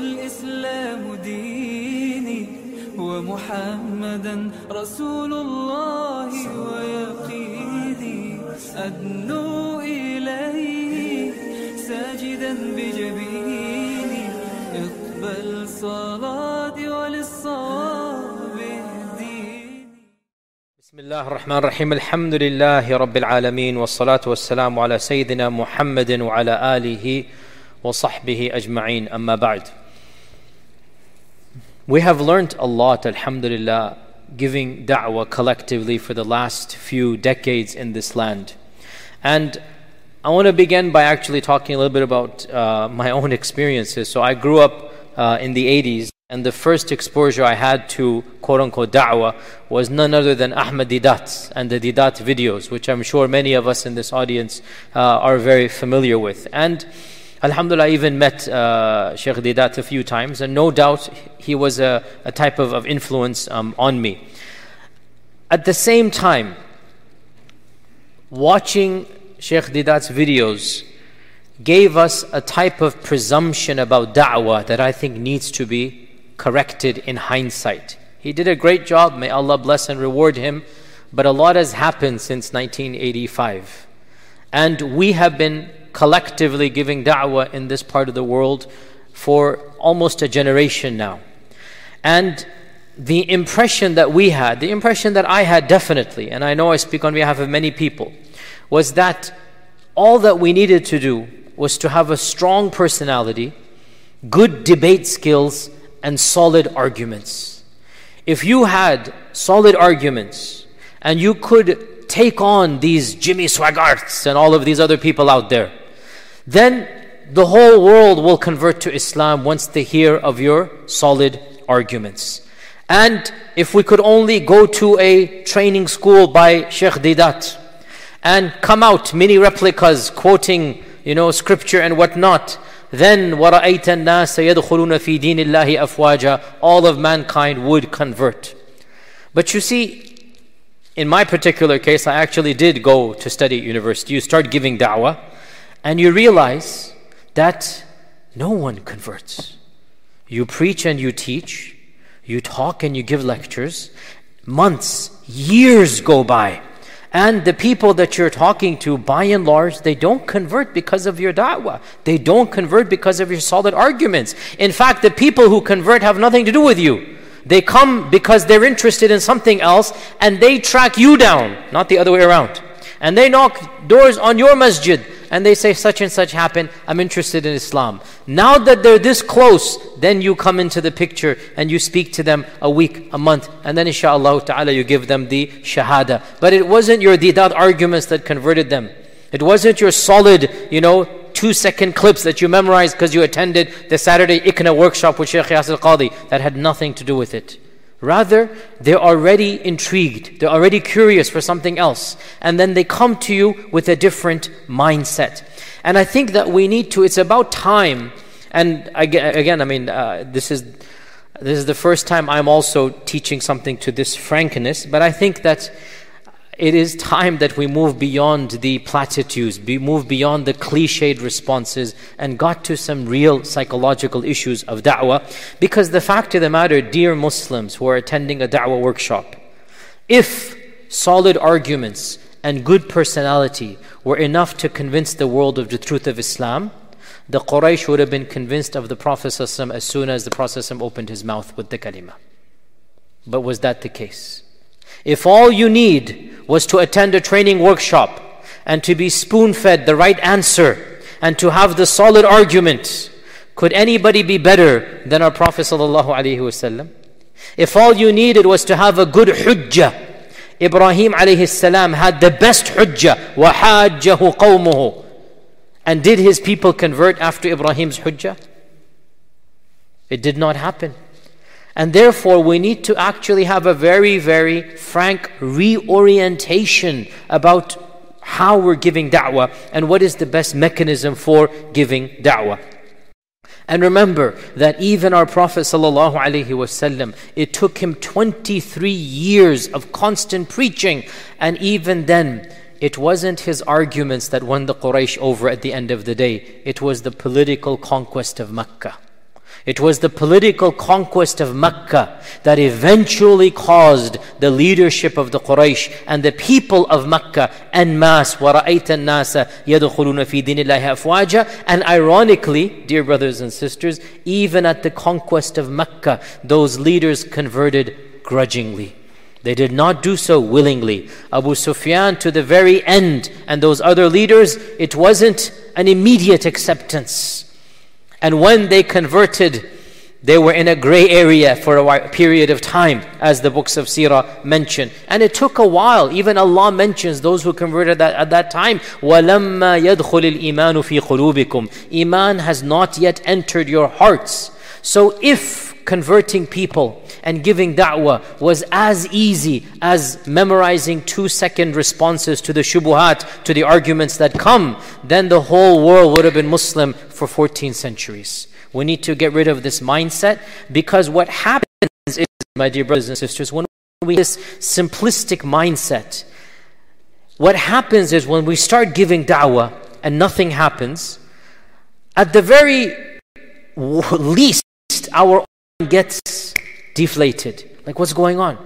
والإسلام ديني ومحمدا رسول الله ويقيني. أدنو إليه ساجدا بجبيني. اقبل صلاتي وللصواب بسم الله الرحمن الرحيم. الحمد لله رب العالمين والصلاة والسلام على سيدنا محمد وعلى آله وصحبه أجمعين. أما بعد We have learned a lot, alhamdulillah, giving da'wah collectively for the last few decades in this land. And I want to begin by actually talking a little bit about uh, my own experiences. So I grew up uh, in the 80s, and the first exposure I had to quote unquote da'wah was none other than Ahmad Deedat and the Deedat videos, which I'm sure many of us in this audience uh, are very familiar with. And Alhamdulillah, I even met uh, Sheikh Deedat a few times, and no doubt he was a, a type of, of influence um, on me. At the same time, watching Sheikh Deedat's videos gave us a type of presumption about da'wah that I think needs to be corrected in hindsight. He did a great job, may Allah bless and reward him, but a lot has happened since 1985. And we have been collectively giving da'wah in this part of the world for almost a generation now. And the impression that we had, the impression that I had definitely, and I know I speak on behalf of many people, was that all that we needed to do was to have a strong personality, good debate skills, and solid arguments. If you had solid arguments and you could take on these Jimmy Swaggarts and all of these other people out there, then the whole world will convert to Islam once they hear of your solid arguments. And if we could only go to a training school by Sheikh Deedat and come out mini replicas quoting, you know, scripture and whatnot, then All of mankind would convert. But you see, in my particular case, I actually did go to study at university. You start giving da'wah and you realize that no one converts. You preach and you teach, you talk and you give lectures. Months, years go by. And the people that you're talking to, by and large, they don't convert because of your da'wah. They don't convert because of your solid arguments. In fact, the people who convert have nothing to do with you. They come because they're interested in something else and they track you down, not the other way around. And they knock doors on your masjid and they say such and such happened, I'm interested in Islam. Now that they're this close, then you come into the picture and you speak to them a week, a month, and then inshallah ta'ala you give them the shahada. But it wasn't your Deedat arguments that converted them. It wasn't your solid, you know, two second clips that you memorized because you attended the Saturday Ikna workshop with Sheikh Yasir Qadhi that had nothing to do with it. Rather, they're already intrigued, they're already curious for something else, and then they come to you with a different mindset. And I think that we need to, it's about time. And again, I mean, uh, this is. This is the first time I'm also teaching something to this frankness, but I think that it is time that we move beyond the platitudes, move beyond the cliched responses, and got to some real psychological issues of da'wah. Because the fact of the matter, dear Muslims who are attending a da'wah workshop, if solid arguments and good personality were enough to convince the world of the truth of Islam, the Quraysh would have been convinced of the Prophet as soon as the Prophet opened his mouth with the kalima. But was that the case? If all you need was to attend a training workshop and to be spoon fed the right answer and to have the solid argument, could anybody be better than our Prophet ﷺ? If all you needed was to have a good hujjah, Ibrahim alayhi salam had the best hujjah, وَحَاجَّهُ قَوْمُهُ And did his people convert after Ibrahim's hujjah? It did not happen. And therefore, we need to actually have a very, very frank reorientation about how we're giving da'wah and what is the best mechanism for giving da'wah. And remember that even our Prophet ﷺ, it took him 23 years of constant preaching, and even then, it wasn't his arguments that won the Quraysh over at the end of the day, it was the political conquest of Mecca. It was the political conquest of Mecca that eventually caused the leadership of the Quraysh and the people of Mecca en masse. وَرَأَيْتَ النَّاسَ يَدْخُلُونَ فِي دِينِ اللَّهِ أَفْوَاجًا And ironically, dear brothers and sisters, even at the conquest of Mecca, those leaders converted grudgingly. They did not do so willingly. Abu Sufyan to the very end, and those other leaders, it wasn't an immediate acceptance. And when they converted, they were in a gray area for a period of time, as the books of Sirah mention. And it took a while. Even Allah mentions those who converted that, at that time. وَلَمَّا يَدْخُلِ الْإِيمَانُ فِي قُلُوبِكُمْ Iman has not yet entered your hearts. So if converting people and giving da'wah was as easy as memorizing two second responses to the shubuhat, to the arguments that come, then the whole world would have been Muslim for 14 centuries. We need to get rid of this mindset because what happens is, my dear brothers and sisters, when we this simplistic mindset, what happens is when we start giving da'wah and nothing happens, at the very least, our gets deflated. Like, what's going on?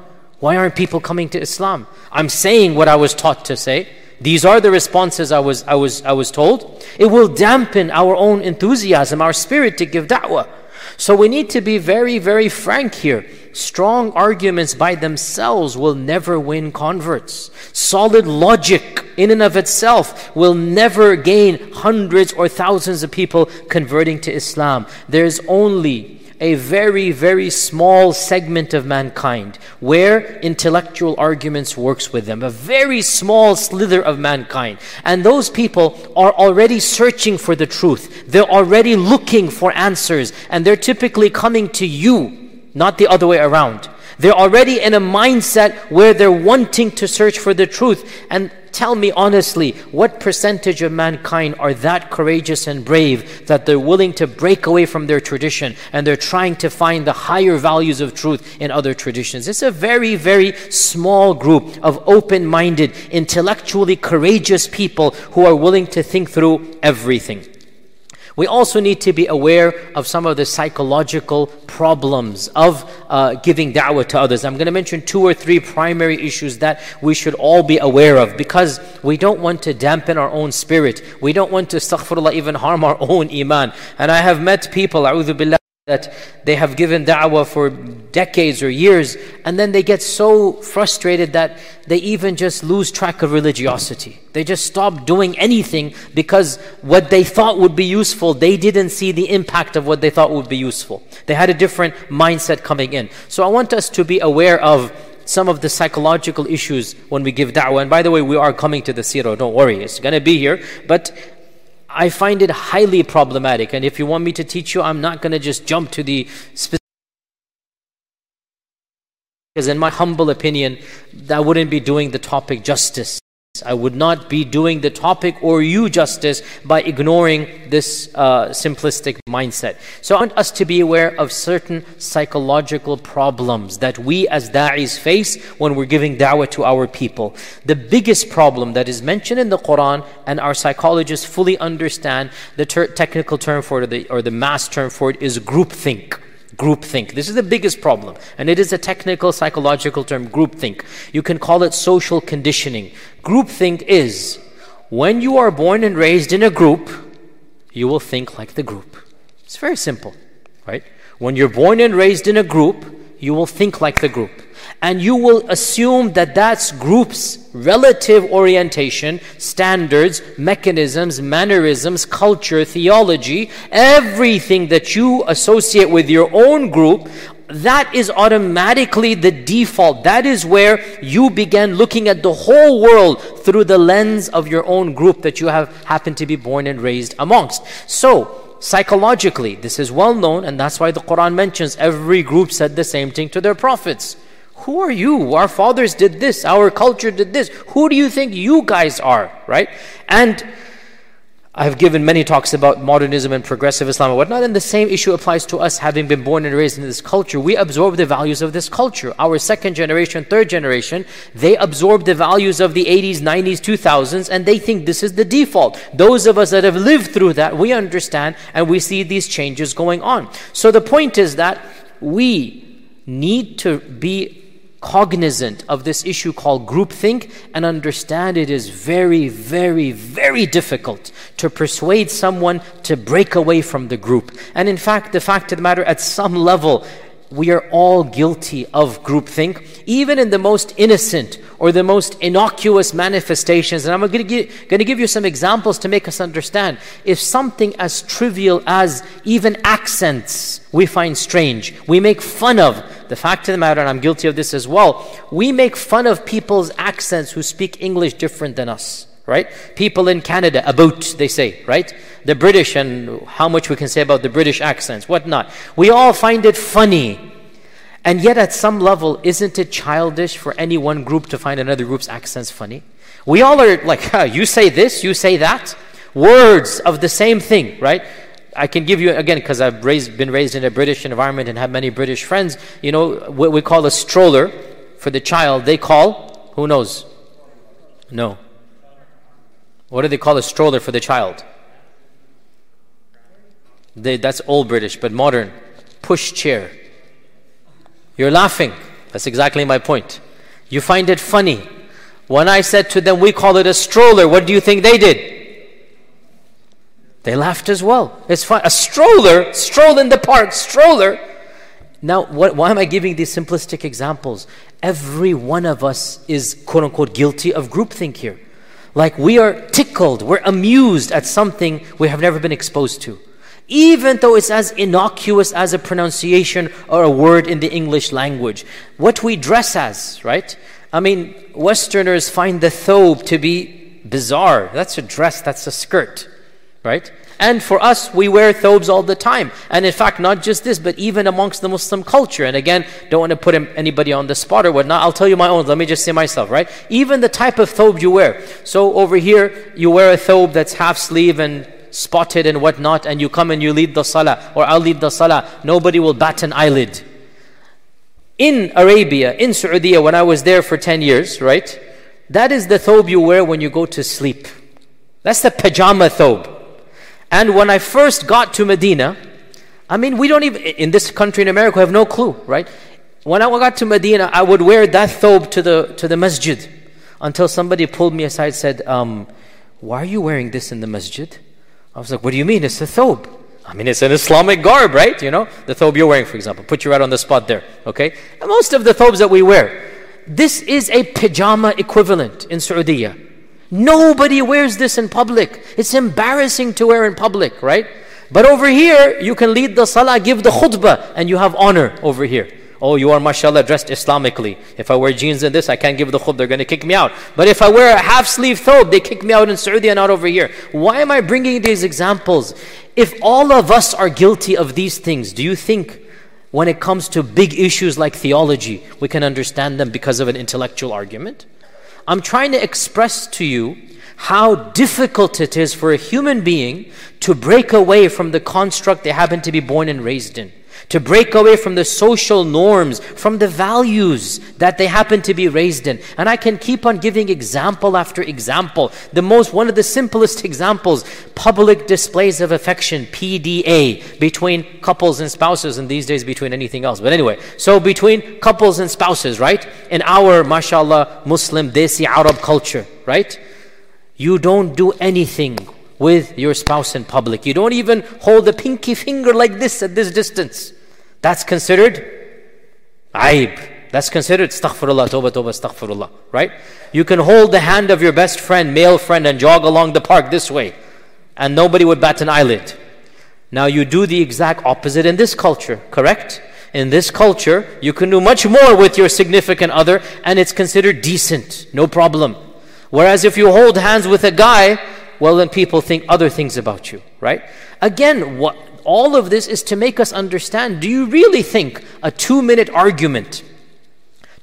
Why aren't people coming to Islam? I'm saying what I was taught to say. These are the responses I was, I was, I was told. It will dampen our own enthusiasm, our spirit to give da'wah. So we need to be very, very frank here. Strong arguments by themselves will never win converts. Solid logic in and of itself will never gain hundreds or thousands of people converting to Islam. There's only a very, very small segment of mankind where intellectual arguments works with them. A very small slither of mankind. And those people are already searching for the truth. They're already looking for answers. And they're typically coming to you, not the other way around. They're already in a mindset where they're wanting to search for the truth. And Tell me honestly, what percentage of mankind are that courageous and brave that they're willing to break away from their tradition and they're trying to find the higher values of truth in other traditions? It's a very, very small group of open minded, intellectually courageous people who are willing to think through everything. We also need to be aware of some of the psychological problems of uh, giving da'wah to others. I'm going to mention two or three primary issues that we should all be aware of because we don't want to dampen our own spirit. We don't want to, astaghfirullah, even harm our own iman. And I have met people, a'udhu billah, that they have given da'wah for decades or years, and then they get so frustrated that they even just lose track of religiosity. They just stop doing anything because what they thought would be useful, they didn't see the impact of what they thought would be useful. They had a different mindset coming in. So I want us to be aware of some of the psychological issues when we give da'wah. And by the way, we are coming to the sirah, don't worry, it's going to be here. But I find it highly problematic. And if you want me to teach you, I'm not going to just jump to the specific. Because, in my humble opinion, that wouldn't be doing the topic justice. I would not be doing the topic or you justice by ignoring this uh, simplistic mindset. So I want us to be aware of certain psychological problems that we as da'is face when we're giving da'wah to our people. The biggest problem that is mentioned in the Quran and our psychologists fully understand the ter- technical term for it or the, or the mass term for it is groupthink groupthink. This is the biggest problem, and it is a technical psychological term, groupthink. You can call it social conditioning. Groupthink is when you are born and raised in a group, you will think like the group. It's very simple, right? When you're born and raised in a group, you will think like the group and you will assume that that's group's relative orientation, standards, mechanisms, mannerisms, culture, theology, everything that you associate with your own group, that is automatically the default. That is where you begin looking at the whole world through the lens of your own group that you have happened to be born and raised amongst. So, psychologically, this is well known, and that's why the Quran mentions every group said the same thing to their prophets. Who are you? Our fathers did this, our culture did this. Who do you think you guys are, right? And I've given many talks about modernism and progressive Islam and whatnot, and the same issue applies to us having been born and raised in this culture. We absorb the values of this culture. Our second generation, third generation, they absorb the values of the 80s, 90s, 2000s, and they think this is the default. Those of us that have lived through that, we understand and we see these changes going on. So the point is that we need to be cognizant of this issue called groupthink and understand it is very, very, very difficult to persuade someone to break away from the group. And in fact, the fact of the matter, at some level, we are all guilty of groupthink, even in the most innocent or the most innocuous manifestations. And I'm going to, give, you some examples to make us understand. If something as trivial as even accents we find strange, we make fun of, the fact of the matter, and I'm guilty of this as well, we make fun of people's accents who speak English different than us right? People in Canada, about, they say, right? The British and how much we can say about the British accents, whatnot. We all find it funny. And yet, at some level, isn't it childish for any one group to find another group's accents funny? We all are like, huh, you say this, you say that. Words of the same thing, right? I can give you again because I've raised, been raised in a British environment and have many British friends. You know what we call a stroller for the child. They call who knows? No. What do they call a stroller for the child? They, that's old British, but modern. Push chair. You're laughing. That's exactly my point. You find it funny. When I said to them, we call it a stroller, what do you think they did? They laughed as well. It's fun. A stroller, stroll in the park, stroller. Now, what, why am I giving these simplistic examples? Every one of us is quote unquote guilty of groupthink here. Like we are tickled, we're amused at something we have never been exposed to even though it's as innocuous as a pronunciation or a word in the English language. What we dress as, right? I mean, Westerners find the thobe to be bizarre. That's a dress, that's a skirt, right? And for us, we wear thobes all the time. And in fact, not just this, but even amongst the Muslim culture. And again, don't want to put anybody on the spot or whatnot. I'll tell you my own. Let me just say myself, right? Even the type of thobe you wear. So over here, you wear a thobe that's half sleeve and spotted and whatnot, and you come and you lead the salah, or I'll lead the salah, nobody will bat an eyelid. In Arabia, in Saudi, when I was there for 10 years, right? That is the thobe you wear when you go to sleep. That's the pajama thobe. And when I first got to Medina, I mean, we don't even, in this country in America, we have no clue, right? When I got to Medina, I would wear that thobe to the, to the masjid until somebody pulled me aside said, um, Why are you wearing this in the masjid? I was like, what do you mean? It's a thobe. I mean, it's an Islamic garb, right? You know, the thobe you're wearing, for example. Put you right on the spot there, okay? And most of the thobes that we wear, this is a pajama equivalent in Saudi. Nobody wears this in public. It's embarrassing to wear in public, right? But over here, you can lead the salah, give the khutbah, and you have honor over here. Oh, you are mashallah dressed Islamically. If I wear jeans and this, I can't give the khutbah, they're going to kick me out. But if I wear a half sleeve thobe, they kick me out in Saudi and not over here. Why am I bringing these examples? If all of us are guilty of these things, do you think when it comes to big issues like theology, we can understand them because of an intellectual argument? I'm trying to express to you how difficult it is for a human being to break away from the construct they happen to be born and raised in to break away from the social norms, from the values that they happen to be raised in. And I can keep on giving example after example. The most, one of the simplest examples, public displays of affection, PDA, between couples and spouses, and these days between anything else. But anyway, so between couples and spouses, right? In our, mashallah, Muslim, Desi Arab culture, right? You don't do anything with your spouse in public. You don't even hold a pinky finger like this at this distance. That's considered aib. That's considered astaghfirullah, tawbah, tawbah, astaghfirullah, right? You can hold the hand of your best friend, male friend, and jog along the park this way, and nobody would bat an eyelid. Now you do the exact opposite in this culture, correct? In this culture, you can do much more with your significant other, and it's considered decent, no problem. Whereas if you hold hands with a guy well, then people think other things about you, right? Again, what, all of this is to make us understand do you really think a two minute argument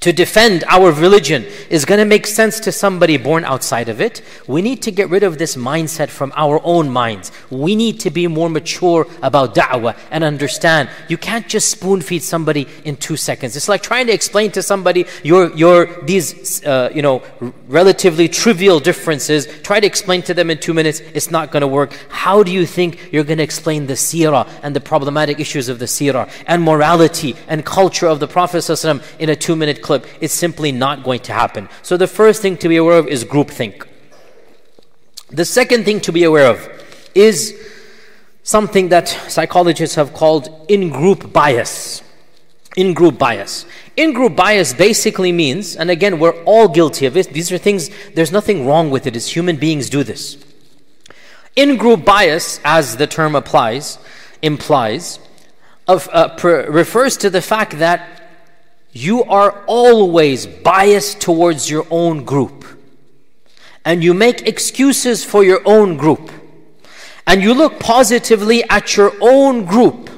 to defend our religion is going to make sense to somebody born outside of it, we need to get rid of this mindset from our own minds. We need to be more mature about da'wah and understand you can't just spoon feed somebody in two seconds. It's like trying to explain to somebody your, your these uh, you know relatively trivial differences. Try to explain to them in two minutes. It's not going to work. How do you think you're going to explain the seerah and the problematic issues of the seerah and morality and culture of the Prophet in a two minute clip? It's simply not going to happen. So the first thing to be aware of is groupthink. The second thing to be aware of is something that psychologists have called in group bias. In group bias. In group bias basically means, and again, we're all guilty of it, these are things, there's nothing wrong with it, as human beings do this. In group bias, as the term applies, implies, of, uh, per, refers to the fact that you are always biased towards your own group. And you make excuses for your own group. And you look positively at your own group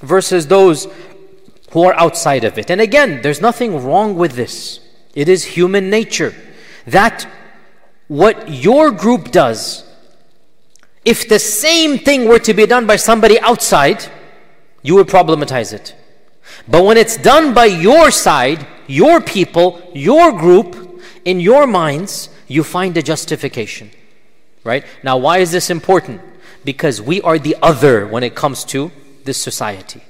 versus those who are outside of it. And again, there's nothing wrong with this. It is human nature that what your group does, if the same thing were to be done by somebody outside, you would problematize it. But when it's done by your side, your people, your group, in your minds, you find a justification. Right? Now, why is this important? Because we are the other when it comes to this society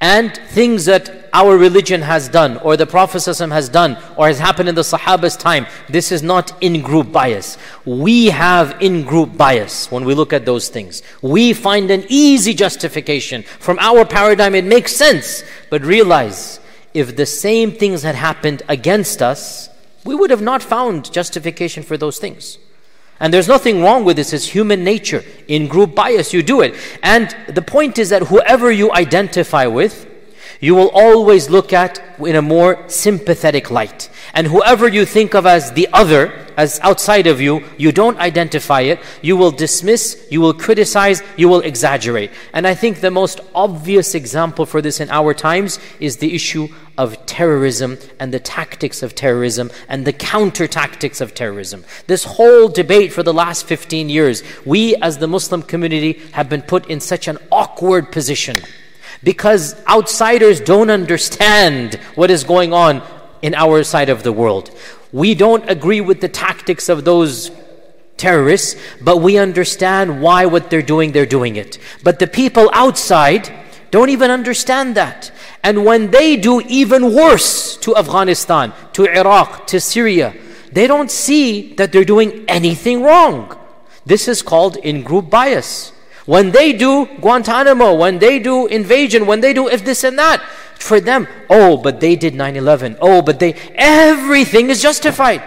and things that our religion has done or the Prophet has done or has happened in the Sahaba's time, this is not in group bias. We have in group bias when we look at those things. We find an easy justification. From our paradigm, it makes sense. But realize if the same things had happened against us, we would have not found justification for those things. And there's nothing wrong with this, it's human nature. In group bias, you do it. And the point is that whoever you identify with, you will always look at in a more sympathetic light. And whoever you think of as the other, as outside of you, you don't identify it, you will dismiss, you will criticize, you will exaggerate. And I think the most obvious example for this in our times is the issue of terrorism and the tactics of terrorism and the counter tactics of terrorism. This whole debate for the last 15 years, we as the Muslim community have been put in such an awkward position because outsiders don't understand what is going on in our side of the world. We don't agree with the tactics of those terrorists, but we understand why what they're doing, they're doing it. But the people outside don't even understand that. And when they do even worse to Afghanistan, to Iraq, to Syria, they don't see that they're doing anything wrong. This is called in group bias. When they do Guantanamo, when they do invasion, when they do if this and that, for them, oh, but they did 9 11. Oh, but they, everything is justified.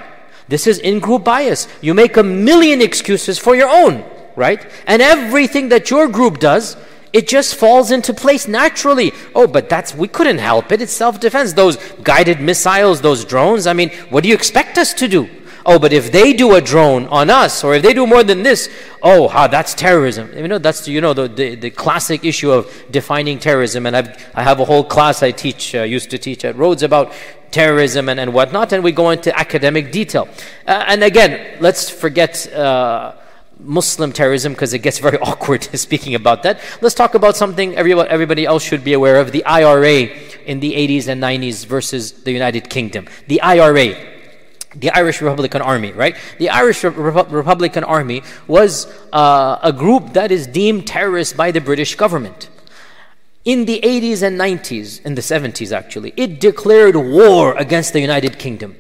This is in group bias. You make a million excuses for your own, right? And everything that your group does, it just falls into place naturally. Oh, but that's, we couldn't help it. It's self defense. Those guided missiles, those drones, I mean, what do you expect us to do? Oh, but if they do a drone on us, or if they do more than this, oh, how that's terrorism. You know, that's you know the, the, the classic issue of defining terrorism. And I've, I have a whole class I teach, uh, used to teach at Rhodes about terrorism and, and whatnot, and we go into academic detail. Uh, and again, let's forget. Uh, Muslim terrorism because it gets very awkward speaking about that. Let's talk about something everybody, everybody else should be aware of the IRA in the 80s and 90s versus the United Kingdom. The IRA, the Irish Republican Army, right? The Irish Re- Republican Army was uh, a group that is deemed terrorist by the British government. In the 80s and 90s, in the 70s actually, it declared war against the United Kingdom.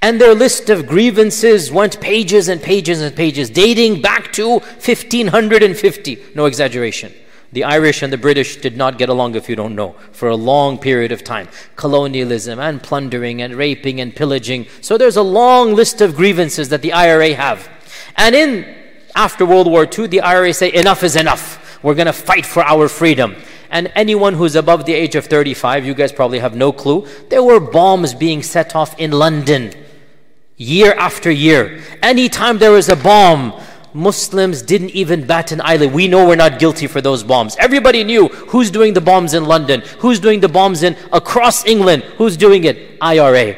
And their list of grievances went pages and pages and pages, dating back to 1550. No exaggeration. The Irish and the British did not get along, if you don't know, for a long period of time. Colonialism and plundering and raping and pillaging. So there's a long list of grievances that the IRA have. And in after World War II, the IRA say enough is enough. We're going to fight for our freedom. And anyone who's above the age of 35, you guys probably have no clue, there were bombs being set off in London year after year. Anytime there was a bomb, Muslims didn't even bat an eyelid. We know we're not guilty for those bombs. Everybody knew who's doing the bombs in London, who's doing the bombs in across England, who's doing it? IRA.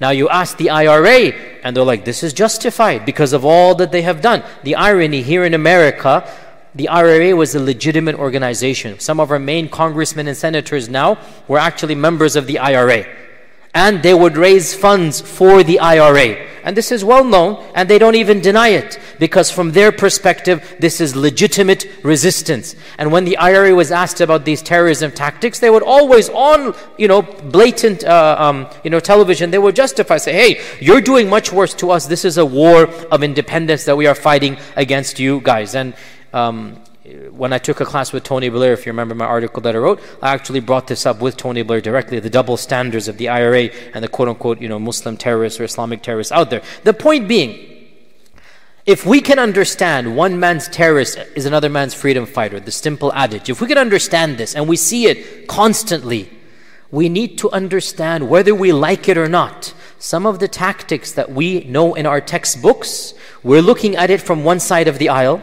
Now you ask the IRA, and they're like, this is justified because of all that they have done. The irony here in America, the IRA was a legitimate organization. Some of our main congressmen and senators now were actually members of the IRA. And they would raise funds for the IRA. And this is well known, and they don't even deny it, because from their perspective, this is legitimate resistance. And when the IRA was asked about these terrorism tactics, they would always, on you know blatant uh, um, you know television, they would justify, say, "Hey, you're doing much worse to us. This is a war of independence that we are fighting against you guys." And um, when I took a class with Tony Blair, if you remember my article that I wrote, I actually brought this up with Tony Blair directly the double standards of the IRA and the quote unquote, you know, Muslim terrorists or Islamic terrorists out there. The point being, if we can understand one man's terrorist is another man's freedom fighter, the simple adage, if we can understand this and we see it constantly, we need to understand whether we like it or not. Some of the tactics that we know in our textbooks, we're looking at it from one side of the aisle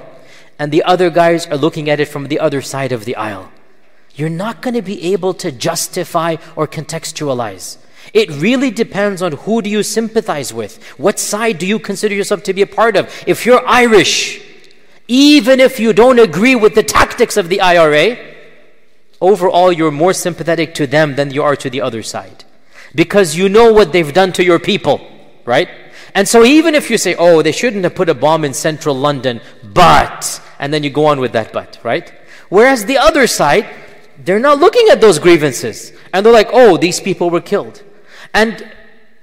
and the other guys are looking at it from the other side of the aisle. You're not going to be able to justify or contextualize. It really depends on who do you sympathize with. What side do you consider yourself to be a part of? If you're Irish, even if you don't agree with the tactics of the IRA, overall you're more sympathetic to them than you are to the other side. Because you know what they've done to your people, right? And so even if you say, oh, they shouldn't have put a bomb in central London, but and then you go on with that but, right? Whereas the other side, they're not looking at those grievances. And they're like, oh, these people were killed. And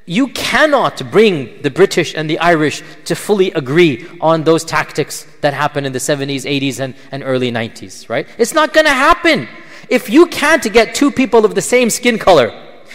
you cannot bring the British and the Irish to fully agree on those tactics that happened in the 70s, 80s, and, and early 90s, right? It's not going to happen. If you can't get two people of the same skin color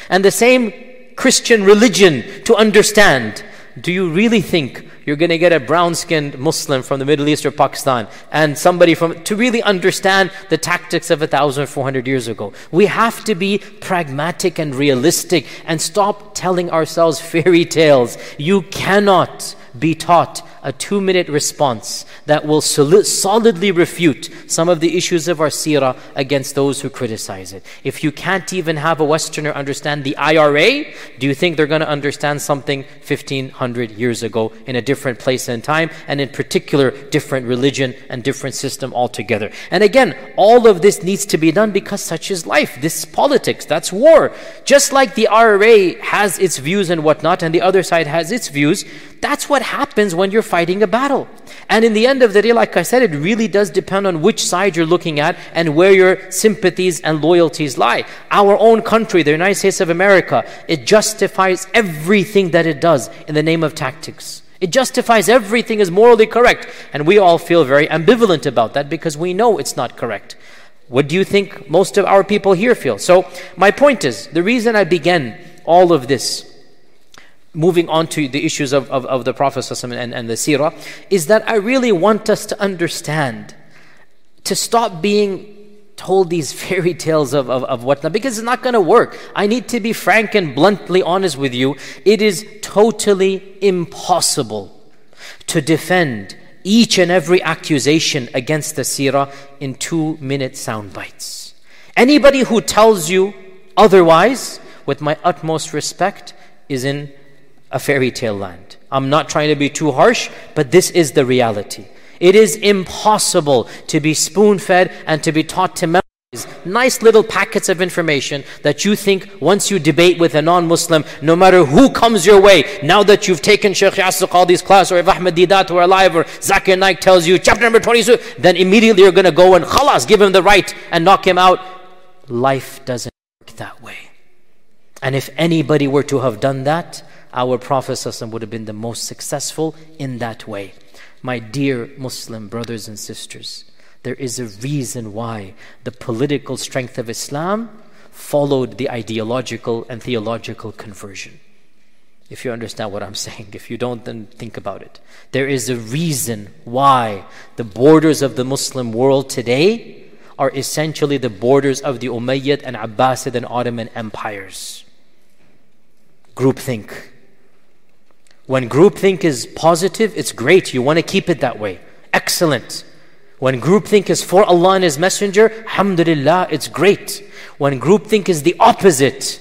and the same Christian religion to understand, do you really think you're going to get a brown skinned Muslim from the Middle East or Pakistan and somebody from, to really understand the tactics of 1,400 years ago. We have to be pragmatic and realistic and stop telling ourselves fairy tales. You cannot be taught a two minute response that will solidly refute some of the issues of our seerah against those who criticize it. If you can't even have a Westerner understand the IRA, do you think they're going to understand something 1500 years ago in a different place and time, and in particular, different religion and different system altogether? And again, all of this needs to be done because such is life. This is politics, that's war. Just like the IRA has its views and whatnot, and the other side has its views, that's what happens when you're fighting a battle. And in the end of the day, like I said, it really does depend on which side you're looking at and where your sympathies and loyalties lie. Our own country, the United States of America, it justifies everything that it does in the name of tactics. It justifies everything as morally correct. And we all feel very ambivalent about that because we know it's not correct. What do you think most of our people here feel? So, my point is the reason I began all of this moving on to the issues of, of, of the Prophet and, and the seerah, is that I really want us to understand, to stop being told these fairy tales of, of, of whatnot, because it's not going to work. I need to be frank and bluntly honest with you. It is totally impossible to defend each and every accusation against the seerah in two minute sound bites. Anybody who tells you otherwise, with my utmost respect, is in a fairy tale land. I'm not trying to be too harsh, but this is the reality. It is impossible to be spoon fed and to be taught to memorize nice little packets of information that you think once you debate with a non Muslim, no matter who comes your way, now that you've taken Sheikh Yasir Qadhi's class, or if Ahmed Deedat were alive, or Zakir Naik tells you chapter number 22, then immediately you're going to go and khalas, give him the right and knock him out. Life doesn't work that way. And if anybody were to have done that, our Prophet would have been the most successful in that way. My dear Muslim brothers and sisters, there is a reason why the political strength of Islam followed the ideological and theological conversion. If you understand what I'm saying, if you don't, then think about it. There is a reason why the borders of the Muslim world today are essentially the borders of the Umayyad and Abbasid and Ottoman empires. Groupthink when groupthink is positive, it's great. You want to keep it that way. Excellent. When groupthink is for Allah and His Messenger, alhamdulillah, it's great. When groupthink is the opposite,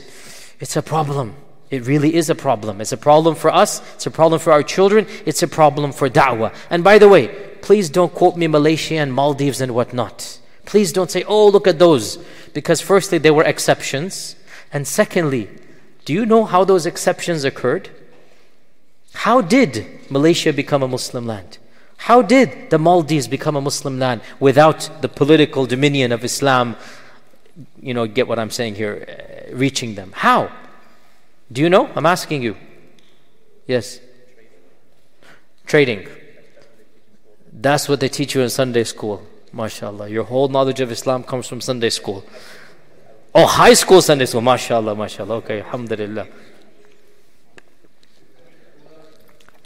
it's a problem. It really is a problem. It's a problem for us, it's a problem for our children, it's a problem for da'wah. And by the way, please don't quote me Malaysia and Maldives and whatnot. Please don't say, oh, look at those. Because firstly, they were exceptions. And secondly, do you know how those exceptions occurred? How did Malaysia become a Muslim land? How did the Maldives become a Muslim land without the political dominion of Islam, you know, get what I'm saying here, uh, reaching them? How? Do you know? I'm asking you. Yes. Trading. That's what they teach you in Sunday school. MashaAllah. Your whole knowledge of Islam comes from Sunday school. Oh, high school Sunday school. MashaAllah, MashaAllah. Okay, Alhamdulillah.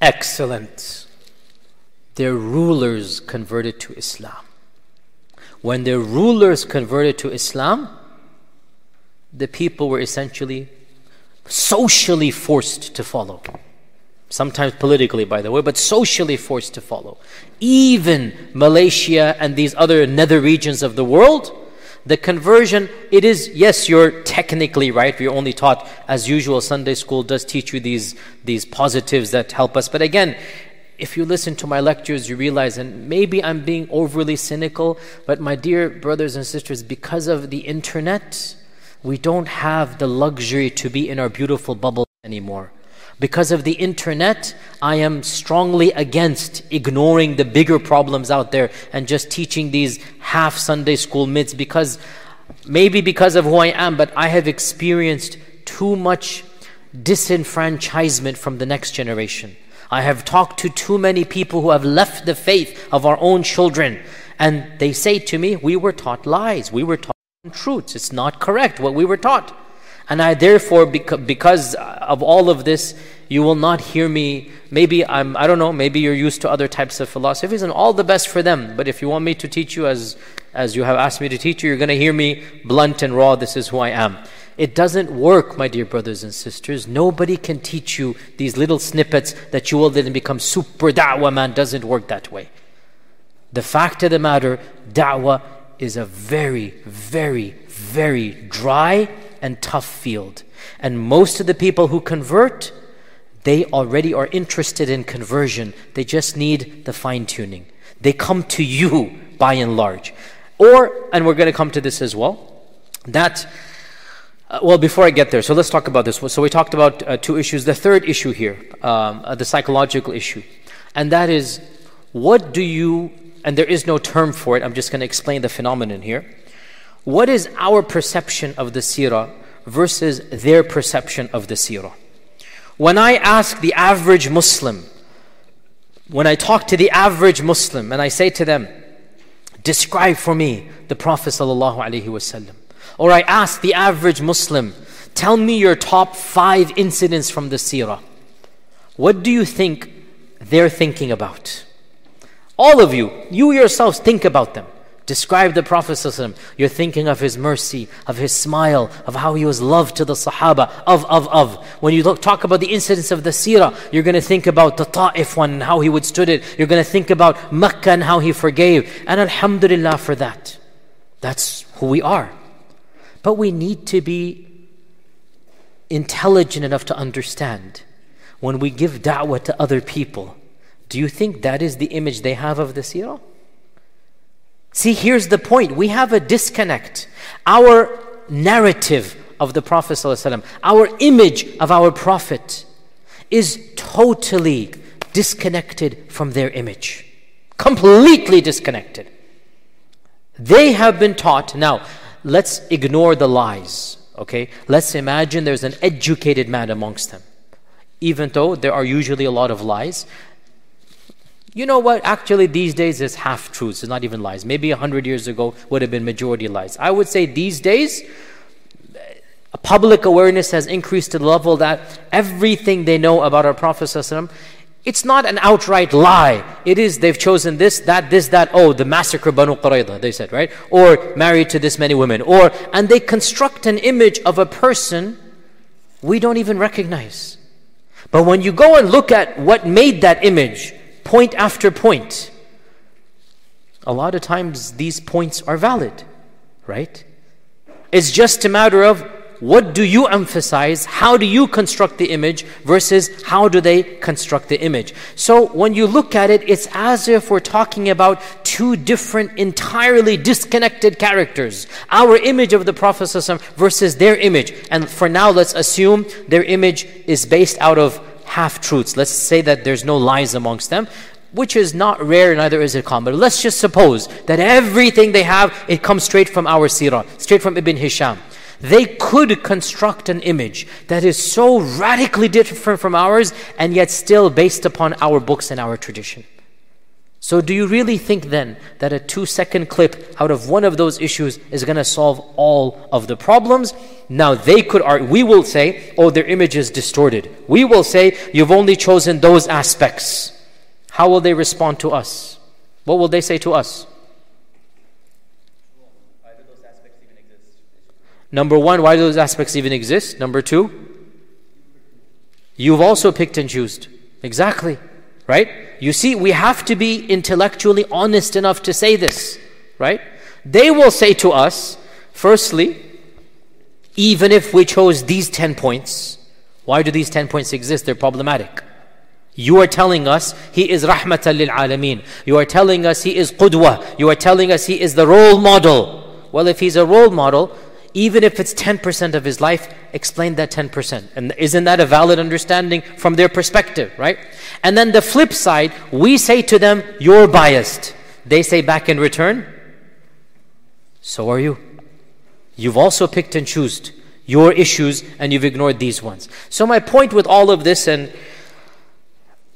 Excellent. Their rulers converted to Islam. When their rulers converted to Islam, the people were essentially socially forced to follow. Sometimes politically, by the way, but socially forced to follow. Even Malaysia and these other nether regions of the world, the conversion, it is, yes, you're technically right. We're only taught, as usual, Sunday school does teach you these, these positives that help us. But again, if you listen to my lectures, you realize, and maybe I'm being overly cynical, but my dear brothers and sisters, because of the internet, we don't have the luxury to be in our beautiful bubble anymore. Because of the internet, I am strongly against ignoring the bigger problems out there and just teaching these half Sunday school myths because maybe because of who I am, but I have experienced too much disenfranchisement from the next generation. I have talked to too many people who have left the faith of our own children, and they say to me, We were taught lies, we were taught truths. It's not correct what we were taught. And I therefore, because of all of this, you will not hear me. Maybe I'm, I don't know, maybe you're used to other types of philosophies and all the best for them. But if you want me to teach you as, as you have asked me to teach you, you're going to hear me blunt and raw. This is who I am. It doesn't work, my dear brothers and sisters. Nobody can teach you these little snippets that you will then become super da'wah man. Doesn't work that way. The fact of the matter, da'wah is a very, very, very dry and tough field. And most of the people who convert, they already are interested in conversion. They just need the fine tuning. They come to you by and large. Or, and we're going to come to this as well, that, uh, well, before I get there, so let's talk about this. So we talked about uh, two issues. The third issue here, um, uh, the psychological issue, and that is what do you, and there is no term for it, I'm just going to explain the phenomenon here. What is our perception of the seerah versus their perception of the seerah? When I ask the average Muslim, when I talk to the average Muslim and I say to them, describe for me the Prophet ﷺ, or I ask the average Muslim, tell me your top five incidents from the seerah, what do you think they're thinking about? All of you, you yourselves think about them. Describe the Prophet. You're thinking of his mercy, of his smile, of how he was loved to the Sahaba, of, of, of. When you look, talk about the incidents of the Seerah, you're going to think about the Ta'if one and how he withstood it. You're going to think about Makkah and how he forgave. And Alhamdulillah for that. That's who we are. But we need to be intelligent enough to understand when we give da'wah to other people. Do you think that is the image they have of the Seerah? See, here's the point. We have a disconnect. Our narrative of the Prophet, ﷺ, our image of our Prophet, is totally disconnected from their image. Completely disconnected. They have been taught. Now, let's ignore the lies, okay? Let's imagine there's an educated man amongst them. Even though there are usually a lot of lies, you know what? Actually, these days it's half truths. It's not even lies. Maybe a hundred years ago would have been majority lies. I would say these days, public awareness has increased to the level that everything they know about our Prophet it's not an outright lie. It is they've chosen this, that, this, that. Oh, the massacre Banu Qurayza, they said, right? Or married to this many women. Or and they construct an image of a person we don't even recognize. But when you go and look at what made that image, point after point. A lot of times these points are valid, right? It's just a matter of What do you emphasize? How do you construct the image versus how do they construct the image? So when you look at it, it's as if we're talking about two different, entirely disconnected characters. Our image of the Prophet versus their image. And for now, let's assume their image is based out of half truths. Let's say that there's no lies amongst them which is not rare, neither is it common. But let's just suppose that everything they have, it comes straight from our seerah, straight from Ibn Hisham. They could construct an image that is so radically different from ours and yet still based upon our books and our tradition. So, do you really think then that a two second clip out of one of those issues is going to solve all of the problems? Now, they could argue, we will say, oh, their image is distorted. We will say, you've only chosen those aspects. How will they respond to us? What will they say to us? Number one, why do those aspects even exist? Number two, you've also picked and chosen. Exactly. Right? You see, we have to be intellectually honest enough to say this, right? They will say to us, firstly, even if we chose these 10 points, why do these 10 points exist? They're problematic. You are telling us he is rahmatan lil alameen. You are telling us he is qudwa. You are telling us he is the role model. Well, if he's a role model, even if it's 10% of his life, explain that 10%. And isn't that a valid understanding from their perspective, right? And then the flip side, we say to them, You're biased. They say back in return, So are you. You've also picked and chosen your issues and you've ignored these ones. So, my point with all of this, and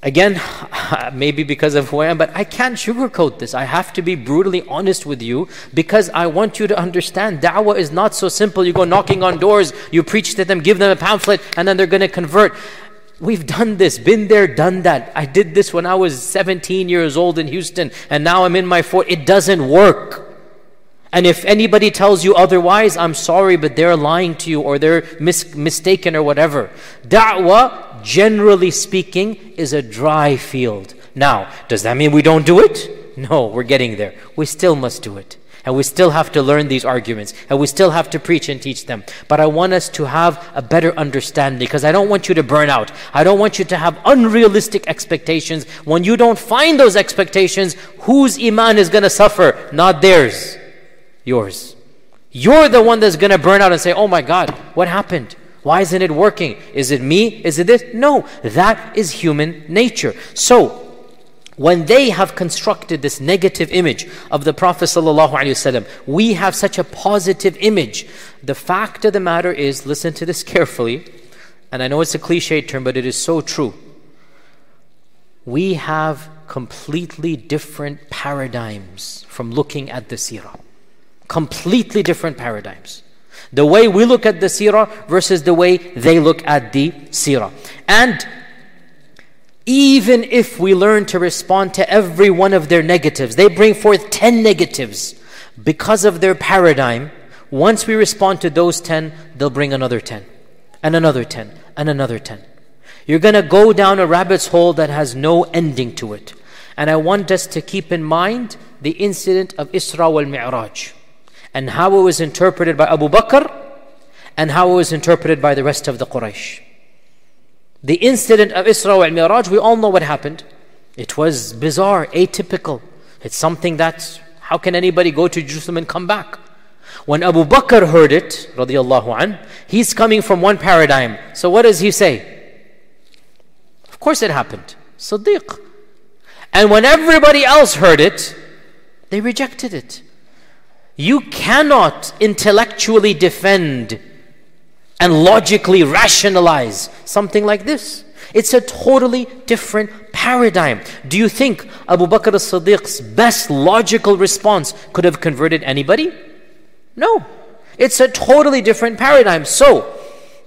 Again, maybe because of who I am, but I can't sugarcoat this. I have to be brutally honest with you because I want you to understand da'wah is not so simple. You go knocking on doors, you preach to them, give them a pamphlet, and then they're going to convert. We've done this, been there, done that. I did this when I was 17 years old in Houston, and now I'm in my 40s. It doesn't work. And if anybody tells you otherwise, I'm sorry, but they're lying to you or they're mis- mistaken or whatever. Da'wah, generally speaking, is a dry field. Now, does that mean we don't do it? No, we're getting there. We still must do it. And we still have to learn these arguments. And we still have to preach and teach them. But I want us to have a better understanding because I don't want you to burn out. I don't want you to have unrealistic expectations. When you don't find those expectations, whose iman is going to suffer? Not theirs yours. You're the one that's going to burn out and say, oh my God, what happened? Why isn't it working? Is it me? Is it this? No, that is human nature. So, when they have constructed this negative image of the Prophet ﷺ, we have such a positive image. The fact of the matter is, listen to this carefully, and I know it's a cliche term, but it is so true. We have completely different paradigms from looking at the seerah. Completely different paradigms. The way we look at the seerah versus the way they look at the seerah. And even if we learn to respond to every one of their negatives, they bring forth 10 negatives because of their paradigm. Once we respond to those 10, they'll bring another 10, and another 10, and another 10. You're going to go down a rabbit's hole that has no ending to it. And I want us to keep in mind the incident of Isra wal Mi'raj and how it was interpreted by Abu Bakr and how it was interpreted by the rest of the Quraysh. The incident of Isra al Miraj, we all know what happened. It was bizarre, atypical. It's something that, how can anybody go to Jerusalem and come back? When Abu Bakr heard it, radiallahu an, he's coming from one paradigm. So what does he say? Of course it happened. Siddiq. And when everybody else heard it, they rejected it. You cannot intellectually defend and logically rationalize something like this. It's a totally different paradigm. Do you think Abu Bakr as Siddiq's best logical response could have converted anybody? No. It's a totally different paradigm. So,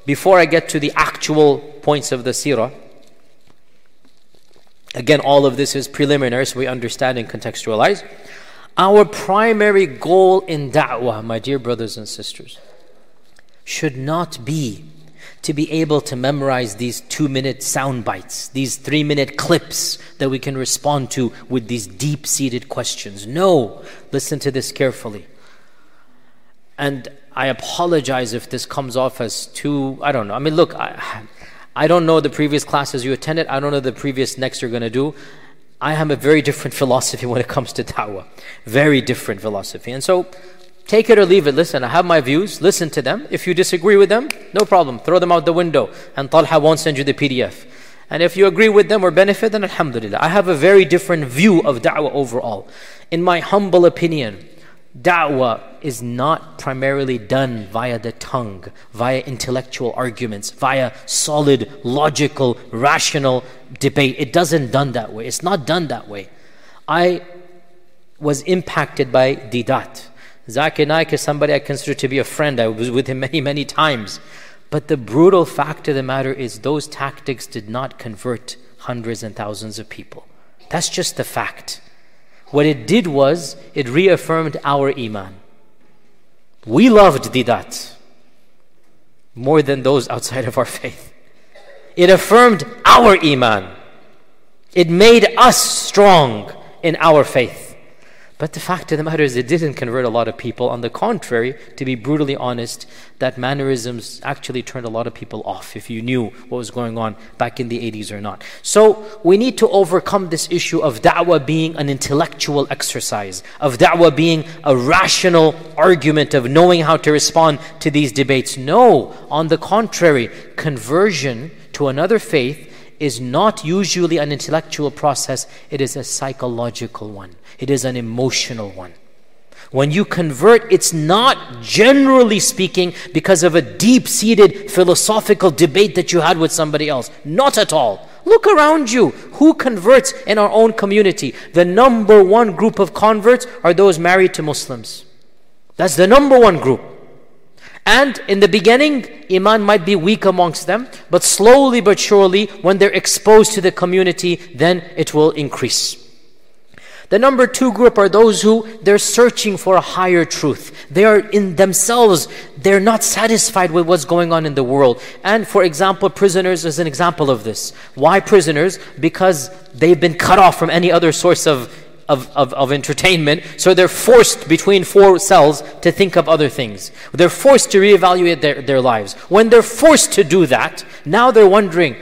before I get to the actual points of the seerah, again, all of this is preliminary so we understand and contextualize. Our primary goal in da'wah, my dear brothers and sisters, should not be to be able to memorize these two minute sound bites, these three minute clips that we can respond to with these deep seated questions. No, listen to this carefully. And I apologize if this comes off as too, I don't know. I mean, look, I, I don't know the previous classes you attended. I don't know the previous next you're going to do. I have a very different philosophy when it comes to da'wah. Very different philosophy. And so, take it or leave it. Listen, I have my views. Listen to them. If you disagree with them, no problem. Throw them out the window. And Talha won't send you the PDF. And if you agree with them or benefit, then alhamdulillah. I have a very different view of da'wah overall. In my humble opinion, Da'wah is not primarily done via the tongue, via intellectual arguments, via solid, logical, rational debate. It doesn't done that way. It's not done that way. I was impacted by Deedat. Zakir Naik is somebody I consider to be a friend. I was with him many, many times. But the brutal fact of the matter is, those tactics did not convert hundreds and thousands of people. That's just the fact. What it did was, it reaffirmed our Iman. We loved Deedat more than those outside of our faith. It affirmed our Iman. It made us strong in our faith. But the fact of the matter is, it didn't convert a lot of people. On the contrary, to be brutally honest, that mannerisms actually turned a lot of people off if you knew what was going on back in the 80s or not. So we need to overcome this issue of da'wah being an intellectual exercise, of da'wah being a rational argument of knowing how to respond to these debates. No, on the contrary, conversion to another faith is not usually an intellectual process, it is a psychological one, it is an emotional one. When you convert, it's not generally speaking because of a deep seated philosophical debate that you had with somebody else. Not at all. Look around you. Who converts in our own community? The number one group of converts are those married to Muslims. That's the number one group. And in the beginning, Iman might be weak amongst them, but slowly but surely, when they're exposed to the community, then it will increase. The number two group are those who they're searching for a higher truth. They are in themselves, they're not satisfied with what's going on in the world. And for example, prisoners is an example of this. Why prisoners? Because they've been cut off from any other source of of, of, of entertainment, so they're forced between four cells to think of other things. They're forced to reevaluate their, their lives. When they're forced to do that, now they're wondering,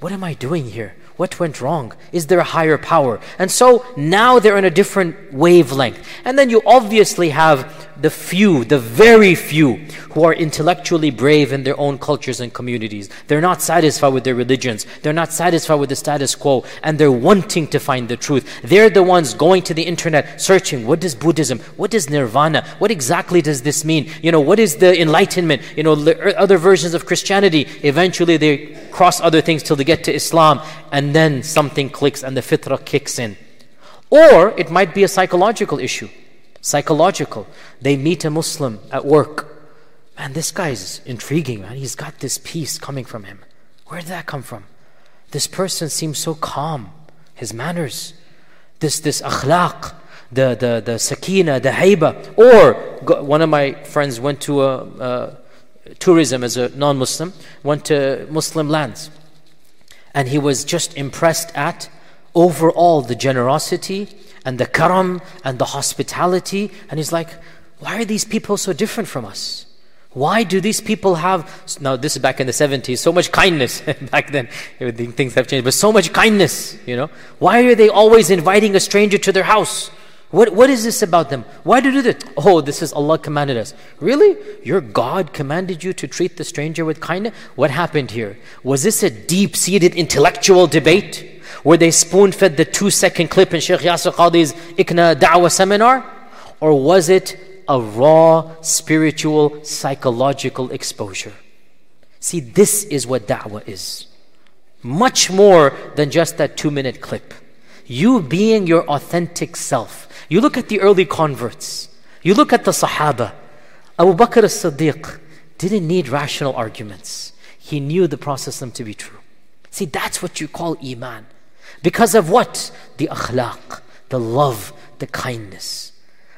what am I doing here? What went wrong? Is there a higher power? And so now they're in a different wavelength. And then you obviously have the few, the very few, who are intellectually brave in their own cultures and communities. They're not satisfied with their religions. They're not satisfied with the status quo. And they're wanting to find the truth. They're the ones going to the internet, searching what does Buddhism, what does Nirvana, what exactly does this mean? You know, what is the Enlightenment? You know, er, other versions of Christianity. Eventually they cross other things till they get to Islam. And then something clicks and the fitrah kicks in. Or it might be a psychological issue psychological. They meet a Muslim at work. Man, this guy's intriguing, man. He's got this peace coming from him. Where did that come from? This person seems so calm. His manners, this this akhlaq, the the the sakina, the haiba. Or one of my friends went to a, a tourism as a non-Muslim, went to Muslim lands, and he was just impressed at overall the generosity and the karam and the hospitality. And he's like, why are these people so different from us? Why do these people have, now this is back in the 70s, so much kindness. back then, things have changed, but so much kindness, you know. Why are they always inviting a stranger to their house? What, what is this about them? Why do they do that? Oh, this is Allah commanded us. Really? Your God commanded you to treat the stranger with kindness? What happened here? Was this a deep seated intellectual debate? Were they spoon fed the two second clip in Sheikh Yasir Qadhi's ICNA Da'wah seminar? Or was it a raw, spiritual, psychological exposure? See, this is what da'wah is. Much more than just that two minute clip. You being your authentic self. You look at the early converts. You look at the Sahaba. Abu Bakr as Siddiq didn't need rational arguments. He knew the process to be true. See, that's what you call Iman. Because of what? The akhlaq, the love, the kindness.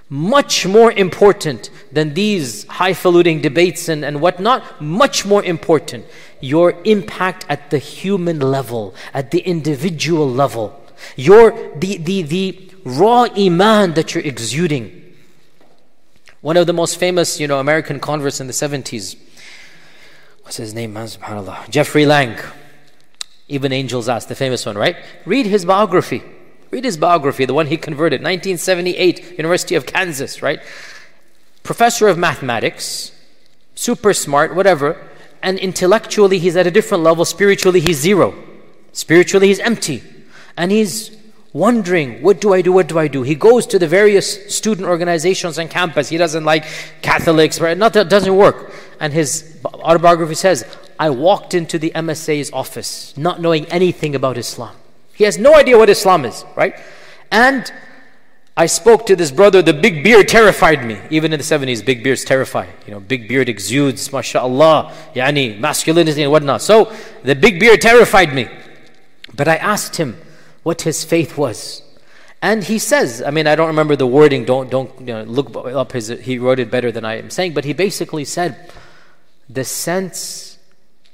Much more important than these highfalutin debates and, and whatnot, much more important, your impact at the human level, at the individual level. Your the the the raw iman that you're exuding. One of the most famous, you know, American converts in the 70s. What's his name, man? SubhanAllah. Jeffrey Lang. Even angels ask, the famous one, right? Read his biography. Read his biography, the one he converted, 1978, University of Kansas, right? Professor of mathematics, super smart, whatever. And intellectually, he's at a different level. Spiritually, he's zero. Spiritually, he's empty. And he's wondering, what do I do? What do I do? He goes to the various student organizations on campus. He doesn't like Catholics, right? Not that doesn't work. And his autobiography says, I walked into the MSA's office not knowing anything about Islam. He has no idea what Islam is, right? And I spoke to this brother, the big beard terrified me. Even in the 70s, big beards terrify. You know, big beard exudes, mashallah, yani, masculinity and whatnot. So the big beard terrified me. But I asked him, what his faith was. And he says, I mean, I don't remember the wording, don't, don't you know, look up his, he wrote it better than I am saying, but he basically said, the sense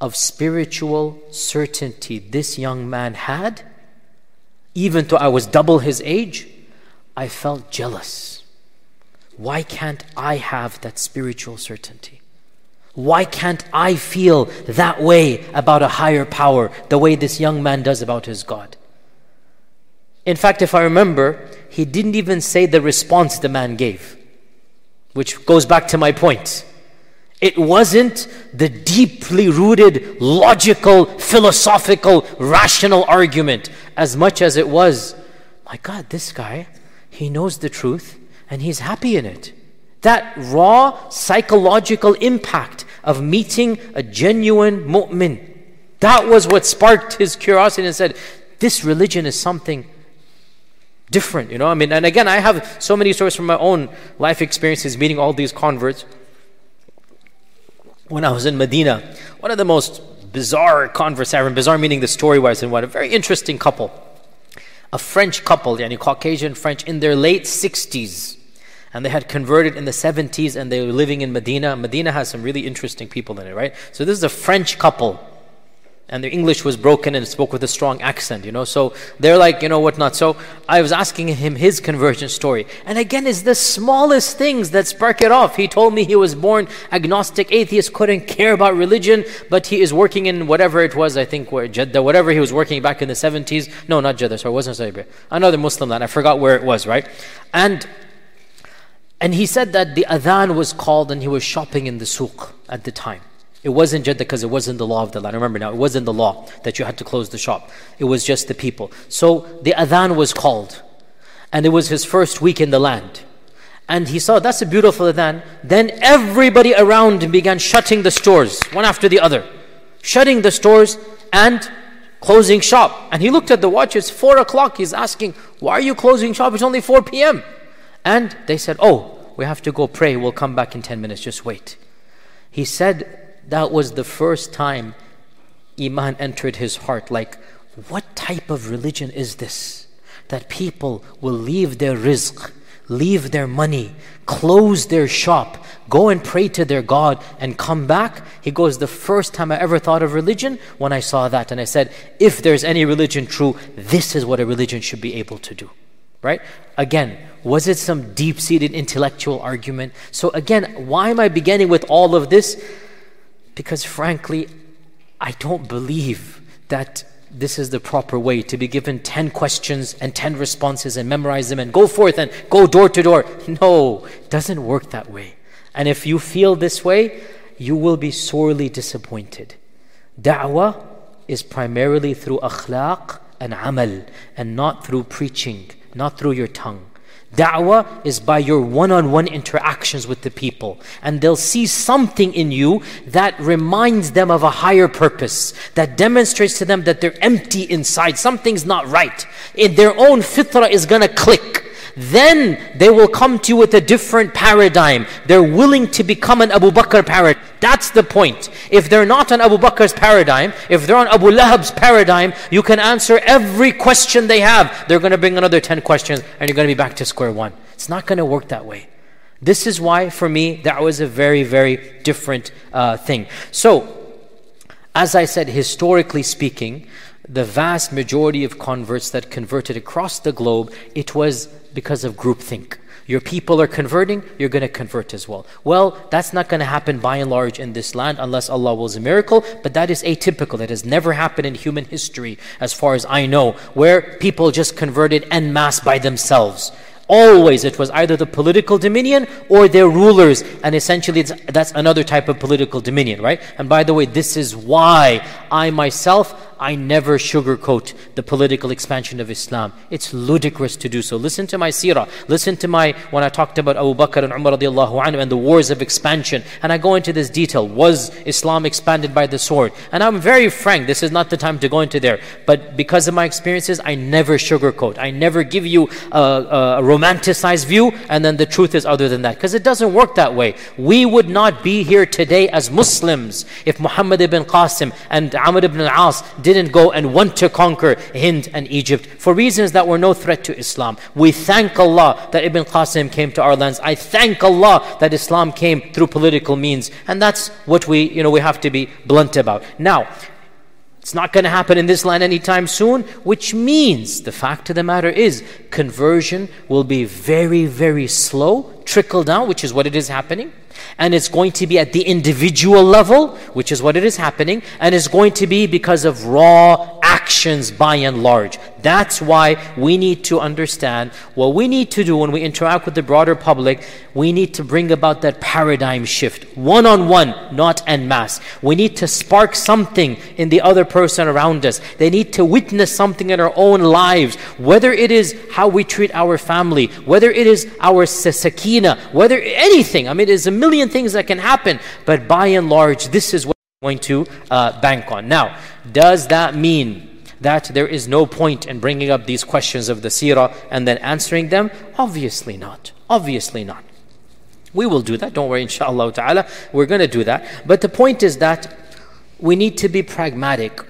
of spiritual certainty this young man had, even though I was double his age, I felt jealous. Why can't I have that spiritual certainty? Why can't I feel that way about a higher power, the way this young man does about his God? In fact, if I remember, he didn't even say the response the man gave, which goes back to my point. It wasn't the deeply rooted, logical, philosophical, rational argument as much as it was, my God, this guy, he knows the truth and he's happy in it. That raw psychological impact of meeting a genuine mu'min, that was what sparked his curiosity and said, This religion is something different, you know. I mean, and again, I have so many stories from my own life experiences meeting all these converts. When I was in Medina, one of the most bizarre ever, bizarre meaning the story wise and what, a very interesting couple. A French couple, yani Caucasian French, in their late 60s. And they had converted in the 70s and they were living in Medina. Medina has some really interesting people in it, right? So this is a French couple and their English was broken and spoke with a strong accent, you know. So they're like, you know, whatnot. So I was asking him his conversion story. And again, it's the smallest things that spark it off. He told me he was born agnostic, atheist, couldn't care about religion, but he is working in whatever it was, I think, where Jeddah, whatever he was working back in the 70s. No, not Jeddah, sorry, it wasn't Saudi. Another Muslim land. I forgot where it was, right? And and he said that the adhan was called and he was shopping in the souk at the time. It wasn't Jeddah because it wasn't the law of the land. Remember now, it wasn't the law that you had to close the shop. It was just the people. So the adhan was called. And it was his first week in the land. And he saw, that's a beautiful adhan. Then everybody around him began shutting the stores, one after the other. Shutting the stores and closing shop. And he looked at the watch, it's 4 o'clock. He's asking, why are you closing shop? It's only 4 p.m. And they said, oh, we have to go pray. We'll come back in 10 minutes. Just wait. He said, that was the first time Iman entered his heart. Like, what type of religion is this? That people will leave their rizq, leave their money, close their shop, go and pray to their God and come back. He goes, The first time I ever thought of religion, when I saw that. And I said, If there's any religion true, this is what a religion should be able to do. Right? Again, was it some deep seated intellectual argument? So, again, why am I beginning with all of this? Because frankly, I don't believe that this is the proper way to be given 10 questions and 10 responses and memorize them and go forth and go door to door. No, it doesn't work that way. And if you feel this way, you will be sorely disappointed. Da'wah is primarily through akhlaq and amal and not through preaching, not through your tongue. Da'wah is by your one on one interactions with the people. And they'll see something in you that reminds them of a higher purpose, that demonstrates to them that they're empty inside. Something's not right. In their own fitrah is gonna click. Then they will come to you with a different paradigm. They're willing to become an Abu Bakr paradigm. That's the point. If they're not on Abu Bakr's paradigm, if they're on Abu Lahab's paradigm, you can answer every question they have. They're going to bring another 10 questions and you're going to be back to square one. It's not going to work that way. This is why, for me, that was a very, very different uh, thing. So, as I said, historically speaking, the vast majority of converts that converted across the globe, it was because of groupthink. Your people are converting, you're going to convert as well. Well, that's not going to happen by and large in this land unless Allah wills a miracle, but that is atypical. It has never happened in human history, as far as I know, where people just converted en masse by themselves. Always it was either the political dominion or their rulers, and essentially that's another type of political dominion, right? And by the way, this is why I myself I never sugarcoat the political expansion of Islam. It's ludicrous to do so. Listen to my seerah. Listen to my, when I talked about Abu Bakr and Umar radiallahu anhu and the wars of expansion. And I go into this detail. Was Islam expanded by the sword? And I'm very frank. This is not the time to go into there. But because of my experiences, I never sugarcoat. I never give you a, a romanticized view and then the truth is other than that. Because it doesn't work that way. We would not be here today as Muslims if Muhammad ibn Qasim and Amr ibn al-As didn't go and want to conquer Hind and Egypt for reasons that were no threat to Islam. We thank Allah that Ibn Qasim came to our lands. I thank Allah that Islam came through political means. And that's what we, you know, we have to be blunt about. Now, it's not going to happen in this land anytime soon, which means the fact of the matter is conversion will be very, very slow, trickle down, which is what it is happening and it's going to be at the individual level, which is what it is happening, and it's going to be because of raw actions by and large. That's why we need to understand what we need to do when we interact with the broader public. We need to bring about that paradigm shift, one on one, not en masse. We need to spark something in the other person around us. They need to witness something in our own lives, whether it is how we treat our family, whether it is our sakina, whether anything. I mean, there's a million things that can happen, but by and large, this is what going to uh, bank on. Now, does that mean that there is no point in bringing up these questions of the seerah and then answering them? Obviously not. Obviously not. We will do that. Don't worry, inshallah ta'ala. We're going to do that. But the point is that we need to be pragmatic.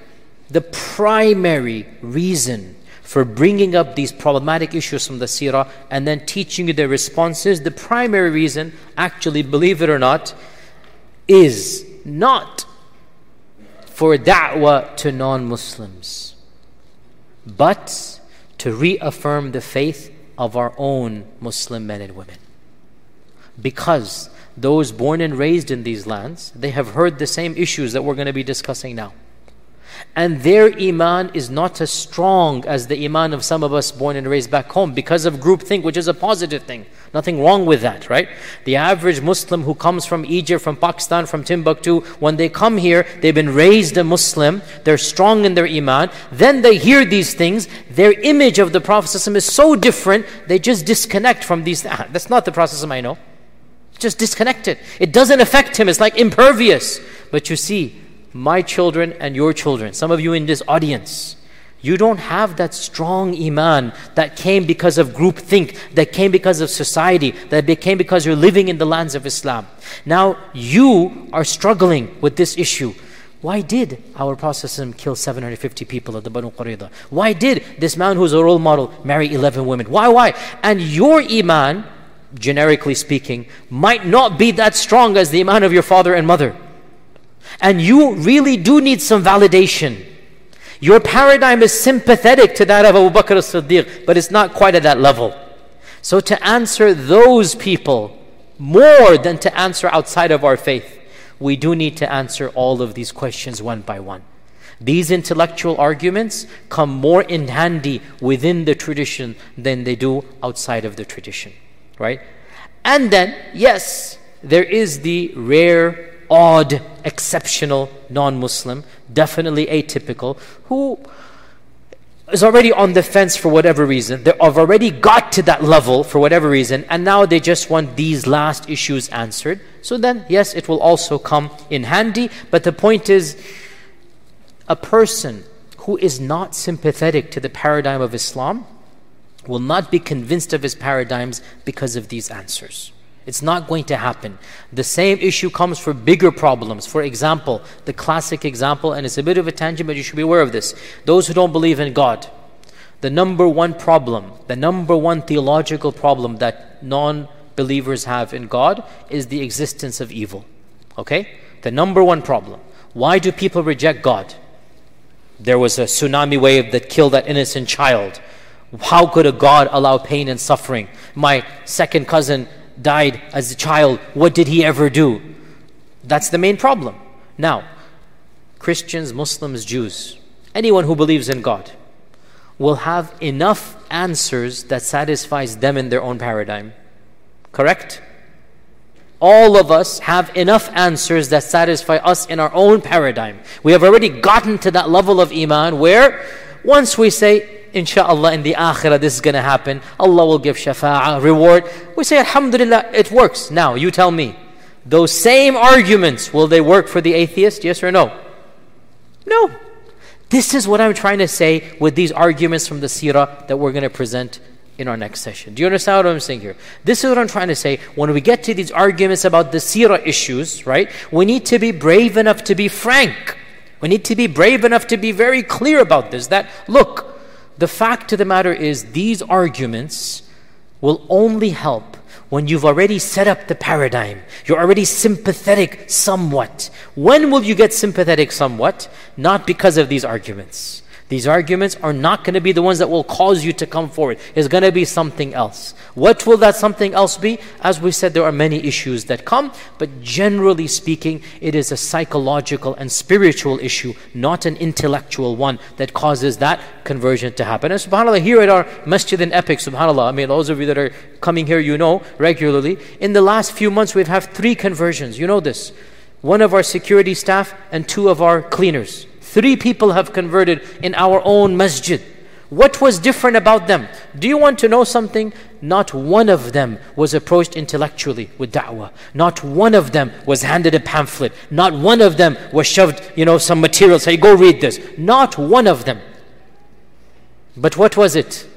The primary reason for bringing up these problematic issues from the seerah and then teaching you their responses, the primary reason, actually, believe it or not, is not for da'wah to non Muslims but to reaffirm the faith of our own Muslim men and women. Because those born and raised in these lands, they have heard the same issues that we're going to be discussing now. And their iman is not as strong as the iman of some of us born and raised back home because of groupthink, which is a positive thing. Nothing wrong with that, right? The average Muslim who comes from Egypt, from Pakistan, from Timbuktu, when they come here, they've been raised a Muslim, they're strong in their iman, then they hear these things, their image of the Prophet is so different, they just disconnect from these. That's not the Prophet I know. Just disconnected. It doesn't affect him, it's like impervious. But you see, my children and your children, some of you in this audience, you don't have that strong iman that came because of groupthink, that came because of society, that came because you're living in the lands of Islam. Now you are struggling with this issue. Why did our Prophet kill 750 people at the Banu Qurayza? Why did this man who's a role model marry 11 women? Why, why? And your iman, generically speaking, might not be that strong as the iman of your father and mother. And you really do need some validation. Your paradigm is sympathetic to that of Abu Bakr as-Siddiq, but it's not quite at that level. So to answer those people more than to answer outside of our faith, we do need to answer all of these questions one by one. These intellectual arguments come more in handy within the tradition than they do outside of the tradition, right? And then, yes, there is the rare odd, exceptional non Muslim, definitely atypical, who is already on the fence for whatever reason. They've already got to that level for whatever reason, and now they just want these last issues answered. So then, yes, it will also come in handy, but the point is a person who is not sympathetic to the paradigm of Islam will not be convinced of his paradigms because of these answers. It's not going to happen. The same issue comes for bigger problems. For example, the classic example, and it's a bit of a tangent, but you should be aware of this. Those who don't believe in God, the number one problem, the number one theological problem that non believers have in God is the existence of evil. Okay? The number one problem. Why do people reject God? There was a tsunami wave that killed that innocent child. How could a God allow pain and suffering? My second cousin died as a child. What did he ever do? That's the main problem. Now, Christians, Muslims, Jews, anyone who believes in God will have enough answers that satisfies them in their own paradigm. Correct? All of us have enough answers that satisfy us in our own paradigm. We have already gotten to that level of iman where once we say, inshallah, in the akhirah, this is going to happen, Allah will give shafa'ah, reward. We say, alhamdulillah, it works. Now, you tell me, those same arguments, will they work for the atheist? Yes or no? No. This is what I'm trying to say with these arguments from the seerah that we're going to present in our next session. Do you understand what I'm saying here? This is what I'm trying to say. When we get to these arguments about the seerah issues, right, we need to be brave enough to be frank. We need to be brave enough to be very clear about this. That, look, the fact of the matter is, these arguments will only help when you've already set up the paradigm. You're already sympathetic somewhat. When will you get sympathetic somewhat? Not because of these arguments. These arguments are not going to be the ones that will cause you to come forward. It's going to be something else. What will that something else be? As we said, there are many issues that come, but generally speaking, it is a psychological and spiritual issue, not an intellectual one that causes that conversion to happen. And subhanAllah, here at our masjid in Epic, subhanAllah, I mean, those of you that are coming here, you know regularly, in the last few months, we've had three conversions. You know this. One of our security staff and two of our cleaners. Three people have converted in our own masjid. What was different about them? Do you want to know something? Not one of them was approached intellectually with da'wah. Not one of them was handed a pamphlet. Not one of them was shoved, you know, some material, say, go read this. Not one of them. But what was it?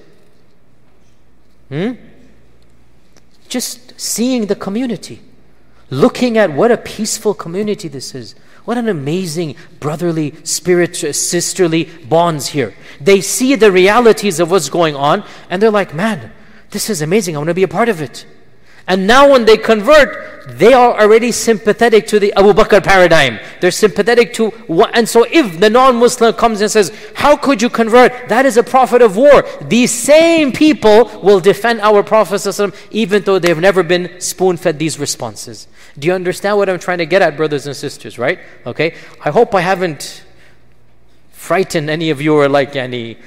Hmm? Just seeing the community. Looking at what a peaceful community this is. What an amazing brotherly, spirit, uh, sisterly bonds here. They see the realities of what's going on and they're like, man, this is amazing. I want to be a part of it. And now when they convert, they are already sympathetic to the Abu Bakr paradigm. They're sympathetic to what, and so if the non-Muslim comes and says, how could you convert? That is a prophet of war. These same people will defend our Prophet even though they've never been spoon-fed these responses. Do you understand what I'm trying to get at, brothers and sisters, right? Okay? I hope I haven't frightened any of you or like any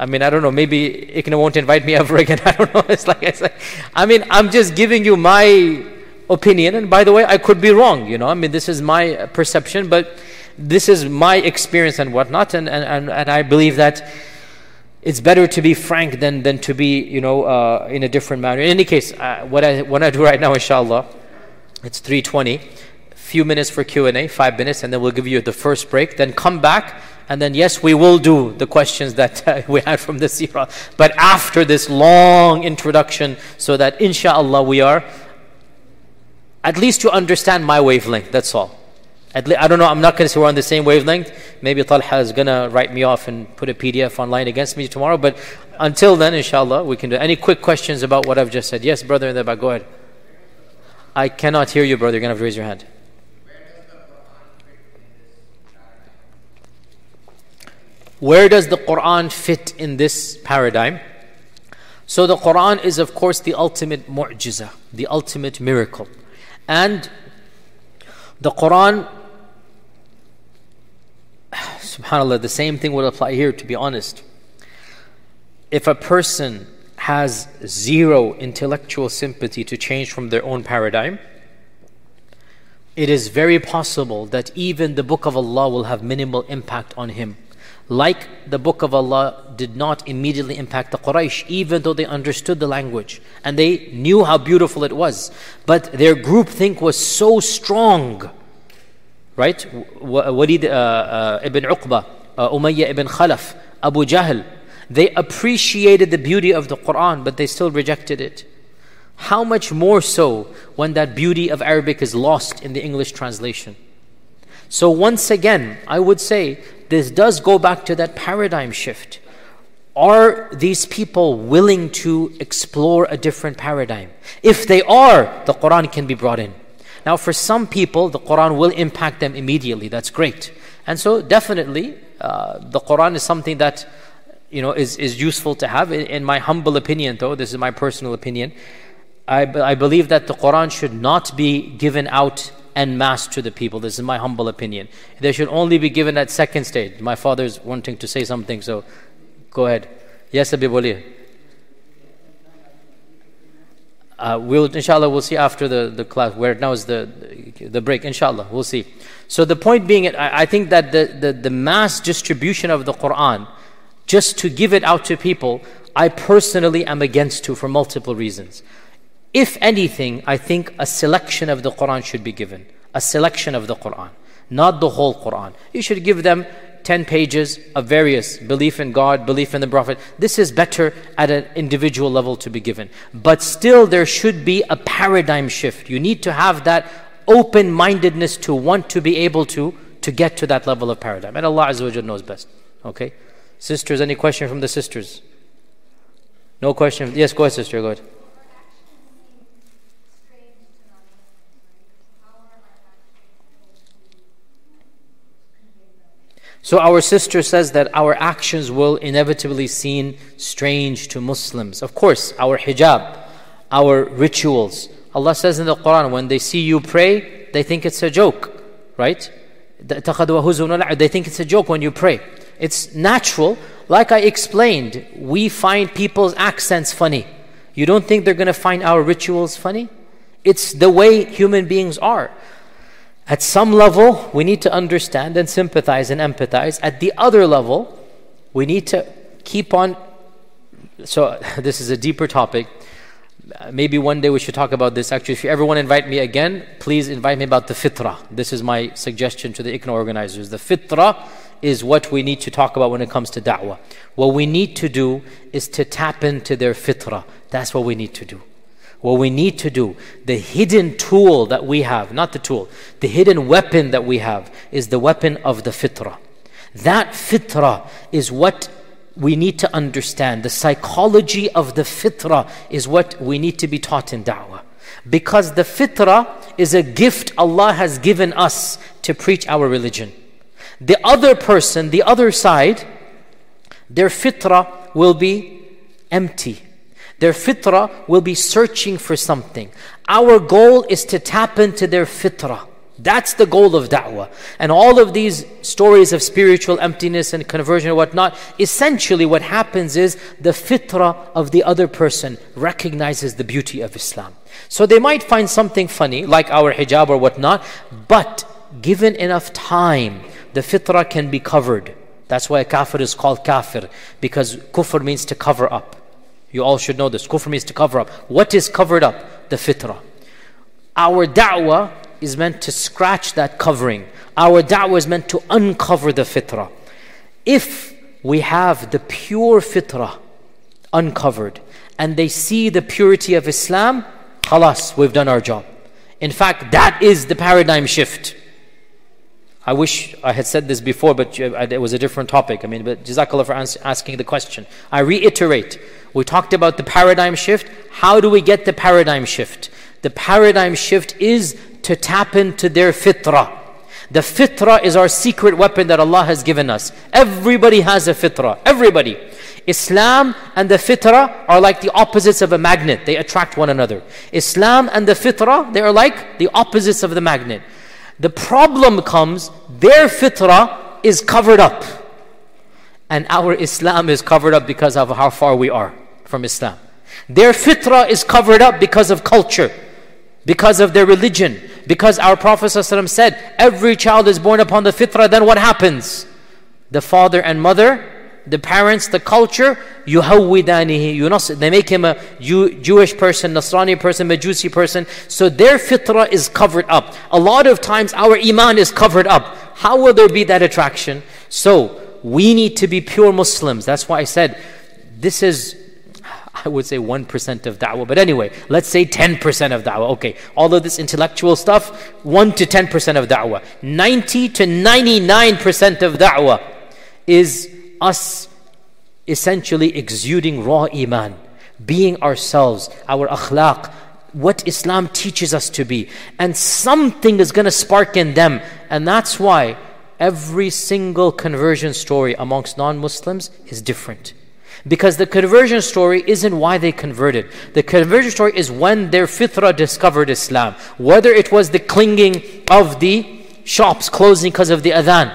I mean, I don't know, maybe ICNA won't invite me ever again. I don't know. It's like, it's like, I mean, I'm just giving you my opinion. And by the way, I could be wrong, you know. I mean, this is my perception, but this is my experience and whatnot. And, and, and, and I believe that it's better to be frank than, than to be, you know, uh, in a different manner. In any case, uh, what, I, what I do right now, inshallah, it's 3.20. Few minutes for Q&A, five minutes, and then we'll give you the first break. Then come back and then, yes, we will do the questions that uh, we had from the seerah. But after this long introduction, so that inshallah we are, at least to understand my wavelength, that's all. Le- I don't know, I'm not going to say we're on the same wavelength. Maybe Talha is going to write me off and put a PDF online against me tomorrow. But until then, inshallah, we can do. Any quick questions about what I've just said? Yes, brother in the back, go ahead. I cannot hear you, brother. You're going to have to raise your hand. Where does the Quran fit in this paradigm? So the Quran is of course the ultimate mu'jiza, the ultimate miracle. And the Quran, subhanAllah, the same thing would apply here to be honest. If a person has zero intellectual sympathy to change from their own paradigm, it is very possible that even the book of Allah will have minimal impact on him like the book of Allah did not immediately impact the Quraysh, even though they understood the language and they knew how beautiful it was. But their groupthink was so strong. Right? Walid uh, uh, ibn Uqba, uh, Umayyah ibn Khalaf, Abu Jahl, they appreciated the beauty of the Quran, but they still rejected it. How much more so when that beauty of Arabic is lost in the English translation? So, once again, I would say this does go back to that paradigm shift. Are these people willing to explore a different paradigm? If they are, the Quran can be brought in. Now, for some people, the Quran will impact them immediately. That's great. And so, definitely, uh, the Quran is something that you know, is, is useful to have. In, my humble opinion, though, this is my personal opinion, I, I believe that the Quran should not be given out en masse to the people. This is my humble opinion. They should only be given at second stage. My father is wanting to say something, so go ahead. Yes, Abi Boliye. Uh, we'll inshallah we'll see after the, the class where now is the the break inshallah we'll see so the point being I, I think that the, the, the mass distribution of the quran just to give it out to people i personally am against to for multiple reasons if anything i think a selection of the quran should be given a selection of the quran not the whole quran you should give them 10 pages of various belief in God, belief in the Prophet. This is better at an individual level to be given. But still, there should be a paradigm shift. You need to have that open mindedness to want to be able to, to get to that level of paradigm. And Allah knows best. Okay? Sisters, any question from the sisters? No question? Yes, go ahead, sister. Go ahead. So our sister says that our actions will inevitably seem strange to Muslims. Of course, our hijab, our rituals. Allah says in the Quran, when they see you pray, they think it's a joke, right? They think it's a joke when you pray. It's natural. Like I explained, we find people's accents funny. You don't think they're going to find our rituals funny? It's the way human beings are. At some level, we need to understand and sympathize and empathize. At the other level, we need to keep on. So, this is a deeper topic. Maybe one day we should talk about this. Actually, if you ever want to invite me again, please invite me about the fitrah. This is my suggestion to the ICNA organizers. The fitrah is what we need to talk about when it comes to da'wah. What we need to do is to tap into their fitrah. That's what we need to do. What we need to do, the hidden tool that we have, not the tool, the hidden weapon that we have is the weapon of the fitrah. That fitrah is what we need to understand. The psychology of the fitrah is what we need to be taught in da'wah. Because the fitrah is a gift Allah has given us to preach our religion. The other person, the other side, their fitrah will be empty their fitrah will be searching for something. Our goal is to tap into their fitrah. That's the goal of da'wah. And all of these stories of spiritual emptiness and conversion and whatnot, essentially what happens is the fitrah of the other person recognizes the beauty of Islam. So they might find something funny, like our hijab or whatnot, but given enough time, the fitrah can be covered. That's why a kafir is called kafir, because kufr means to cover up. You all should know this. Kufr means to cover up. What is covered up? The fitrah. Our da'wah is meant to scratch that covering. Our da'wah is meant to uncover the fitrah. If we have the pure fitrah uncovered and they see the purity of Islam, khalas, we've done our job. In fact, that is the paradigm shift. I wish I had said this before, but uh, it was a different topic. I mean, but Jazakallah for asking the question. I reiterate we talked about the paradigm shift. How do we get the paradigm shift? The paradigm shift is to tap into their fitrah. The fitrah is our secret weapon that Allah has given us. Everybody has a fitrah. Everybody. Islam and the fitrah are like the opposites of a magnet. They attract one another. Islam and the fitrah, they are like the opposites of the magnet. The problem comes, their fitrah is covered up and our Islam is covered up because of how far we are from Islam. Their fitrah is covered up because of culture, because of their religion, because our Prophet ﷺ said, every child is born upon the fitrah, then what happens? The father and mother, the parents, the culture, yuhawwidanihi, they make him a Jewish person, Nasrani person, Majusi person. So their fitrah is covered up. A lot of times our iman is covered up. How will there be that attraction? So we need to be pure Muslims. That's why I said this is, I would say 1% of da'wah. But anyway, let's say 10% of da'wah. Okay, all of this intellectual stuff, 1 to 10% of da'wah. 90 to 99% of da'wah is us essentially exuding raw iman, being ourselves, our akhlaq, what Islam teaches us to be. And something is going to spark in them. And that's why Every single conversion story amongst non Muslims is different. Because the conversion story isn't why they converted. The conversion story is when their fitrah discovered Islam. Whether it was the clinging of the shops closing because of the adhan,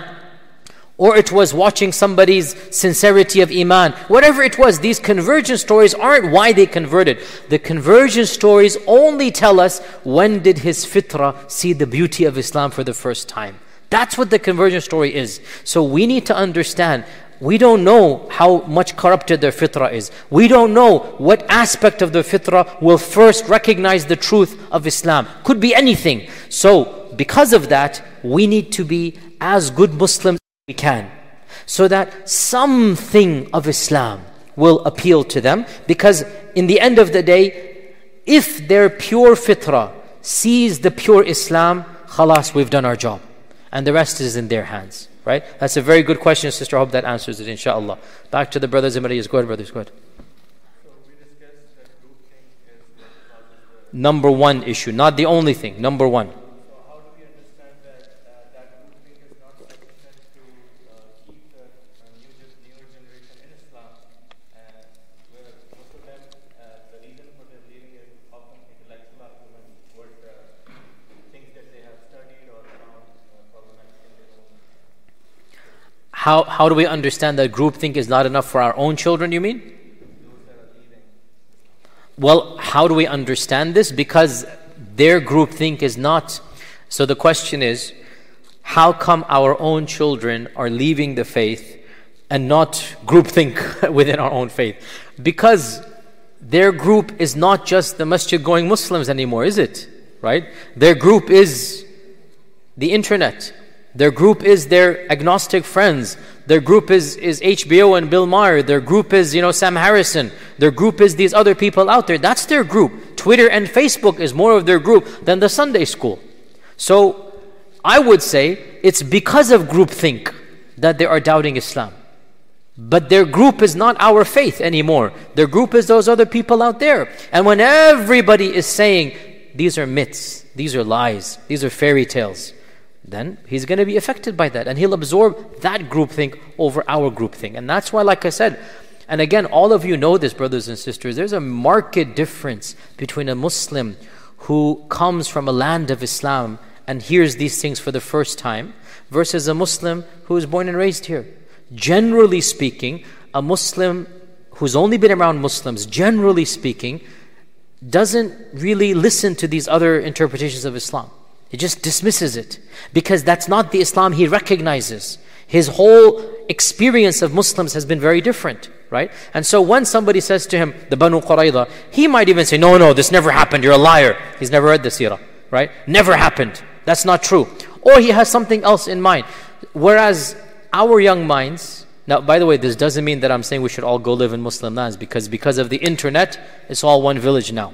or it was watching somebody's sincerity of iman. Whatever it was, these conversion stories aren't why they converted. The conversion stories only tell us when did his fitrah see the beauty of Islam for the first time. That's what the conversion story is. So we need to understand we don't know how much corrupted their fitrah is. We don't know what aspect of their fitrah will first recognize the truth of Islam. Could be anything. So, because of that, we need to be as good Muslims we can. So that something of Islam will appeal to them. Because in the end of the day, if their pure fitrah sees the pure Islam, khalas, we've done our job. And the rest is in their hands. Right? That's a very good question, sister. I hope that answers it, inshallah. Back to the brothers and Marias. Go ahead, brothers. Go ahead. Number one issue, not the only thing. Number one. How, how do we understand that groupthink is not enough for our own children, you mean? Well, how do we understand this? Because their groupthink is not. So the question is, how come our own children are leaving the faith and not groupthink within our own faith? Because their group is not just the masjid going Muslims anymore, is it? Right? Their group is the internet, their group is their agnostic friends. Their group is, is HBO and Bill Maher. Their group is, you know, Sam Harrison. Their group is these other people out there. That's their group. Twitter and Facebook is more of their group than the Sunday school. So I would say it's because of groupthink that they are doubting Islam. But their group is not our faith anymore. Their group is those other people out there. And when everybody is saying, these are myths, these are lies, these are fairy tales, then he's going to be affected by that and he'll absorb that group groupthink over our group groupthink. And that's why, like I said, and again, all of you know this, brothers and sisters, there's a marked difference between a Muslim who comes from a land of Islam and hears these things for the first time versus a Muslim who is born and raised here. Generally speaking, a Muslim who's only been around Muslims, generally speaking, doesn't really listen to these other interpretations of Islam. He just dismisses it because that's not the Islam he recognizes. His whole experience of Muslims has been very different, right? And so when somebody says to him, the Banu Qurayza, he might even say, No, no, this never happened, you're a liar. He's never read the seerah, right? Never happened. That's not true. Or he has something else in mind. Whereas our young minds, now by the way, this doesn't mean that I'm saying we should all go live in Muslim lands because because of the internet, it's all one village now.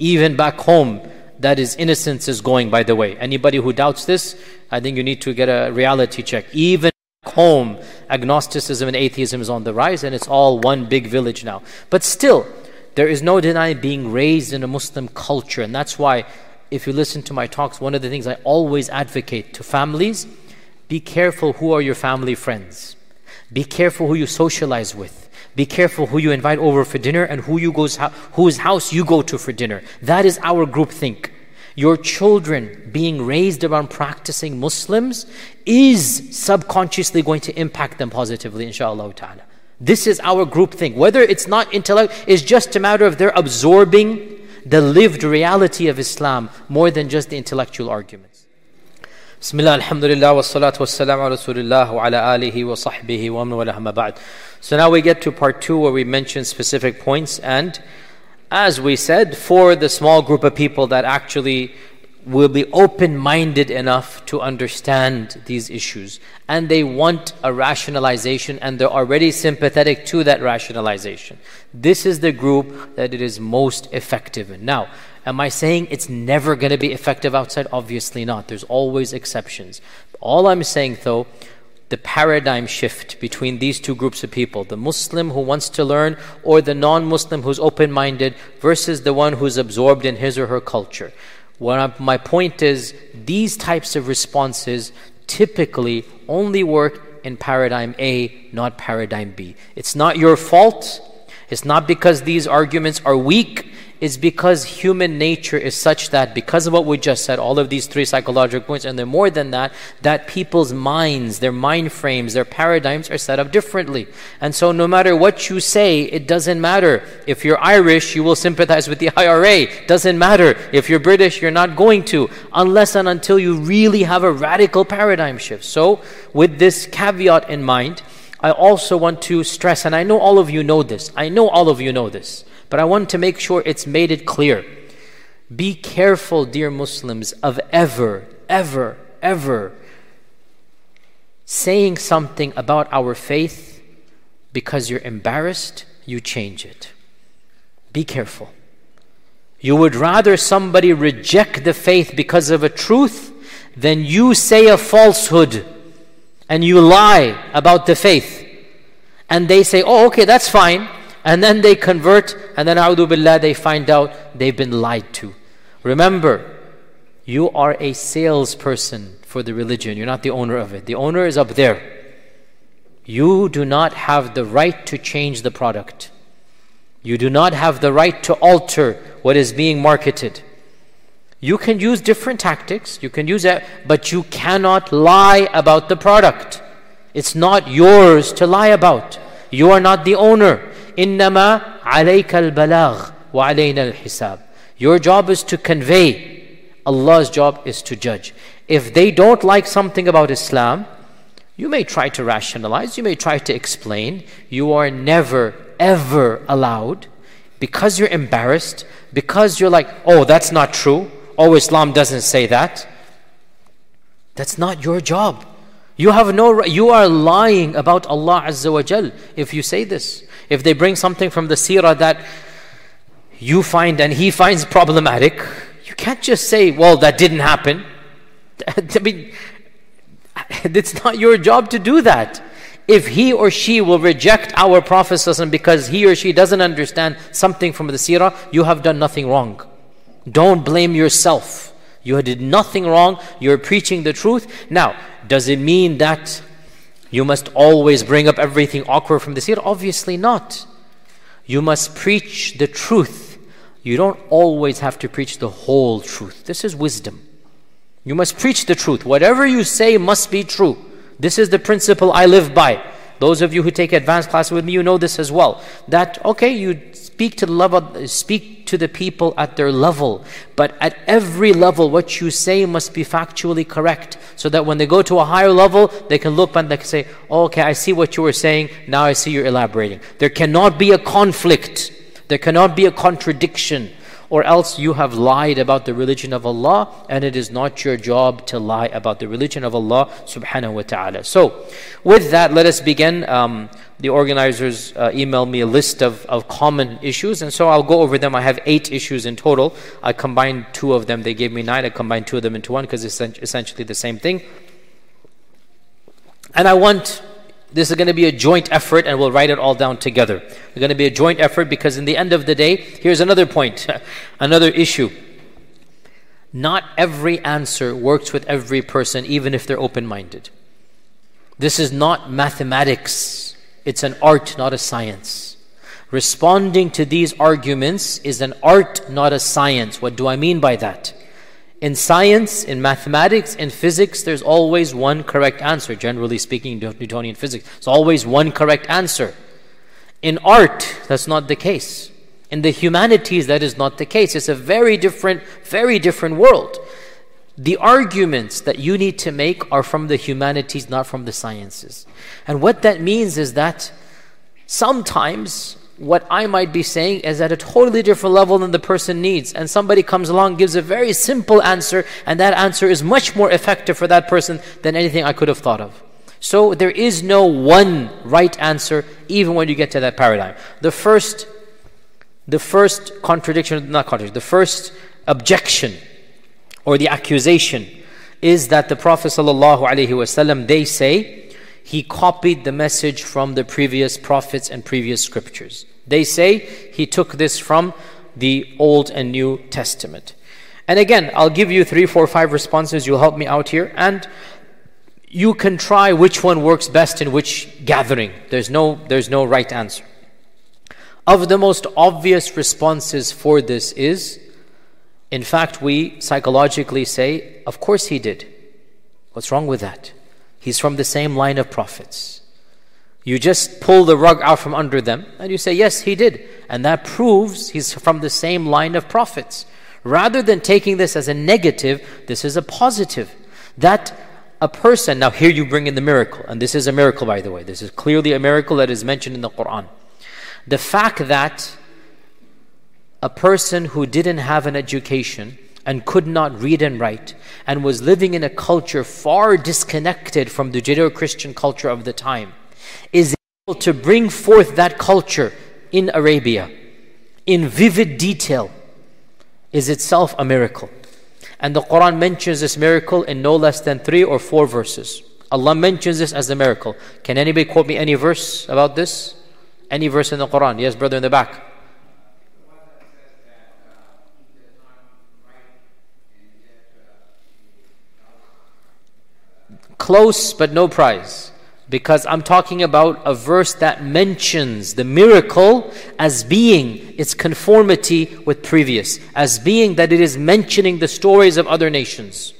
Even back home, that is innocence is going, by the way. Anybody who doubts this, I think you need to get a reality check. Even home, agnosticism and atheism is on the rise, and it's all one big village now. But still, there is no denying being raised in a Muslim culture, and that's why, if you listen to my talks, one of the things I always advocate to families be careful who are your family friends, be careful who you socialize with. Be careful who you invite over for dinner and who you goes, whose house you go to for dinner. That is our group think. Your children being raised around practicing Muslims is subconsciously going to impact them positively, inshallah ta'ala. This is our group thing. Whether it's not intellect, it's just a matter of they're absorbing the lived reality of Islam more than just the intellectual arguments. Bismillah, alhamdulillah, wa salatu wa salam ala rasulillah ala alihi wa sahbihi wa man ba'd. So now we get to part two where we mention specific points. And as we said, for the small group of people that actually will be open minded enough to understand these issues. And they want a rationalization and they're already sympathetic to that rationalization. This is the group that it is most effective in. Now, am I saying it's never going to be effective outside? Obviously not. There's always exceptions. All I'm saying though, the paradigm shift between these two groups of people the Muslim who wants to learn, or the non Muslim who's open minded, versus the one who's absorbed in his or her culture. What my point is, these types of responses typically only work in paradigm A, not paradigm B. It's not your fault It's not because these arguments are weak, it's because human nature is such that, because of what we just said, all of these three psychological points, and they're more than that, that people's minds, their mind frames, their paradigms are set up differently. And so, no matter what you say, it doesn't matter. If you're Irish, you will sympathize with the IRA. Doesn't matter. If you're British, you're not going to, unless and until you really have a radical paradigm shift. So, with this caveat in mind, I also want to stress, and I know all of you know this, I know all of you know this, but I want to make sure it's made it clear. Be careful, dear Muslims, of ever, ever, ever saying something about our faith because you're embarrassed, you change it. Be careful. You would rather somebody reject the faith because of a truth than you say a falsehood and you lie about the faith, and they say, oh, okay, that's fine, and then they convert, and then, a'udhu billah, they find out they've been lied to. Remember, you are a salesperson for the religion, you're not the owner of it. The owner is up there. You do not have the right to change the product. You do not have the right to alter what is being marketed. You can use different tactics, you can use it, but you cannot lie about the product. It's not yours to lie about. You are not the owner. إنما عليك البلاغ وعلينا الحساب. Your job is to convey. Allah's job is to judge. If they don't like something about Islam, you may try to rationalize, you may try to explain. You are never, ever allowed because you're embarrassed, because you're like, oh, that's not true. Oh, Islam doesn't say that. That's not your job. You have no you are lying about Allah Azza wa Jal if you say this. If they bring something from the seerah that you find and he finds problematic, you can't just say, well, that didn't happen. I mean, it's not your job to do that. If he or she will reject our Prophet because he or she doesn't understand something from the seerah, you have done nothing wrong. Don't blame yourself. You did nothing wrong. You're preaching the truth. Now, does it mean that you must always bring up everything awkward from the seerah? Obviously not. You must preach the truth. You don't always have to preach the whole truth. This is wisdom. You must preach the truth. Whatever you say must be true. This is the principle I live by. Those of you who take advanced classes with me, you know this as well. That okay, you speak to the love of, speak to the people at their level, but at every level, what you say must be factually correct, so that when they go to a higher level, they can look and they can say, oh, "Okay, I see what you were saying. Now I see you're elaborating." There cannot be a conflict. There cannot be a contradiction or else you have lied about the religion of Allah and it is not your job to lie about the religion of Allah subhanahu wa ta'ala. So, with that, let us begin. Um, the organizers uh, emailed me a list of, of common issues, and so I'll go over them. I have eight issues in total. I combined two of them. They gave me nine. I combined two of them into one because it's essentially the same thing. And I want this is going to be a joint effort, and we'll write it all down together. It's going to be a joint effort because, in the end of the day, here's another point, another issue. Not every answer works with every person, even if they're open minded. This is not mathematics, it's an art, not a science. Responding to these arguments is an art, not a science. What do I mean by that? In science, in mathematics, in physics, there's always one correct answer. Generally speaking, Newtonian physics, there's always one correct answer. In art, that's not the case. In the humanities, that is not the case. It's a very different, very different world. The arguments that you need to make are from the humanities, not from the sciences. And what that means is that sometimes what I might be saying is at a totally different level than the person needs. And somebody comes along, gives a very simple answer, and that answer is much more effective for that person than anything I could have thought of. So there is no one right answer, even when you get to that paradigm. The first, the first contradiction, not contradiction, the first objection or the accusation is that the Prophet ﷺ, they say, he copied the message from the previous prophets and previous scriptures. They say he took this from the Old and New Testament. And again, I'll give you three, four, five responses. You'll help me out here. And you can try which one works best in which gathering. There's no, there's no right answer. Of the most obvious responses for this is, in fact, we psychologically say, of course he did. What's wrong with that? He's from the same line of prophets. You just pull the rug out from under them and you say, yes, he did. And that proves he's from the same line of prophets. Rather than taking this as a negative, this is a positive. That a person, now here you bring in the miracle, and this is a miracle by the way, this is clearly a miracle that is mentioned in the Quran. The fact that a person who didn't have an education and could not read and write and was living in a culture far disconnected from the Judeo Christian culture of the time is able to bring forth that culture in Arabia in vivid detail is itself a miracle. And the Quran mentions this miracle in no less than three or four verses. Allah mentions this as a miracle. Can anybody quote me any verse about this? Any verse in the Quran? Yes, brother in the back. Close but no prize because I'm talking about a verse that mentions the miracle as being its conformity with previous, as being that it is mentioning the stories of other nations.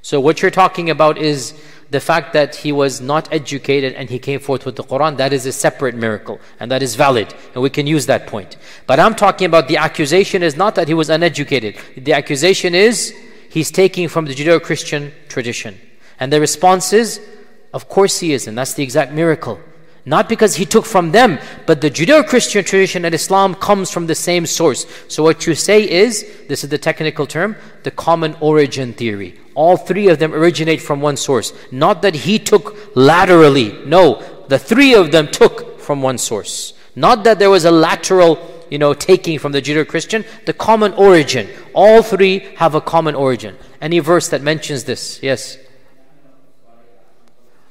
So, what you're talking about is the fact that he was not educated and he came forth with the Quran, that is a separate miracle and that is valid and we can use that point. But I'm talking about the accusation is not that he was uneducated. The accusation is he's taking from the Judeo Christian tradition. And the response is of course he is, and that's the exact miracle. Not because he took from them, but the Judeo Christian tradition and Islam comes from the same source. So, what you say is this is the technical term the common origin theory. All three of them originate from one source. Not that he took laterally. No, the three of them took from one source. Not that there was a lateral you know, taking from the Judeo Christian, the common origin. All three have a common origin. Any verse that mentions this? Yes.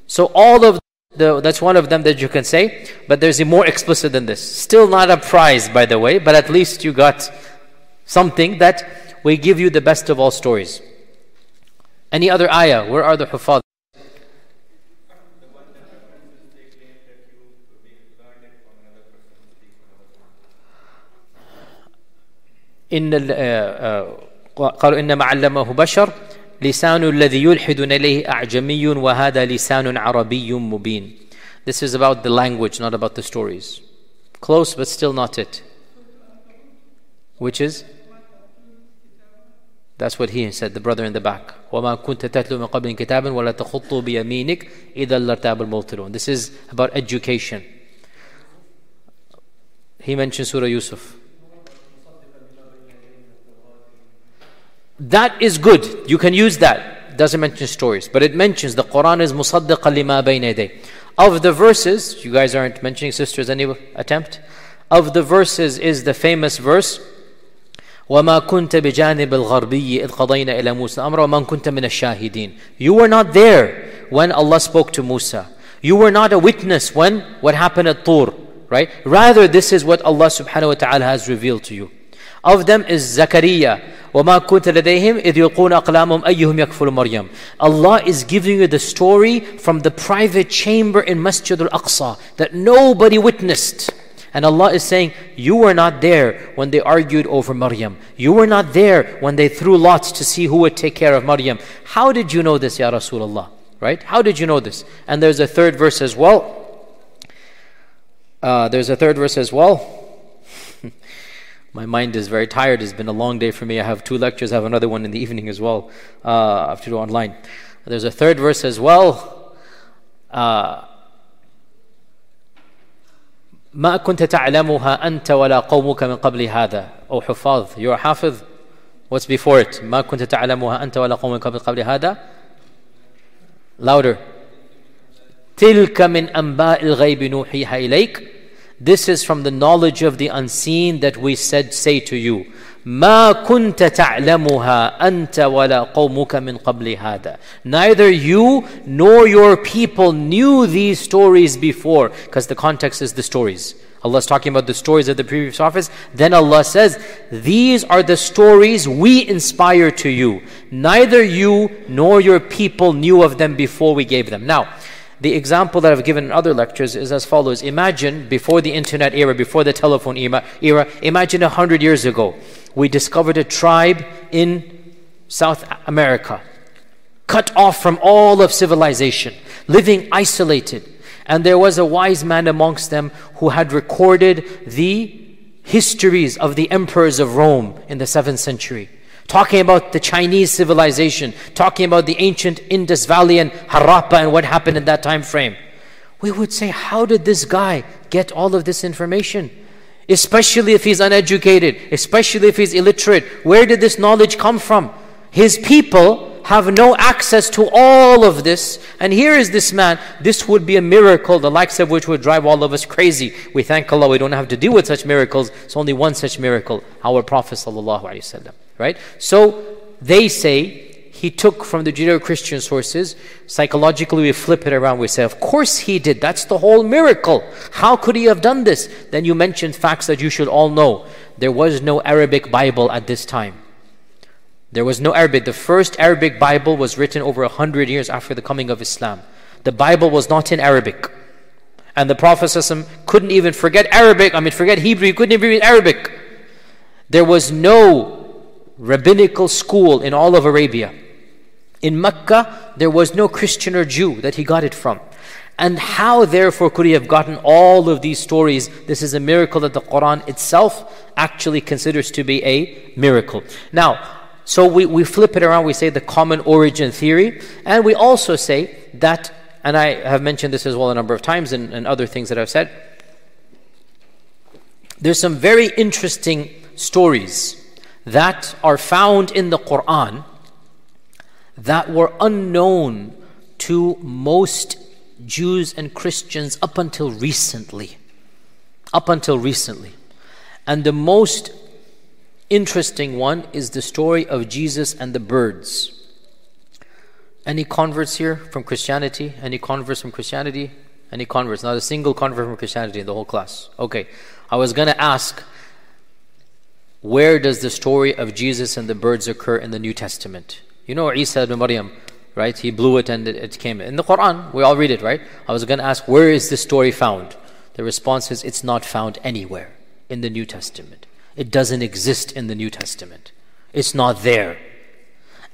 So all of the, that's one of them that you can say, but there's a more explicit than this. Still not a prize, by the way, but at least you got something that we give you the best of all stories. Any other ayah? Where are the hufad? إن قالوا إنما علمه بشر لسان الذي يلحد إليه أعجمي وهذا لسان عربي مبين This is about the language, not about the stories. Close, but still not it. Which is? That's what he said, the brother in the back. وَمَا كُنْتَ تَتْلُو مِنْ قَبْلٍ كِتَابٍ وَلَا تَخُطُّ بِيَمِينِكَ إِذَا لَارْتَابَ الْمُبْطِلُونَ This is about education. He mentioned Surah Yusuf. That is good. You can use that. It doesn't mention stories, but it mentions the Quran is musaddiqa lima bayna Of the verses, you guys aren't mentioning sisters any attempt? Of the verses is the famous verse وما كنت بجانب الغربي إذ قضينا إلى موسى الأمر وما كنت من الشاهدين You were not there when Allah spoke to Musa. You were not a witness when what happened at Tur, right? Rather, this is what Allah subhanahu wa ta'ala has revealed to you. Of them is Zakaria. وَمَا كُنْتَ لَدَيْهِمْ إِذْ يُلْقُونَ أَقْلَامُهُمْ أَيُّهُمْ يَكْفُلُ مَرْيَمْ Allah is giving you the story from the private chamber in Masjid al-Aqsa that nobody witnessed. And Allah is saying, You were not there when they argued over Maryam. You were not there when they threw lots to see who would take care of Maryam. How did you know this, Ya Rasulullah? Right? How did you know this? And there's a third verse as well. Uh, there's a third verse as well. My mind is very tired. It's been a long day for me. I have two lectures. I have another one in the evening as well. Uh, I have to do online. There's a third verse as well. ما كنت تعلمها أنت ولا قومك من قبل هذا أو حفاظ you're a حافظ what's before it ما كنت تعلمها أنت ولا قومك من قبل هذا louder تلك من أنباء الغيب نوحيها إليك this is from the knowledge of the unseen that we said, say to you. ما كنت تعلمها أنت ولا قومك من قبل هذا. Neither you nor your people knew these stories before, because the context is the stories. Allah is talking about the stories of the previous prophets. Then Allah says, These are the stories we inspire to you. Neither you nor your people knew of them before we gave them. Now, the example that I've given in other lectures is as follows Imagine before the internet era, before the telephone era, imagine a hundred years ago, we discovered a tribe in South America, cut off from all of civilization, living isolated. And there was a wise man amongst them who had recorded the histories of the emperors of Rome in the 7th century talking about the Chinese civilization, talking about the ancient Indus Valley and Harappa and what happened in that time frame. We would say, how did this guy get all of this information? Especially if he's uneducated, especially if he's illiterate. Where did this knowledge come from? His people have no access to all of this. And here is this man. This would be a miracle, the likes of which would drive all of us crazy. We thank Allah we don't have to deal with such miracles. It's only one such miracle, our Prophet sallallahu alaihi wasallam. Right? So they say he took from the Judeo Christian sources. Psychologically, we flip it around. We say, Of course he did. That's the whole miracle. How could he have done this? Then you mentioned facts that you should all know. There was no Arabic Bible at this time. There was no Arabic. The first Arabic Bible was written over a hundred years after the coming of Islam. The Bible was not in Arabic. And the Prophet couldn't even forget Arabic. I mean, forget Hebrew. He couldn't even read Arabic. There was no rabbinical school in all of Arabia. In Mecca, there was no Christian or Jew that he got it from. And how, therefore, could he have gotten all of these stories? This is a miracle that the Quran itself actually considers to be a miracle. Now, so we, we flip it around, we say the common origin theory, and we also say that, and I have mentioned this as well a number of times and, and other things that I've said, there's some very interesting stories that are found in the Quran that were unknown to most Jews and Christians up until recently. Up until recently. And the most interesting one is the story of Jesus and the birds. Any converts here from Christianity? Any converts from Christianity? Any converts? Not a single convert from Christianity in the whole class. Okay. I was going to ask where does the story of Jesus and the birds occur in the New Testament? You know Isa ibn Maryam, right? He blew it and it came. In the Quran, we all read it, right? I was going to ask, where is this story found? The response is, it's not found anywhere in the New Testament. It doesn't exist in the New Testament. It's not there.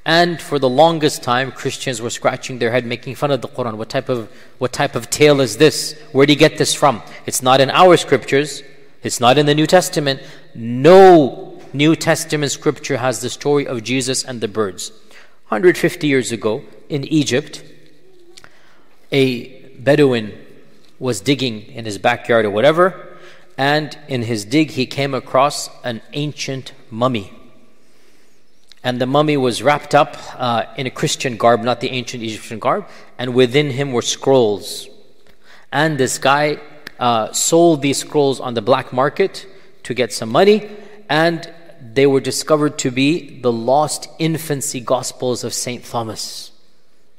And for the longest time, Christians were scratching their head, making fun of the Quran. What type of what type of tale is this? Where do you get this from? It's not in our scriptures. It's not in the New Testament. No New Testament scripture has the story of Jesus and the birds. 150 years ago in Egypt, a Bedouin was digging in his backyard or whatever, and in his dig he came across an ancient mummy. And the mummy was wrapped up uh, in a Christian garb, not the ancient Egyptian garb, and within him were scrolls. And this guy uh, sold these scrolls on the black market to get some money, and they were discovered to be the lost infancy gospels of St. Thomas,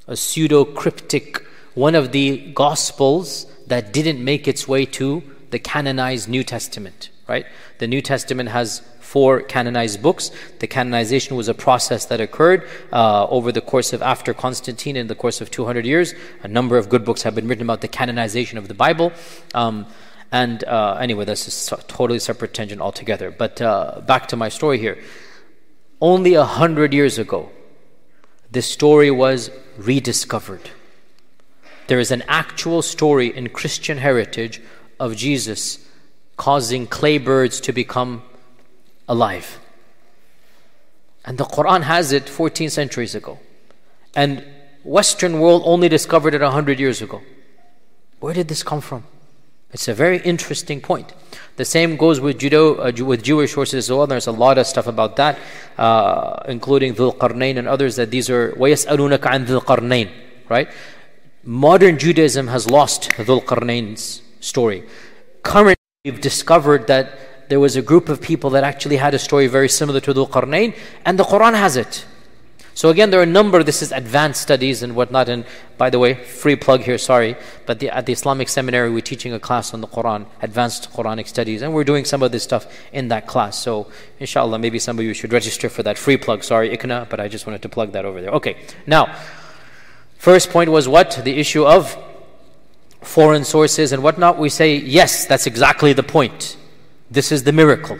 a pseudo cryptic, one of the gospels that didn't make its way to the canonized New Testament, right? The New Testament has four canonized books. The canonization was a process that occurred uh, over the course of after Constantine in the course of 200 years. A number of good books have been written about the canonization of the Bible. Um, and uh, anyway, that's a totally separate tangent altogether. But uh, back to my story here. Only a hundred years ago, this story was rediscovered. There is an actual story in Christian heritage of Jesus causing clay birds to become alive. And the Quran has it 14 centuries ago. And Western world only discovered it 100 years ago. Where did this come from? It's a very interesting point. The same goes with Judo, uh, with Jewish sources as well. There's a lot of stuff about that, uh, including Dhul Qarnayn and others. That these are وَيَسْأَلُونَكَ عَنْ Dhul Qarnayn, right? Modern Judaism has lost Dhul Qarnayn's story. Currently, we've discovered that there was a group of people that actually had a story very similar to Dhul Qarnayn, and the Quran has it. So again, there are a number, this is advanced studies and whatnot, and by the way, free plug here, sorry, but the, at the Islamic Seminary, we're teaching a class on the Quran, advanced Quranic studies, and we're doing some of this stuff in that class. So inshallah, maybe some of you should register for that free plug. Sorry, ICNA, but I just wanted to plug that over there. Okay, now, first point was what? The issue of foreign sources and whatnot, we say, yes, that's exactly the point. This is the miracle.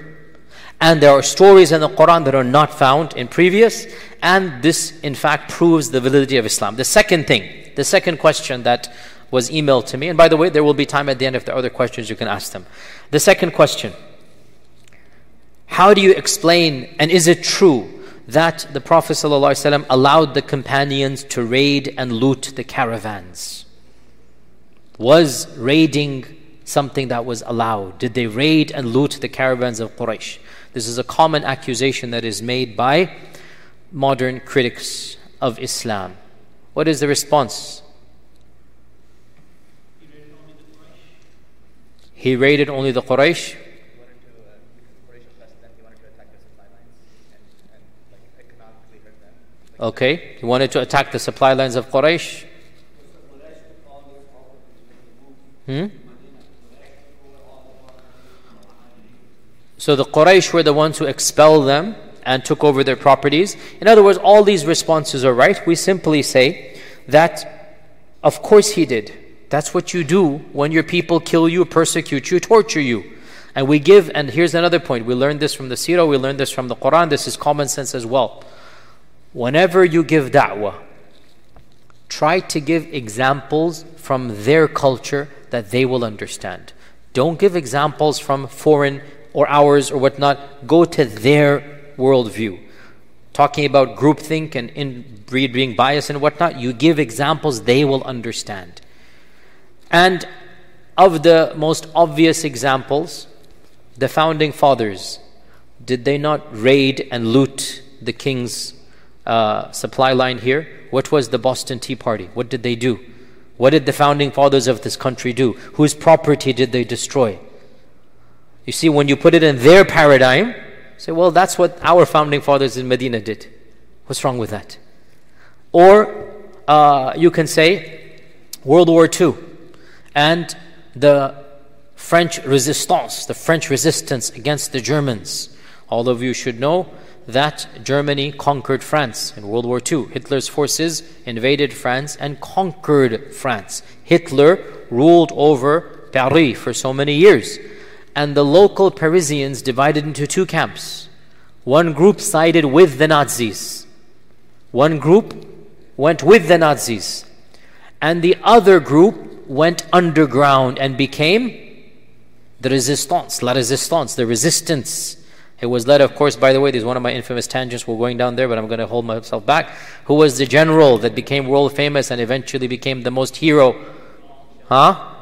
And there are stories in the Quran that are not found in previous, and this in fact proves the validity of Islam. The second thing, the second question that was emailed to me, and by the way, there will be time at the end if there are other questions you can ask them. The second question How do you explain, and is it true that the Prophet ﷺ allowed the companions to raid and loot the caravans? Was raiding something that was allowed? Did they raid and loot the caravans of Quraysh? This is a common accusation that is made by modern critics of Islam. What is the response? He raided only the Quraysh. Okay, he wanted to attack the supply lines of Quraysh. Hmm? So the Quraysh were the ones who expelled them and took over their properties. In other words, all these responses are right. We simply say that, of course, he did. That's what you do when your people kill you, persecute you, torture you. And we give, and here's another point. We learned this from the Sirah, we learned this from the Quran. This is common sense as well. Whenever you give da'wah, try to give examples from their culture that they will understand. Don't give examples from foreign or ours or whatnot. Go to their worldview. Talking about groupthink and inbreed being biased and whatnot, you give examples they will understand. And of the most obvious examples, the founding fathers, did they not raid and loot the king's uh, supply line here? What was the Boston Tea Party? What did they do? What did the founding fathers of this country do? Whose property did they destroy? You see, when you put it in their paradigm, Say, well, that's what our founding fathers in Medina did. What's wrong with that? Or uh, you can say World War II and the French resistance, the French resistance against the Germans. All of you should know that Germany conquered France in World War II. Hitler's forces invaded France and conquered France. Hitler ruled over Paris for so many years and the local Parisians divided into two camps. One group sided with the Nazis, one group went with the Nazis, and the other group went underground and became the resistance, la resistance, the resistance. It was led, of course, by the way, this is one of my infamous tangents. We're going down there, but I'm going to hold myself back. Who was the general that became world famous and eventually became the most hero? Huh?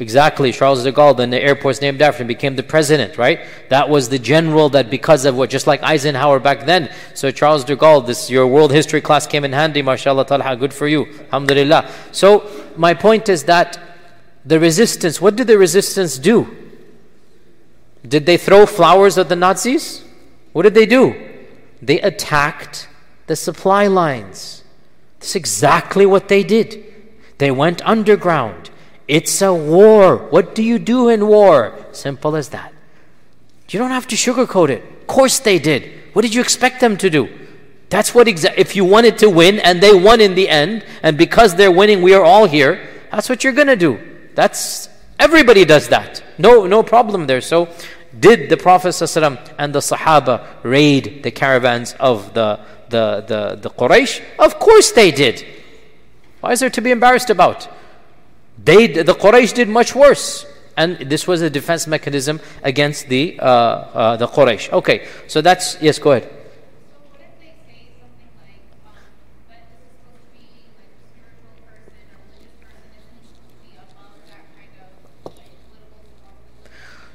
Exactly, Charles de Gaulle, then the airport's named after him, became the president, right? That was the general that because of what, just like Eisenhower back then. So Charles de Gaulle, this your world history class came in handy, mashallah ta'ala, good for you. Alhamdulillah. So my point is that the resistance, what did the resistance do? Did they throw flowers at the Nazis? What did they do? They attacked the supply lines. That's exactly what they did. They went underground. It's a war. What do you do in war? Simple as that. You don't have to sugarcoat it. Of course they did. What did you expect them to do? That's what exa- if you wanted to win and they won in the end, and because they're winning, we are all here. That's what you're gonna do. That's everybody does that. No, no problem there. So, did the Prophet ﷺ and the Sahaba raid the caravans of the the the, the Quraysh? Of course they did. Why is there to be embarrassed about? They, the Quraysh did much worse. And this was a defense mechanism against the, uh, uh, the Quraysh. Okay, so that's, yes, go ahead.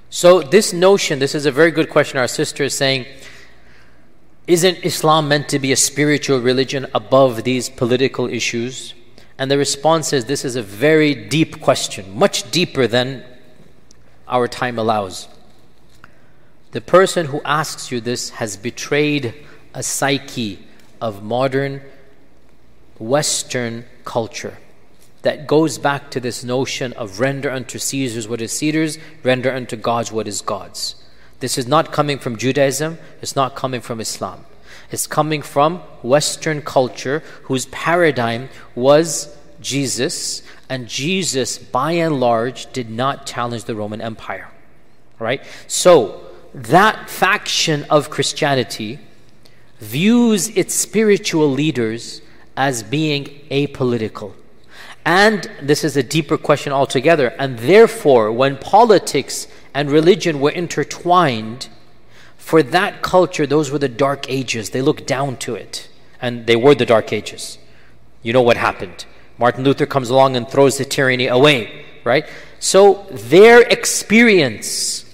So, this notion, this is a very good question. Our sister is saying, isn't Islam meant to be a spiritual religion above these political issues? And the response is this is a very deep question, much deeper than our time allows. The person who asks you this has betrayed a psyche of modern Western culture that goes back to this notion of render unto Caesars what is Caesar's, render unto God's what is God's. This is not coming from Judaism, it's not coming from Islam is coming from Western culture whose paradigm was Jesus And Jesus, by and large, did not challenge the Roman Empire. Right? So, that faction of Christianity views its spiritual leaders as being apolitical. And this is a deeper question altogether. And therefore, when politics and religion were intertwined, for that culture, those were the dark ages. They looked down to it. And they were the dark ages. You know what happened. Martin Luther comes along and throws the tyranny away, right? So their experience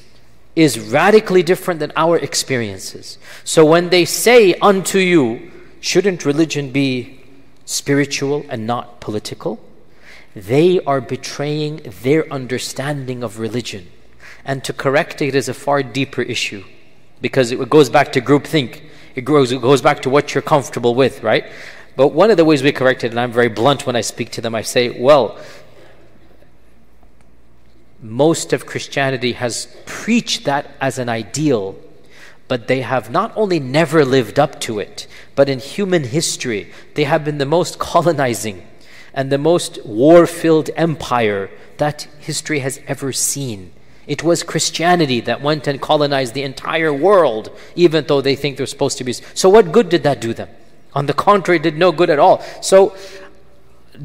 is radically different than our experiences. So when they say unto you, shouldn't religion be spiritual and not political? They are betraying their understanding of religion. And to correct it is a far deeper issue because it goes back to groupthink. It goes, it goes back to what you're comfortable with, right? But one of the ways we correct it, and I'm very blunt when I speak to them, I say, well, most of Christianity has preached that as an ideal, but they have not only never lived up to it, but in human history, they have been the most colonizing and the most war filled empire that history has ever seen. It was Christianity that went and colonized the entire world, even though they think they're supposed to be. So, what good did that do them? On the contrary, did no good at all. So,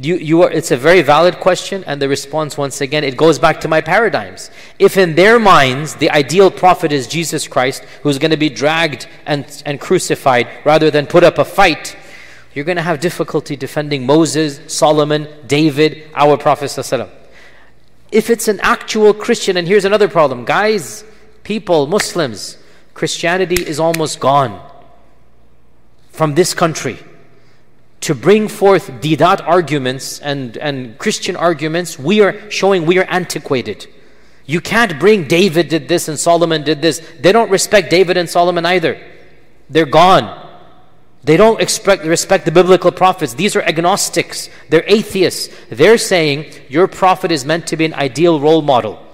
you, you are, it's a very valid question, and the response, once again, it goes back to my paradigms. If in their minds the ideal prophet is Jesus Christ, who's going to be dragged and, and crucified rather than put up a fight, you're going to have difficulty defending Moses, Solomon, David, our Prophet. If it's an actual Christian, and here's another problem guys, people, Muslims, Christianity is almost gone from this country. To bring forth Deedat arguments and, and Christian arguments, we are showing we are antiquated. You can't bring David did this and Solomon did this. They don't respect David and Solomon either. They're gone. They don't expect, respect the biblical prophets. These are agnostics. They're atheists. They're saying your prophet is meant to be an ideal role model.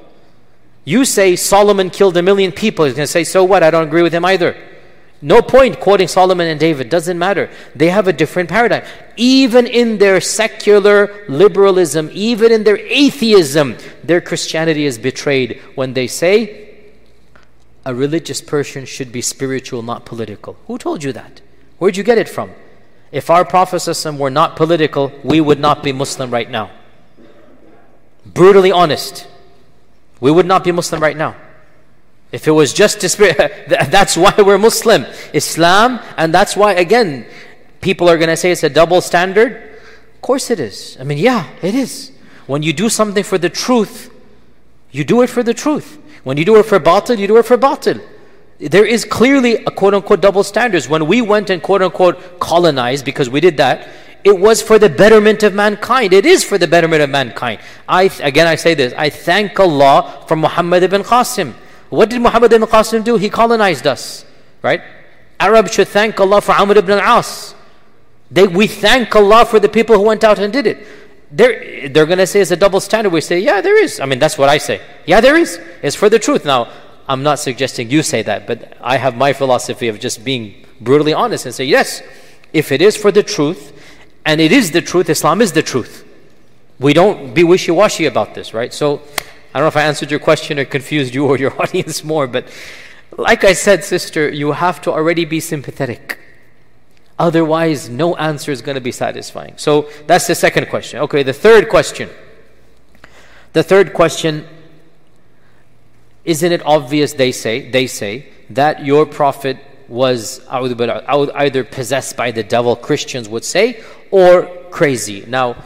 You say Solomon killed a million people. He's going to say, so what? I don't agree with him either. No point quoting Solomon and David. Doesn't matter. They have a different paradigm. Even in their secular liberalism, even in their atheism, their Christianity is betrayed when they say a religious person should be spiritual, not political. Who told you that? Where'd you get it from? If our Prophet were not political, we would not be Muslim right now. Brutally honest. We would not be Muslim right now. If it was just to spirit, that's why we're Muslim. Islam, and that's why, again, people are going to say it's a double standard. Of course it is. I mean, yeah, it is. When you do something for the truth, you do it for the truth. When you do it for batil, you do it for batil there is clearly a quote unquote double standards. When we went and quote unquote colonized, because we did that, it was for the betterment of mankind. It is for the betterment of mankind. I again I say this. I thank Allah for Muhammad ibn Qasim. What did Muhammad ibn Qasim do? He colonized us, right? Arabs should thank Allah for Amr ibn al-As. They, we thank Allah for the people who went out and did it. They're, they're going to say it's a double standard. We say, yeah, there is. I mean, that's what I say. Yeah, there is. It's for the truth. Now, I'm not suggesting you say that, but I have my philosophy of just being brutally honest and say, yes, if it is for the truth, and it is the truth, Islam is the truth. We don't be wishy washy about this, right? So, I don't know if I answered your question or confused you or your audience more, but like I said, sister, you have to already be sympathetic. Otherwise, no answer is going to be satisfying. So, that's the second question. Okay, the third question. The third question isn't it obvious, they say, they say, that your prophet was either possessed by the devil, Christians would say, or crazy. Now,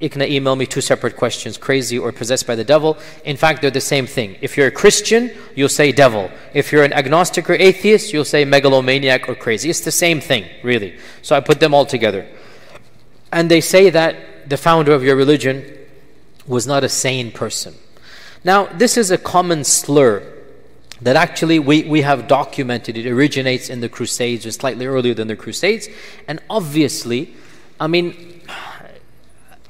can email me two separate questions crazy or possessed by the devil. In fact, they're the same thing. If you're a Christian, you'll say devil. If you're an agnostic or atheist, you'll say megalomaniac or crazy. It's the same thing, really. So I put them all together. And they say that the founder of your religion was not a sane person. Now, this is a common slur that actually we, we have documented. It originates in the Crusades or slightly earlier than the Crusades. And obviously, I mean,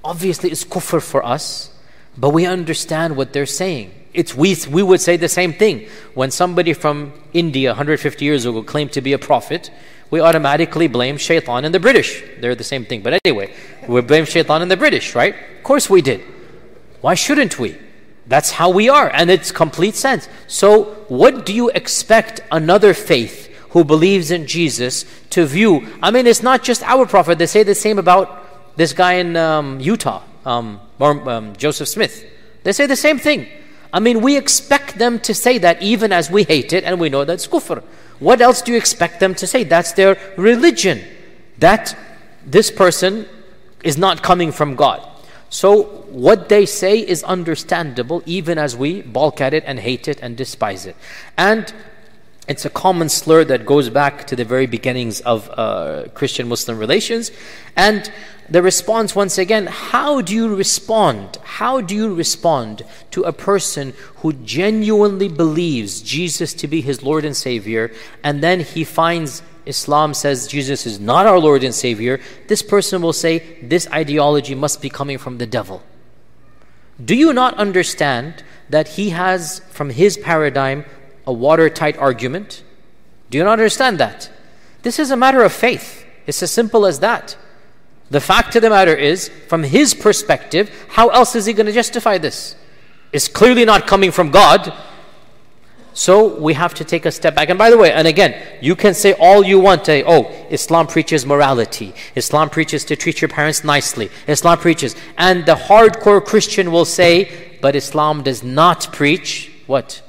obviously it's kufr for us, but we understand what they're saying. It's we, we would say the same thing. When somebody from India 150 years ago claimed to be a prophet, we automatically blame shaitan and the British. They're the same thing. But anyway, we blame shaitan and the British, right? Of course we did. Why shouldn't we? That's how we are, and it's complete sense. So, what do you expect another faith who believes in Jesus to view? I mean, it's not just our prophet. They say the same about this guy in um, Utah, um, um, Joseph Smith. They say the same thing. I mean, we expect them to say that even as we hate it and we know that's kufr. What else do you expect them to say? That's their religion. That this person is not coming from God. So, what they say is understandable even as we balk at it and hate it and despise it. And it's a common slur that goes back to the very beginnings of uh, Christian Muslim relations. And the response, once again, how do you respond? How do you respond to a person who genuinely believes Jesus to be his Lord and Savior, and then he finds Islam says Jesus is not our Lord and Savior, this person will say this ideology must be coming from the devil. Do you not understand that he has, from his paradigm, a watertight argument? Do you not understand that? This is a matter of faith. It's as simple as that. The fact of the matter is, from his perspective, how else is he going to justify this? It's clearly not coming from God. So we have to take a step back. And by the way, and again, you can say all you want. To, oh, Islam preaches morality. Islam preaches to treat your parents nicely. Islam preaches. And the hardcore Christian will say, but Islam does not preach what?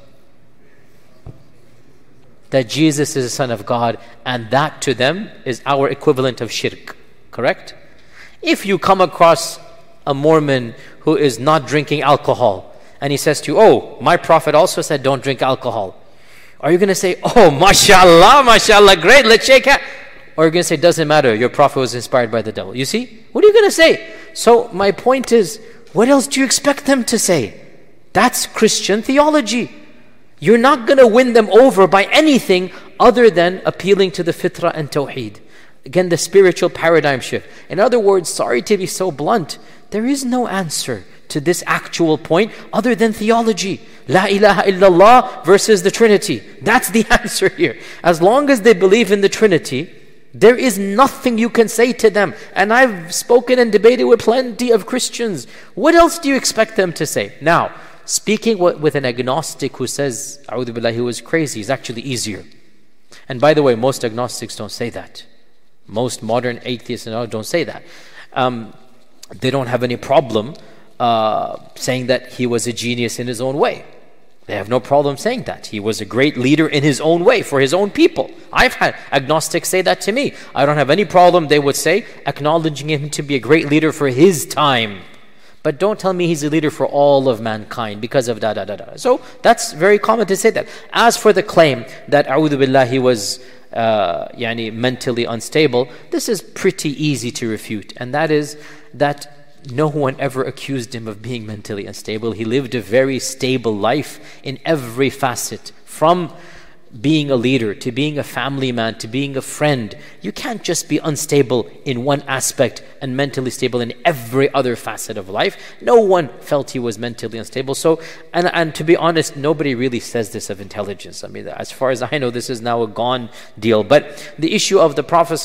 That Jesus is the Son of God. And that to them is our equivalent of shirk. Correct? If you come across a Mormon who is not drinking alcohol, and he says to you, Oh, my Prophet also said don't drink alcohol. Are you going to say, Oh, mashallah, mashallah, great, let's shake hands? Or are you going to say, Doesn't matter, your Prophet was inspired by the devil? You see? What are you going to say? So, my point is, what else do you expect them to say? That's Christian theology. You're not going to win them over by anything other than appealing to the fitrah and tawheed. Again, the spiritual paradigm shift. In other words, sorry to be so blunt, there is no answer to this actual point other than theology. La ilaha illallah versus the Trinity. That's the answer here. As long as they believe in the Trinity, there is nothing you can say to them. And I've spoken and debated with plenty of Christians. What else do you expect them to say? Now, speaking with an agnostic who says, A'udhu Billah, he was crazy, is actually easier. And by the way, most agnostics don't say that. Most modern atheists and all don't say that. Um, they don't have any problem uh, saying that he was a genius in his own way. They have no problem saying that. He was a great leader in his own way for his own people. I've had agnostics say that to me. I don't have any problem, they would say, acknowledging him to be a great leader for his time. But don't tell me he's a leader for all of mankind because of da da da da. So that's very common to say that. As for the claim that A'udhu Billah he was uh, yani mentally unstable, this is pretty easy to refute. And that is that no one ever accused him of being mentally unstable. He lived a very stable life in every facet, from being a leader, to being a family man, to being a friend. You can't just be unstable in one aspect and mentally stable in every other facet of life. No one felt he was mentally unstable. So, and, and to be honest, nobody really says this of intelligence. I mean, as far as I know, this is now a gone deal. But the issue of the Prophet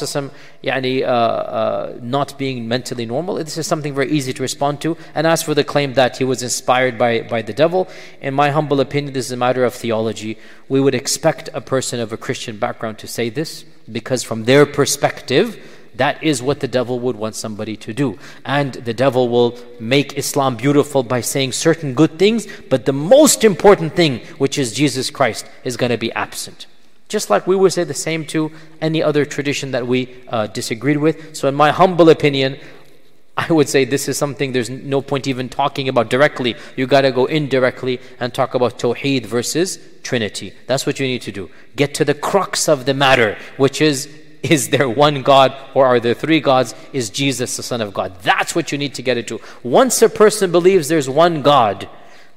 yani, uh, uh, not being mentally normal, this is something very easy to respond to. And as for the claim that he was inspired by, by the devil, in my humble opinion, this is a matter of theology. We would expect expect a person of a Christian background to say this because, from their perspective, that is what the devil would want somebody to do. And the devil will make Islam beautiful by saying certain good things, but the most important thing, which is Jesus Christ, is going to be absent. Just like we would say the same to any other tradition that we uh, disagreed with. So, in my humble opinion, I would say this is something there's no point even talking about directly. You got to go indirectly and talk about Tawheed versus Trinity. That's what you need to do. Get to the crux of the matter, which is is there one God or are there three gods? Is Jesus the Son of God? That's what you need to get into. Once a person believes there's one God,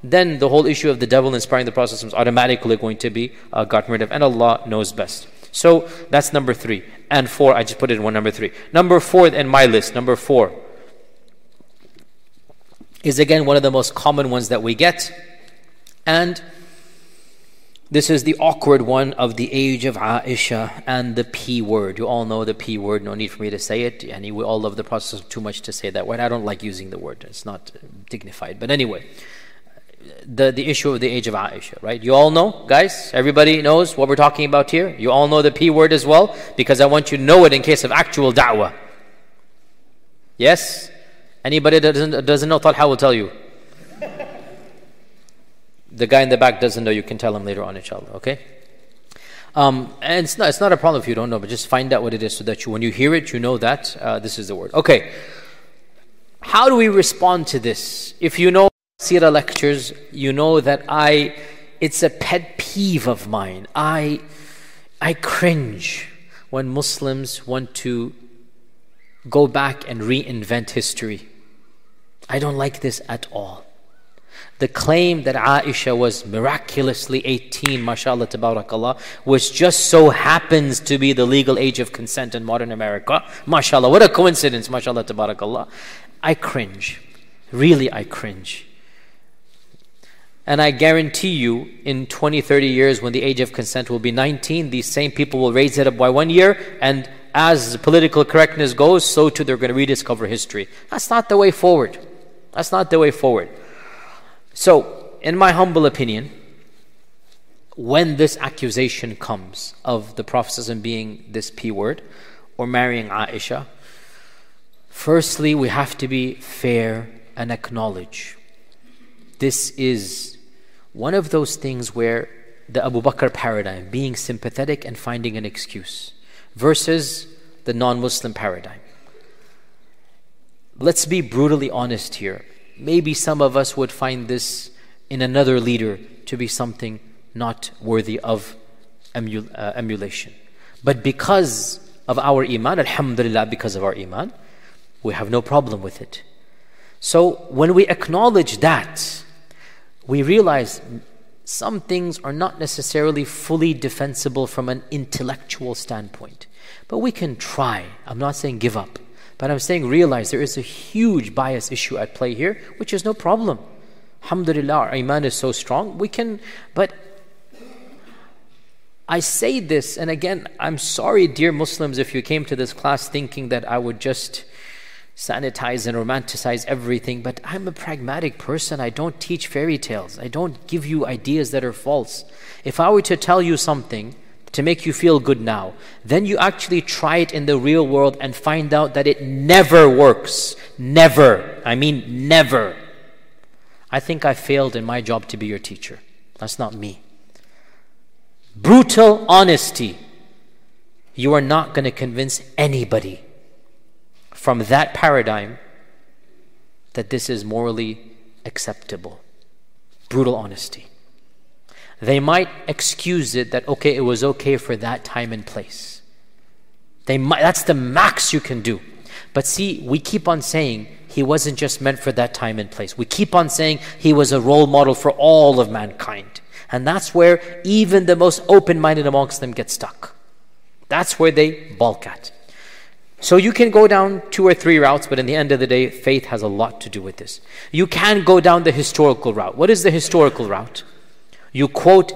then the whole issue of the devil inspiring the process is automatically going to be uh, gotten rid of, and Allah knows best. So that's number three. And four, I just put it in one number three. Number four in my list, number four is again one of the most common ones that we get. And This is the awkward one of the age of Aisha and the P word. You all know the P word, no need for me to say it. And we all love the process too much to say that word. I don't like using the word, it's not uh, dignified. But anyway, the, the issue of the age of Aisha, right? You all know, guys? Everybody knows what we're talking about here? You all know the P word as well? Because I want you to know it in case of actual da'wah. Yes? Anybody that doesn't, doesn't know Talha will tell you. The guy in the back doesn't know, you can tell him later on, inshallah, okay? Um, and it's not, it's not a problem if you don't know, but just find out what it is so that you, when you hear it, you know that uh, this is the word. Okay. How do we respond to this? If you know Sira lectures, you know that I, it's a pet peeve of mine. I, I cringe when Muslims want to go back and reinvent history. I don't like this at all. The claim that Aisha was miraculously 18, mashallah, tabarakallah, which just so happens to be the legal age of consent in modern America. Mashallah, what a coincidence, mashallah, tabarakallah. I cringe. Really, I cringe. And I guarantee you, in 20, 30 years, when the age of consent will be 19, these same people will raise it up by one year, and as political correctness goes, so too they're going to rediscover history. That's not the way forward. That's not the way forward. So, in my humble opinion, when this accusation comes of the Prophet being this P word or marrying Aisha, firstly, we have to be fair and acknowledge this is one of those things where the Abu Bakr paradigm, being sympathetic and finding an excuse, versus the non Muslim paradigm. Let's be brutally honest here maybe some of us would find this in another leader to be something not worthy of uh, emulation. But because of our iman, alhamdulillah, because of our iman, we have no problem with it. So when we acknowledge that, we realize some things are not necessarily fully defensible from an intellectual standpoint. But we can try. I'm not saying give up. But I'm saying realize there is a huge bias issue at play here, which is no problem. Alhamdulillah, our iman is so strong. We can, but I say this, and again, I'm sorry, dear Muslims, if you came to this class thinking that I would just sanitize and romanticize everything, but I'm a pragmatic person. I don't teach fairy tales, I don't give you ideas that are false. If I were to tell you something, to make you feel good now. Then you actually try it in the real world and find out that it never works. Never. I mean, never. I think I failed in my job to be your teacher. That's not me. Brutal honesty. You are not going to convince anybody from that paradigm that this is morally acceptable. Brutal honesty. They might excuse it that, okay, it was okay for that time and place. They might, that's the max you can do. But see, we keep on saying he wasn't just meant for that time and place. We keep on saying he was a role model for all of mankind. And that's where even the most open minded amongst them get stuck. That's where they balk at. So you can go down two or three routes, but in the end of the day, faith has a lot to do with this. You can go down the historical route. What is the historical route? You quote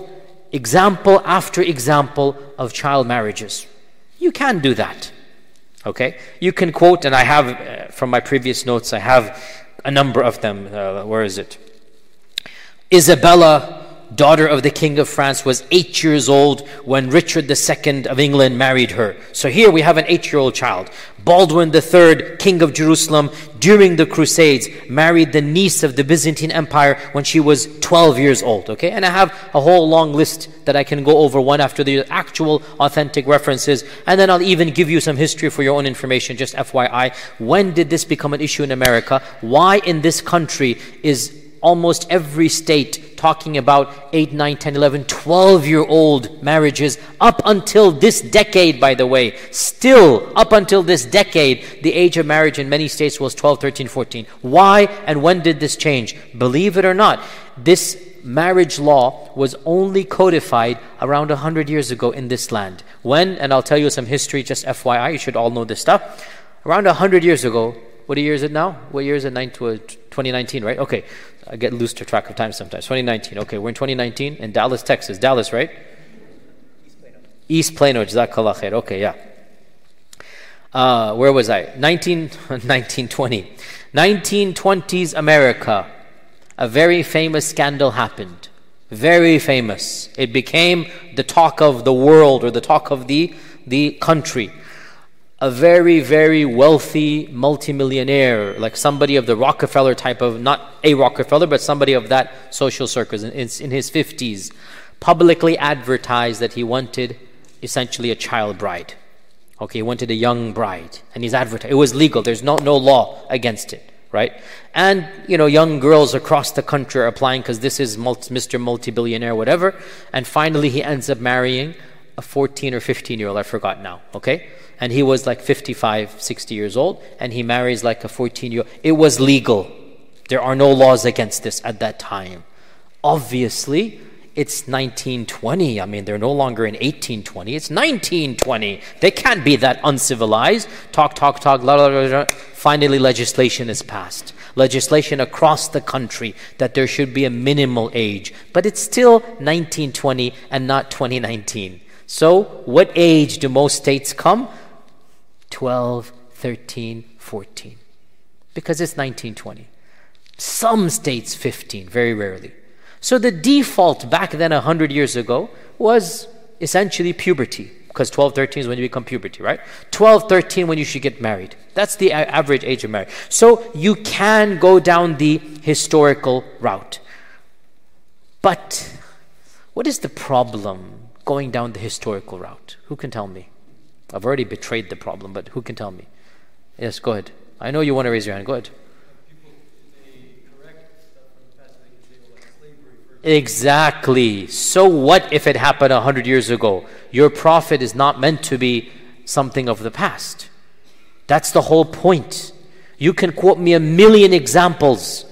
example after example of child marriages. You can do that. Okay? You can quote, and I have uh, from my previous notes, I have a number of them. Uh, where is it? Isabella daughter of the King of France, was eight years old when Richard II of England married her. So here we have an eight year old child. Baldwin III, King of Jerusalem, during the Crusades, married the niece of the Byzantine Empire when she was 12 years old. Okay, and I have a whole long list that I can go over one after the actual authentic references, and then I'll even give you some history for your own information, just FYI. When did this become an issue in America? Why in this country is almost every state talking about 8, 9, 10, 11, 12 year old marriages up until this decade, by the way. Still, up until this decade, the age of marriage in many states was 12, 13, 14. Why and when did this change? Believe it or not, this marriage law was only codified around 100 years ago in this land. When, and I'll tell you some history, just FYI, you should all know this stuff. Around 100 years ago, what year is it now? What year is it? 9 2019, right? Okay. I get loose to track of time sometimes. 2019. Okay, we're in 2019 in Dallas, Texas. Dallas, right? East Plano. East Plano, Jazakallah khair. Okay, yeah. Uh, where was I? 19, 1920. 1920s America. A very famous scandal happened. Very famous. It became the talk of the world or the talk of the, the country. A very, very wealthy multimillionaire, like somebody of the Rockefeller type of, not a Rockefeller, but somebody of that social circle in, in his 50s, publicly advertised that he wanted essentially a child bride. Okay, he wanted a young bride, and he's advertising. It was legal. There's no, no law against it, right? And, you know, young girls across the country are applying because this is multi, Mr. Multi-billionaire, whatever. And finally, he ends up marrying a 14 or 15 year old, I forgot now, okay? And he was like 55, 60 years old, and he marries like a 14 year old. It was legal. There are no laws against this at that time. Obviously, it's 1920. I mean, they're no longer in 1820. It's 1920. They can't be that uncivilized. Talk, talk, talk, blah, blah, blah, blah. Finally, legislation is passed. Legislation across the country that there should be a minimal age. But it's still 1920 and not 2019. So, what age do most states come? 12, 13, 14. Because it's 1920. Some states 15, very rarely. So the default back then, 100 years ago, was essentially puberty. Because 12, 13 is when you become puberty, right? 12, 13 when you should get married. That's the average age of marriage. So you can go down the historical route. But what is the problem going down the historical route? Who can tell me? I've already betrayed the problem, but who can tell me? Yes, go ahead. I know you want to raise your hand. Go ahead. Exactly. So what if it happened a hundred years ago? Your prophet is not meant to be something of the past. That's the whole point. You can quote me a million examples.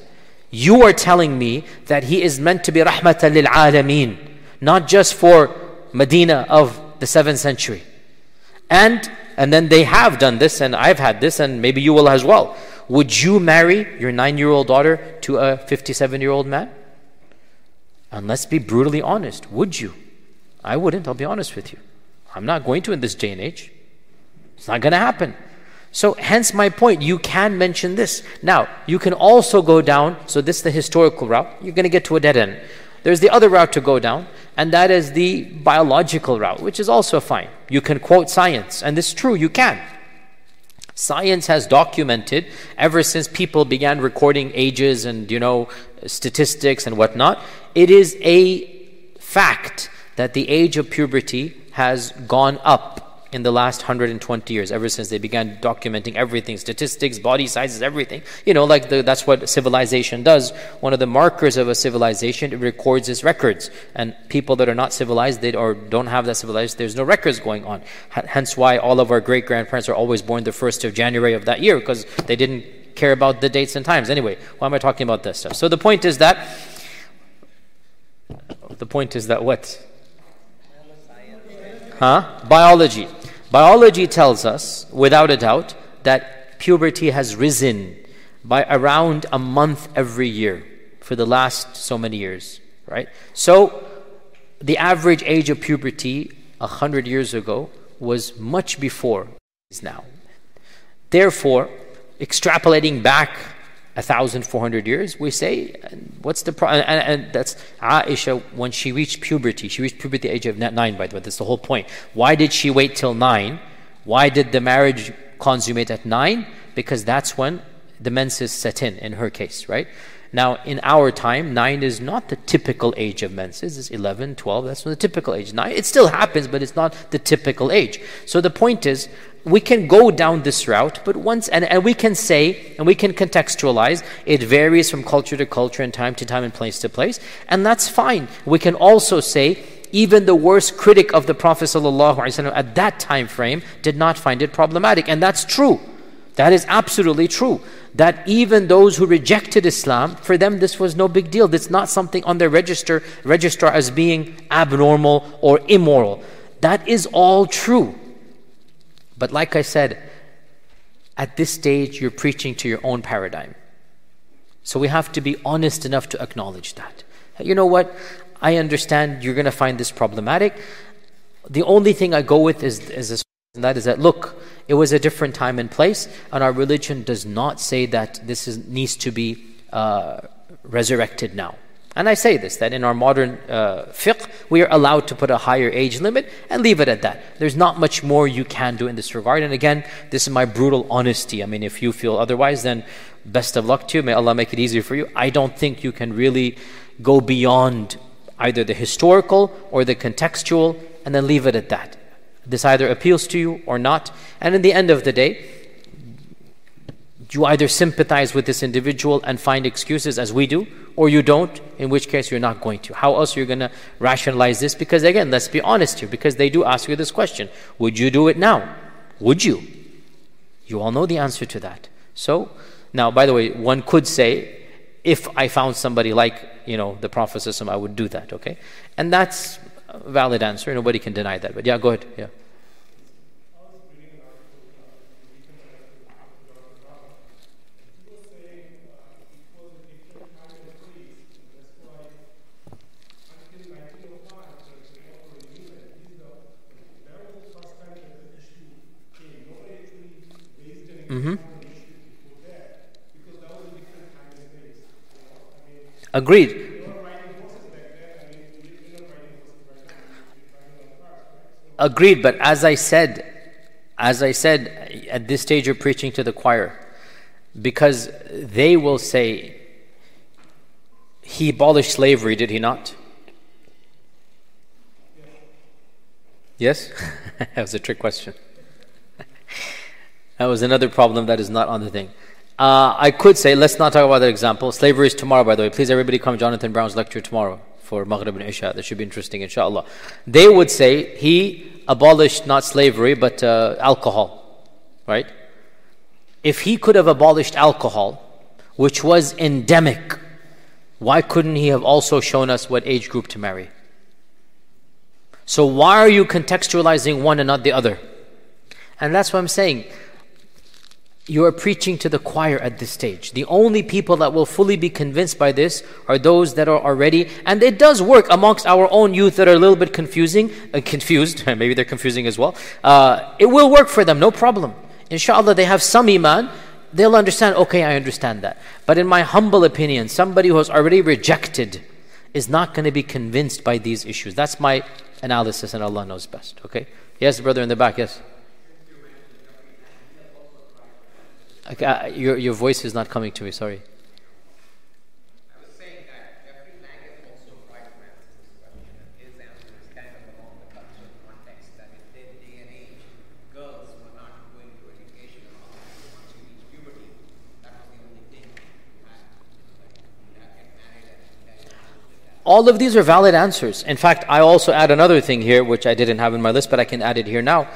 You are telling me that he is meant to be rahmatan lil alameen, not just for Medina of the 7th century. And and then they have done this and I've had this and maybe you will as well. Would you marry your 9-year-old daughter to a 57-year-old man? And let's be brutally honest. Would you? I wouldn't, I'll be honest with you. I'm not going to in this day and age. It's not going to happen. So, hence my point, you can mention this. Now, you can also go down, so this is the historical route, you're going to get to a dead end. There's the other route to go down, and that is the biological route, which is also fine. You can quote science, and it's true, you can. Science has documented ever since people began recording ages and you know statistics and whatnot. It is a fact that the age of puberty has gone up in the last 120 years, ever since they began documenting everything statistics, body sizes, everything. You know, like the, that's what civilization does. One of the markers of a civilization, it records its records. And people that are not civilized they, or don't have that civilized, there's no records going on. H- hence why all of our great grandparents are always born the 1st of January of that year, because they didn't care about the dates and times. Anyway, why am I talking about this stuff? So the point is that, the point is that what? Huh? Biology. Biology tells us, without a doubt, that puberty has risen by around a month every year for the last so many years, right? So, the average age of puberty a hundred years ago was much before is now. Therefore, extrapolating back 1,400 years, we say, what's the problem? And, and, that's Aisha, when she reached puberty, she reached puberty at the age of nine, by the way, that's the whole point. Why did she wait till nine? Why did the marriage consummate at nine? Because that's when the menses set in, in her case, right? Now, in our time, nine is not the typical age of menses. It's 11, 12, that's the typical age. Nine, it still happens, but it's not the typical age. So the point is, we can go down this route, but once, and, and we can say, and we can contextualize, it varies from culture to culture and time to time and place to place, and that's fine. We can also say, even the worst critic of the Prophet ﷺ at that time frame did not find it problematic, and that's true. That is absolutely true. That even those who rejected Islam, for them this was no big deal. It's not something on their register register as being abnormal or immoral. That is all true. But like I said, at this stage, you're preaching to your own paradigm. So we have to be honest enough to acknowledge that. You know what? I understand you're going to find this problematic. The only thing I go with is, is this, and that is that look, it was a different time and place, and our religion does not say that this is, needs to be uh, resurrected now. And I say this that in our modern uh, fiqh, we are allowed to put a higher age limit and leave it at that. There's not much more you can do in this regard. And again, this is my brutal honesty. I mean, if you feel otherwise, then best of luck to you. May Allah make it easier for you. I don't think you can really go beyond either the historical or the contextual and then leave it at that. This either appeals to you or not. And in the end of the day, you either sympathize with this individual and find excuses as we do, or you don't, in which case you're not going to. How else are you going to rationalize this? Because again, let's be honest here, because they do ask you this question Would you do it now? Would you? You all know the answer to that. So, now, by the way, one could say, if I found somebody like, you know, the Prophet, I would do that, okay? And that's a valid answer. Nobody can deny that. But yeah, go ahead. Yeah. Mm-hmm. Agreed. Agreed, but as I said, as I said, at this stage you're preaching to the choir, because they will say, he abolished slavery, did he not? Yes? that was a trick question. That was another problem that is not on the thing. Uh, I could say, let's not talk about that example. Slavery is tomorrow, by the way. Please, everybody come Jonathan Brown's lecture tomorrow for Maghrib and Isha. That should be interesting, inshallah. They would say he abolished not slavery, but uh, alcohol, right? If he could have abolished alcohol, which was endemic, why couldn't he have also shown us what age group to marry? So, why are you contextualizing one and not the other? And that's what I'm saying you are preaching to the choir at this stage. The only people that will fully be convinced by this are those that are already, and it does work amongst our own youth that are a little bit confusing, uh, confused, maybe they're confusing as well. Uh, it will work for them, no problem. Inshallah, they have some iman, they'll understand, okay, I understand that. But in my humble opinion, somebody who has already rejected is not going to be convinced by these issues. That's my analysis, and Allah knows best, okay? Yes, brother in the back, yes. Uh, your, your voice is not coming to me, sorry. All of these are valid answers. In fact, I also add another thing here, which I didn't have in my list, but I can add it here now.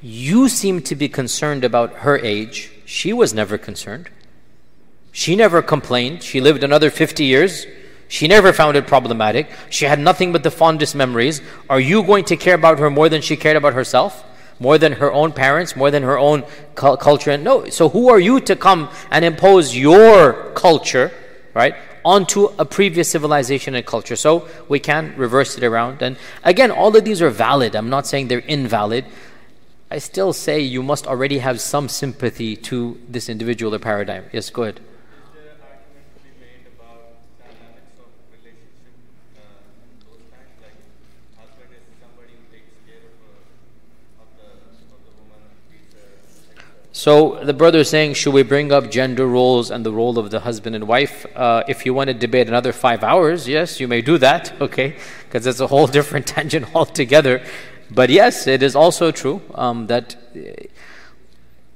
You seem to be concerned about her age. She was never concerned. She never complained. She lived another 50 years. She never found it problematic. She had nothing but the fondest memories. Are you going to care about her more than she cared about herself? More than her own parents? More than her own cu- culture? No. So who are you to come and impose your culture, right, onto a previous civilization and culture? So we can reverse it around. And again, all of these are valid. I'm not saying they're invalid. I still say you must already have some sympathy to this individual or paradigm. Yes, go ahead. So the brother is saying, should we bring up gender roles and the role of the husband and wife? Uh, if you want to debate another five hours, yes, you may do that, okay? Because it's a whole different tangent altogether. But yes, it is also true um, that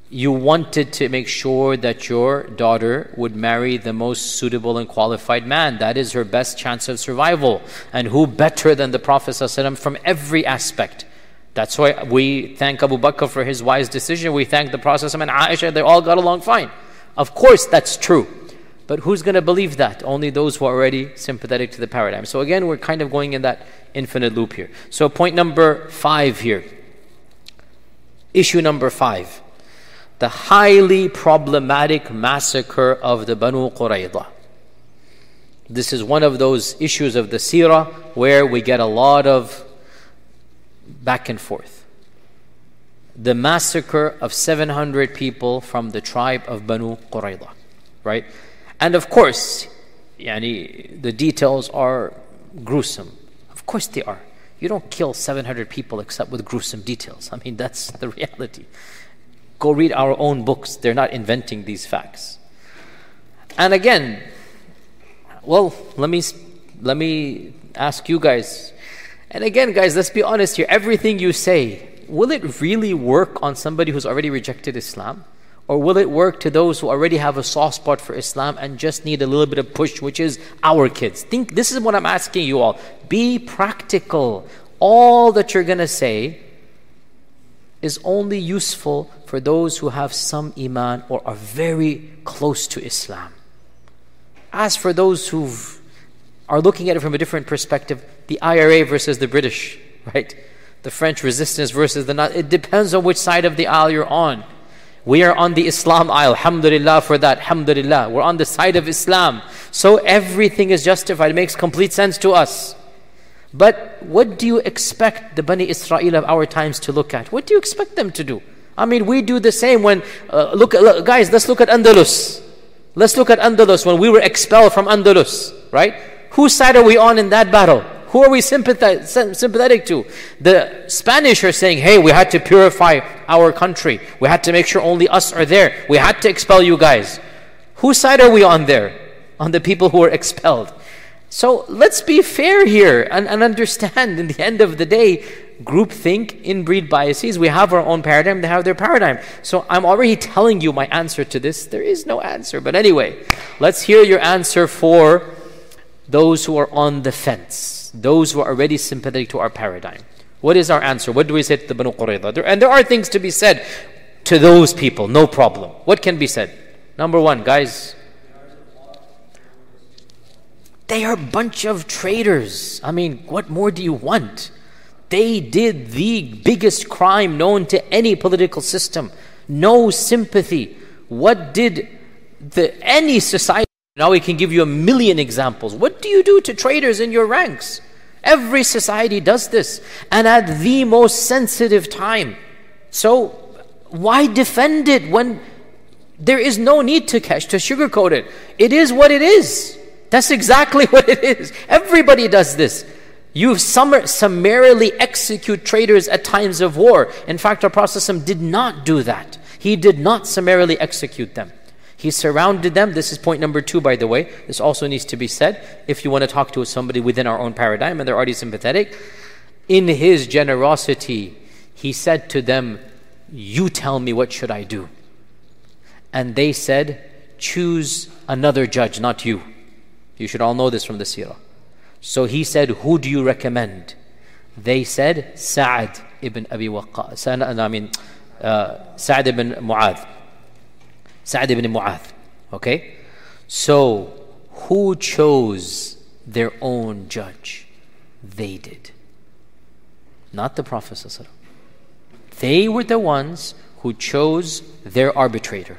you wanted to make sure that your daughter would marry the most suitable and qualified man. That is her best chance of survival. And who better than the Prophet ﷺ from every aspect? That's why we thank Abu Bakr for his wise decision. We thank the Prophet ﷺ and Aisha, they all got along fine. Of course, that's true. But who's going to believe that? Only those who are already sympathetic to the paradigm. So again, we're kind of going in that infinite loop here. So point number five here. Issue number five. the highly problematic massacre of the Banu Qurayza. This is one of those issues of the seerah where we get a lot of back and forth. The massacre of 700 people from the tribe of Banu Qurayza, right? And of course, yani, the details are gruesome. Of course they are. You don't kill 700 people except with gruesome details. I mean, that's the reality. Go read our own books. They're not inventing these facts. And again, well, let me let me ask you guys. And again, guys, let's be honest here. Everything you say, will it really work on somebody who's already rejected Islam? Or will it work to those who already have a soft spot for Islam and just need a little bit of push, which is our kids? Think this is what I'm asking you all. Be practical. All that you're going to say is only useful for those who have some iman or are very close to Islam. As for those who are looking at it from a different perspective, the IRA versus the British, right? The French resistance versus the it depends on which side of the aisle you're on. We are on the Islam aisle. Alhamdulillah for that. Alhamdulillah. We're on the side of Islam. So everything is justified. It makes complete sense to us. But what do you expect the Bani Israel of our times to look at? What do you expect them to do? I mean, we do the same when, uh, look, look, guys, let's look at Andalus. Let's look at Andalus when we were expelled from Andalus, right? Whose side are we on in that battle? Who are we sympathetic to? The Spanish are saying, hey, we had to purify our country. We had to make sure only us are there. We had to expel you guys. Whose side are we on there? On the people who were expelled. So let's be fair here and, and understand in the end of the day, groupthink, inbreed biases. We have our own paradigm, they have their paradigm. So I'm already telling you my answer to this. There is no answer. But anyway, let's hear your answer for those who are on the fence those who are already sympathetic to our paradigm. What is our answer? What do we say to the Banu Qurayza? And there are things to be said to those people, no problem. What can be said? Number one, guys, they are a bunch of traitors. I mean, what more do you want? They did the biggest crime known to any political system. No sympathy. What did the any society now we can give you a million examples. What do you do to traitors in your ranks? Every society does this, and at the most sensitive time. So, why defend it when there is no need to catch, to sugarcoat it? It is what it is. That's exactly what it is. Everybody does this. You summarily execute traitors at times of war. In fact, our Prophet did not do that. He did not summarily execute them. He surrounded them. This is point number two, by the way. This also needs to be said if you want to talk to somebody within our own paradigm and they're already sympathetic. In his generosity, he said to them, You tell me what should I do? And they said, Choose another judge, not you. You should all know this from the seerah. So he said, Who do you recommend? They said, Sa'ad ibn Abi Waqqas. I mean, uh, Sa'ad ibn Mu'adh. Sa'd ibn Mu'adh. Okay? So, who chose their own judge? They did. Not the Prophet. They were the ones who chose their arbitrator.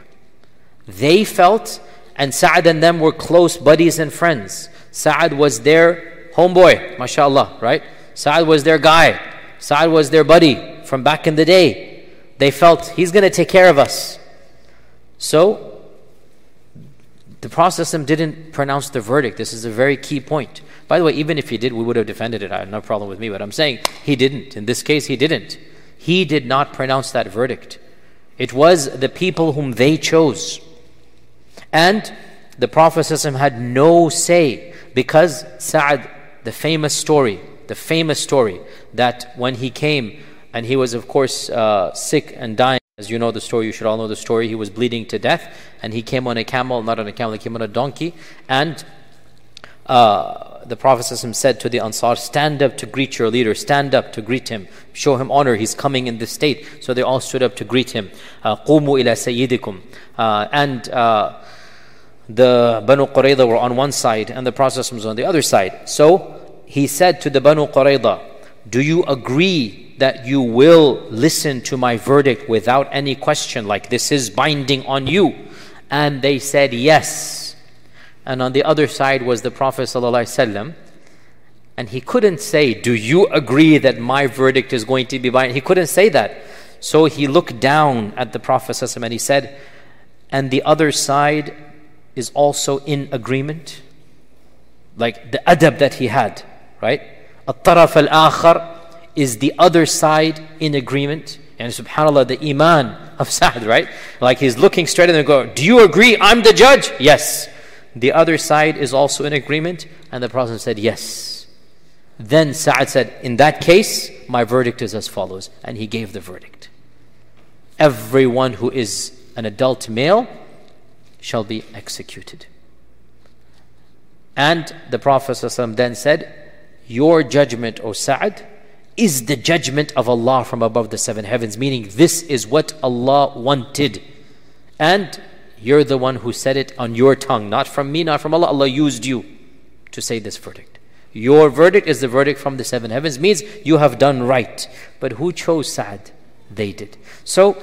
They felt, and Sa'ad and them were close buddies and friends. Sa'ad was their homeboy, mashallah, right? Sa'ad was their guy. Sa'ad was their buddy from back in the day. They felt he's going to take care of us. So, the Prophet didn't pronounce the verdict. This is a very key point. By the way, even if he did, we would have defended it. I have no problem with me, but I'm saying he didn't. In this case, he didn't. He did not pronounce that verdict. It was the people whom they chose. And the Prophet had no say because Sa'ad, the famous story, the famous story that when he came and he was, of course, uh, sick and dying. As you know the story, you should all know the story. He was bleeding to death, and he came on a camel, not on a camel, he came on a donkey. And uh, the Prophet said to the Ansar, Stand up to greet your leader, stand up to greet him, show him honor, he's coming in this state. So they all stood up to greet him. قُومُوا إِلَى سَيِّدِكُمْ And uh, the Banu Qurayza were on one side, and the Prophet was on the other side. So he said to the Banu Qurayza, Do you agree that you will listen to my verdict without any question, like this is binding on you? And they said, Yes. And on the other side was the Prophet. ﷺ, and he couldn't say, Do you agree that my verdict is going to be binding? He couldn't say that. So he looked down at the Prophet ﷺ and he said, And the other side is also in agreement? Like the adab that he had, right? At-taraf al-akhar is the other side in agreement? And subhanAllah, the iman of Sa'd, right? Like he's looking straight at them and go, Do you agree I'm the judge? Yes. The other side is also in agreement? And the Prophet said, Yes. Then Sa'd said, In that case, my verdict is as follows. And he gave the verdict. Everyone who is an adult male shall be executed. And the Prophet then said, Your judgment, O Sa'd, is the judgment of Allah from above the seven heavens, meaning this is what Allah wanted. And you're the one who said it on your tongue, not from me, not from Allah. Allah used you to say this verdict. Your verdict is the verdict from the seven heavens, means you have done right. But who chose Sa'd? They did. So,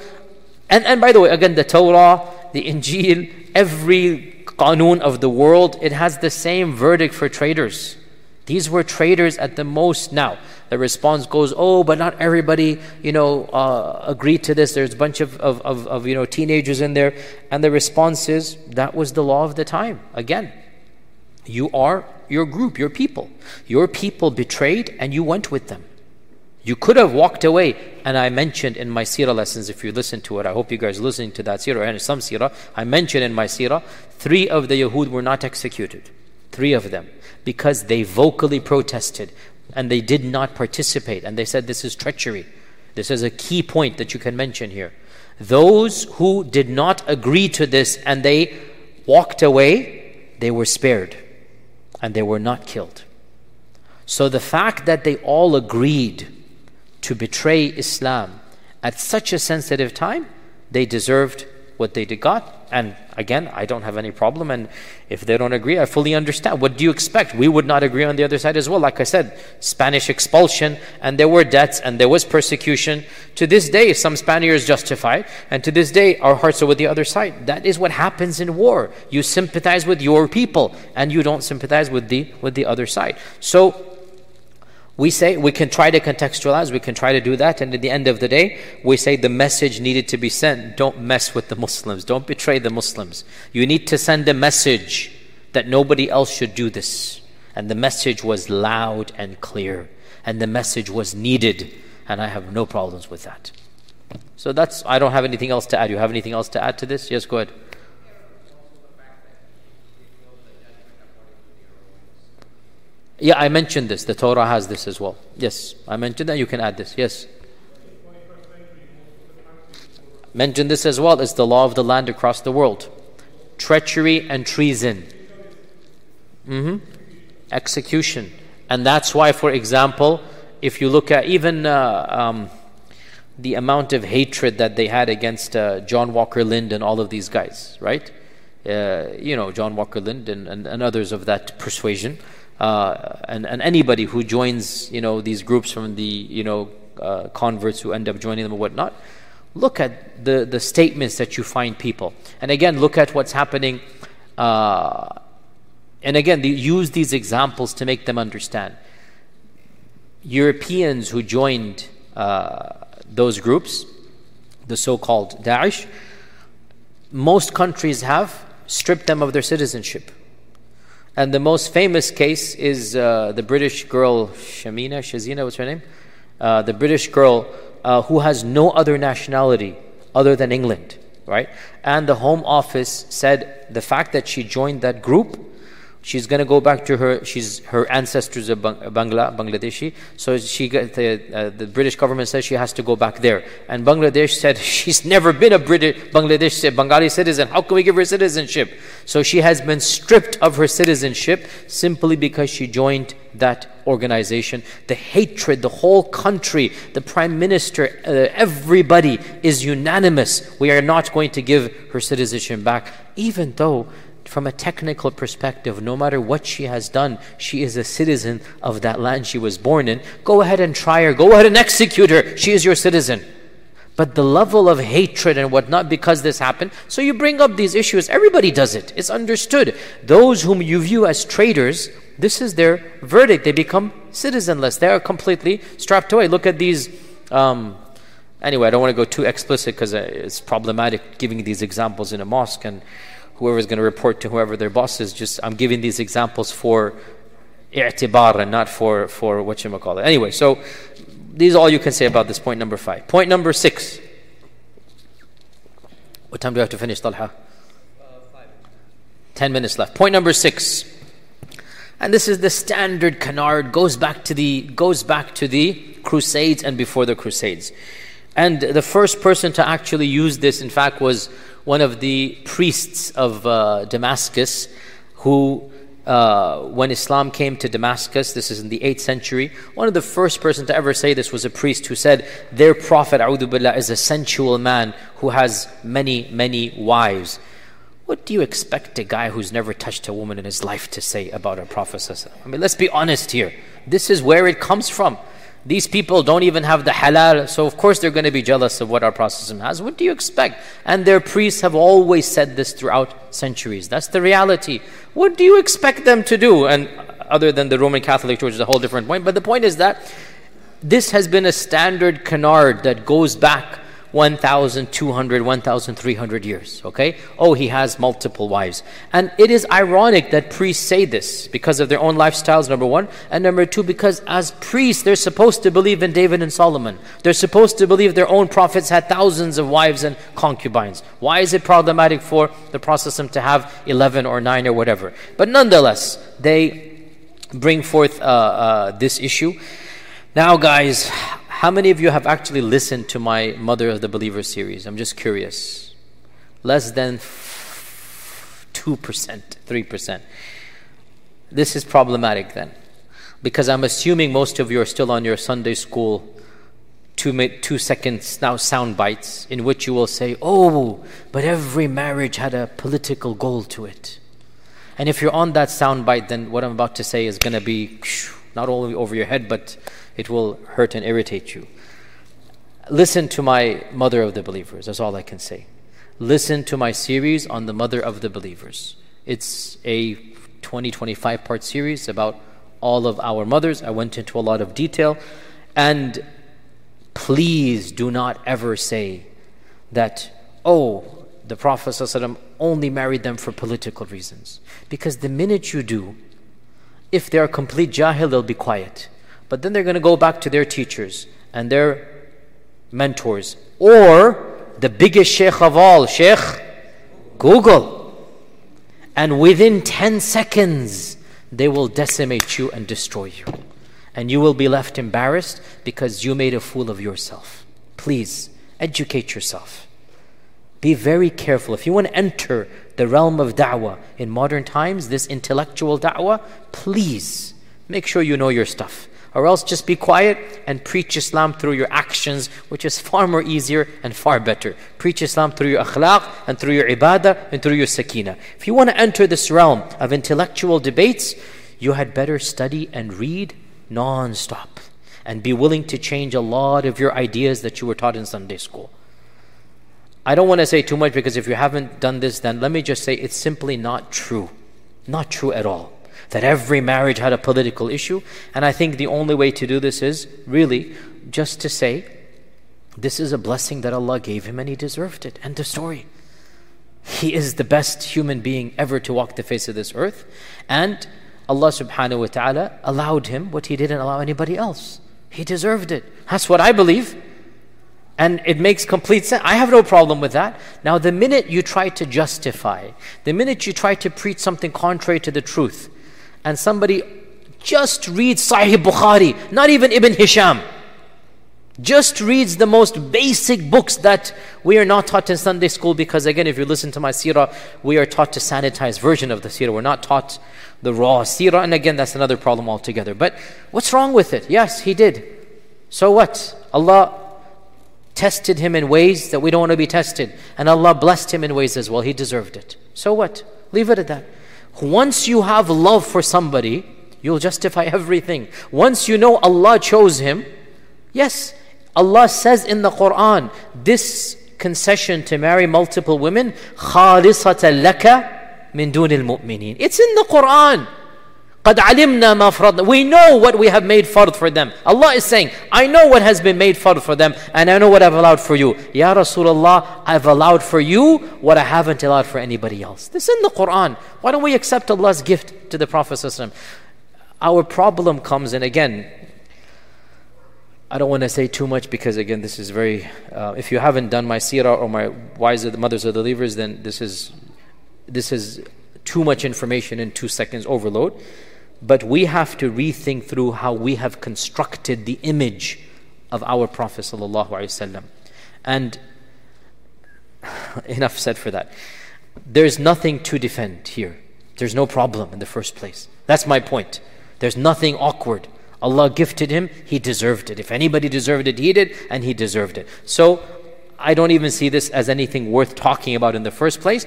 and, and by the way, again, the Torah, the Injil, every qanun of the world, it has the same verdict for traitors. These were traitors at the most. Now, the response goes, "Oh, but not everybody, you know, uh, agreed to this. There's a bunch of, of, of, of, you know teenagers in there." And the response is, "That was the law of the time." Again, you are your group, your people. Your people betrayed, and you went with them. You could have walked away. And I mentioned in my seerah lessons, if you listen to it, I hope you guys listening to that seerah and some seerah. I mentioned in my seerah, three of the Yahud were not executed. Three of them. Because they vocally protested and they did not participate. And they said this is treachery. This is a key point that you can mention here. Those who did not agree to this and they walked away, they were spared and they were not killed. So the fact that they all agreed to betray Islam at such a sensitive time, they deserved what they did got. And again, I don't have any problem. And if they don't agree, I fully understand. What do you expect? We would not agree on the other side as well. Like I said, Spanish expulsion, and there were deaths, and there was persecution. To this day, some Spaniards justify and to this day, our hearts are with the other side. That is what happens in war. You sympathize with your people, and you don't sympathize with the with the other side. So we say we can try to contextualize, we can try to do that, and at the end of the day, we say the message needed to be sent. Don't mess with the Muslims, don't betray the Muslims. You need to send a message that nobody else should do this. And the message was loud and clear, and the message was needed, and I have no problems with that. So that's, I don't have anything else to add. You have anything else to add to this? Yes, go ahead. Yeah, I mentioned this. The Torah has this as well. Yes, I mentioned that. You can add this. Yes. Mentioned this as well. It's the law of the land across the world. Treachery and treason. Mm-hmm. Execution. And that's why, for example, if you look at even uh, um, the amount of hatred that they had against uh, John Walker Lindh and all of these guys, right? Uh, you know, John Walker Lindh and, and, and others of that persuasion uh, and, and anybody who joins you know these groups from the you know uh, converts who end up joining them or whatnot look at the the statements that you find people. And again look at what's happening uh, and again the, use these examples to make them understand. Europeans who joined uh, those groups the so-called Daesh most countries have stripped them of their citizenship and the most famous case is uh, the British girl, Shamina, Shazina, what's her name? Uh, the British girl uh, who has no other nationality other than England, right? And the Home Office said the fact that she joined that group she's going to go back to her she's her ancestors are Bangla, Bangladeshi. So she the, uh, the British government says she has to go back there. And Bangladesh said she's never been a British Bangladesh Bengali citizen. How can we give her citizenship? So she has been stripped of her citizenship simply because she joined that organization. The hatred the whole country the prime minister uh, everybody is unanimous. We are not going to give her citizenship back. Even though from a technical perspective, no matter what she has done, she is a citizen of that land she was born in. Go ahead and try her. Go ahead and execute her. She is your citizen. But the level of hatred and whatnot because this happened, so you bring up these issues. Everybody does it. It's understood. Those whom you view as traitors, this is their verdict. They become citizenless. They are completely strapped away. Look at these. Um, anyway, I don't want to go too explicit because uh, it's problematic giving these examples in a mosque and whoever is going to report to whoever their boss is. Just I'm giving these examples for i'tibar and not for for what you call it. Anyway, so these are all you can say about this point number five. Point number six. What time do I have to finish, Talha? Uh, Ten minutes left. Point number six. And this is the standard canard, goes back to the goes back to the Crusades and before the Crusades. And the first person to actually use this, in fact, was one of the priests of uh, Damascus who uh, when Islam came to Damascus, this is in the 8th century, one of the first person to ever say this was a priest who said, Their prophet, billah, is a sensual man who has many, many wives. What do you expect a guy who's never touched a woman in his life to say about a prophet? I mean, let's be honest here. This is where it comes from. These people don't even have the halal, so of course they're going to be jealous of what our Prophet has. What do you expect? And their priests have always said this throughout centuries. That's the reality. What do you expect them to do? And other than the Roman Catholic Church is a whole different point. But the point is that this has been a standard canard that goes back 1,200, 1,300 years. Okay? Oh, he has multiple wives. And it is ironic that priests say this because of their own lifestyles, number one. And number two, because as priests, they're supposed to believe in David and Solomon. They're supposed to believe their own prophets had thousands of wives and concubines. Why is it problematic for the Prophet to have 11 or 9 or whatever? But nonetheless, they bring forth uh, uh, this issue. Now, guys, how many of you have actually listened to my Mother of the Believer series? I'm just curious. Less than 2%, 3%. This is problematic then. Because I'm assuming most of you are still on your Sunday school two, two seconds now sound bites in which you will say, Oh, but every marriage had a political goal to it. And if you're on that sound bite, then what I'm about to say is going to be not only over your head, but it will hurt and irritate you. Listen to my Mother of the Believers, that's all I can say. Listen to my series on the Mother of the Believers. It's a 20 25 part series about all of our mothers. I went into a lot of detail. And please do not ever say that, oh, the Prophet only married them for political reasons. Because the minute you do, if they are complete jahil, they'll be quiet. But then they're going to go back to their teachers and their mentors. Or the biggest sheikh of all, Sheikh Google. And within 10 seconds, they will decimate you and destroy you. And you will be left embarrassed because you made a fool of yourself. Please, educate yourself. Be very careful. If you want to enter the realm of da'wah in modern times, this intellectual da'wah, please make sure you know your stuff or else just be quiet and preach Islam through your actions, which is far more easier and far better. Preach Islam through your akhlaq and through your ibadah and through your sakina. If you want to enter this realm of intellectual debates, you had better study and read non stop and be willing to change a lot of your ideas that you were taught in Sunday school. I don't want to say too much because if you haven't done this, then let me just say it's simply not true. Not true at all that every marriage had a political issue. And I think the only way to do this is really just to say, this is a blessing that Allah gave him and he deserved it. End of story. He is the best human being ever to walk the face of this earth. And Allah subhanahu wa ta'ala allowed him what he didn't allow anybody else. He deserved it. That's what I believe. And it makes complete sense. I have no problem with that. Now, the minute you try to justify, the minute you try to preach something contrary to the truth, and somebody just reads Sahih Bukhari, not even Ibn Hisham, just reads the most basic books that we are not taught in Sunday school because, again, if you listen to my seerah, we are taught to sanitized version of the seerah. We're not taught the raw seerah, and again, that's another problem altogether. But what's wrong with it? Yes, he did. So what? Allah tested him in ways that we don't want to be tested, and Allah blessed him in ways as well. He deserved it. So what? Leave it at that. Once you have love for somebody, you'll justify everything. Once you know Allah chose him, yes, Allah says in the Quran, this concession to marry multiple women, خَالِصَةً لَكَ مِن دُونِ الْمُؤْمِنِينَ. It's in the Quran. قد علمنا ما فرضنا. We know what we have made fard for them. Allah is saying, I know what has been made fard for them and I know what I've allowed for you. Ya Rasulullah, I've allowed for you what I haven't allowed for anybody else. This is in the Quran. Why don't we accept Allah's gift to the Prophet Our problem comes in again, I don't want to say too much because again, this is very. Uh, if you haven't done my seerah or my wives of the mothers of the believers, then this is this is too much information in two seconds overload. But we have to rethink through how we have constructed the image of our Prophet. And enough said for that. There's nothing to defend here. There's no problem in the first place. That's my point. There's nothing awkward. Allah gifted him, he deserved it. If anybody deserved it, he did, and he deserved it. So I don't even see this as anything worth talking about in the first place.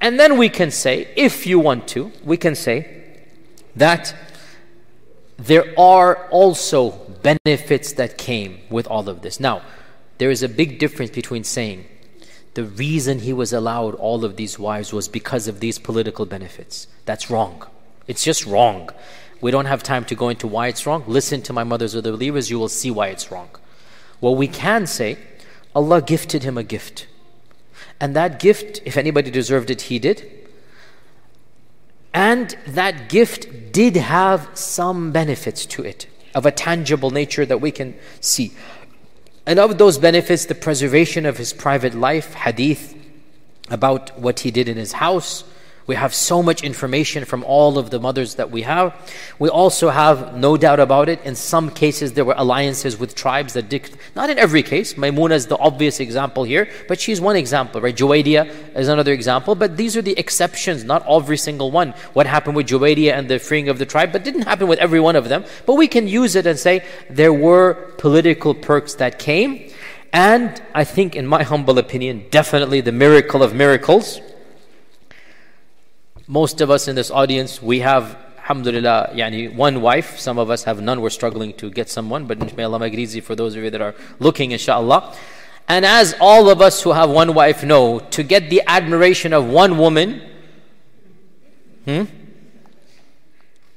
And then we can say, if you want to, we can say, that there are also benefits that came with all of this. Now, there is a big difference between saying the reason he was allowed all of these wives was because of these political benefits. That's wrong. It's just wrong. We don't have time to go into why it's wrong. Listen to my mothers or the believers, you will see why it's wrong. What we can say, Allah gifted him a gift. And that gift, if anybody deserved it, he did. And that gift did have some benefits to it of a tangible nature that we can see. And of those benefits, the preservation of his private life, hadith about what he did in his house, we have so much information from all of the mothers that we have. We also have, no doubt about it, in some cases there were alliances with tribes that dict. Not in every case. Maimuna is the obvious example here, but she's one example, right? Juwayriya is another example, but these are the exceptions, not every single one. What happened with Juwayriya and the freeing of the tribe, but didn't happen with every one of them. But we can use it and say there were political perks that came. And I think, in my humble opinion, definitely the miracle of miracles most of us in this audience, we have, alhamdulillah, yani one wife. Some of us have none. We're struggling to get someone, but may Allah make it easy for those of you that are looking, inshallah. And as all of us who have one wife know, to get the admiration of one woman, hmm?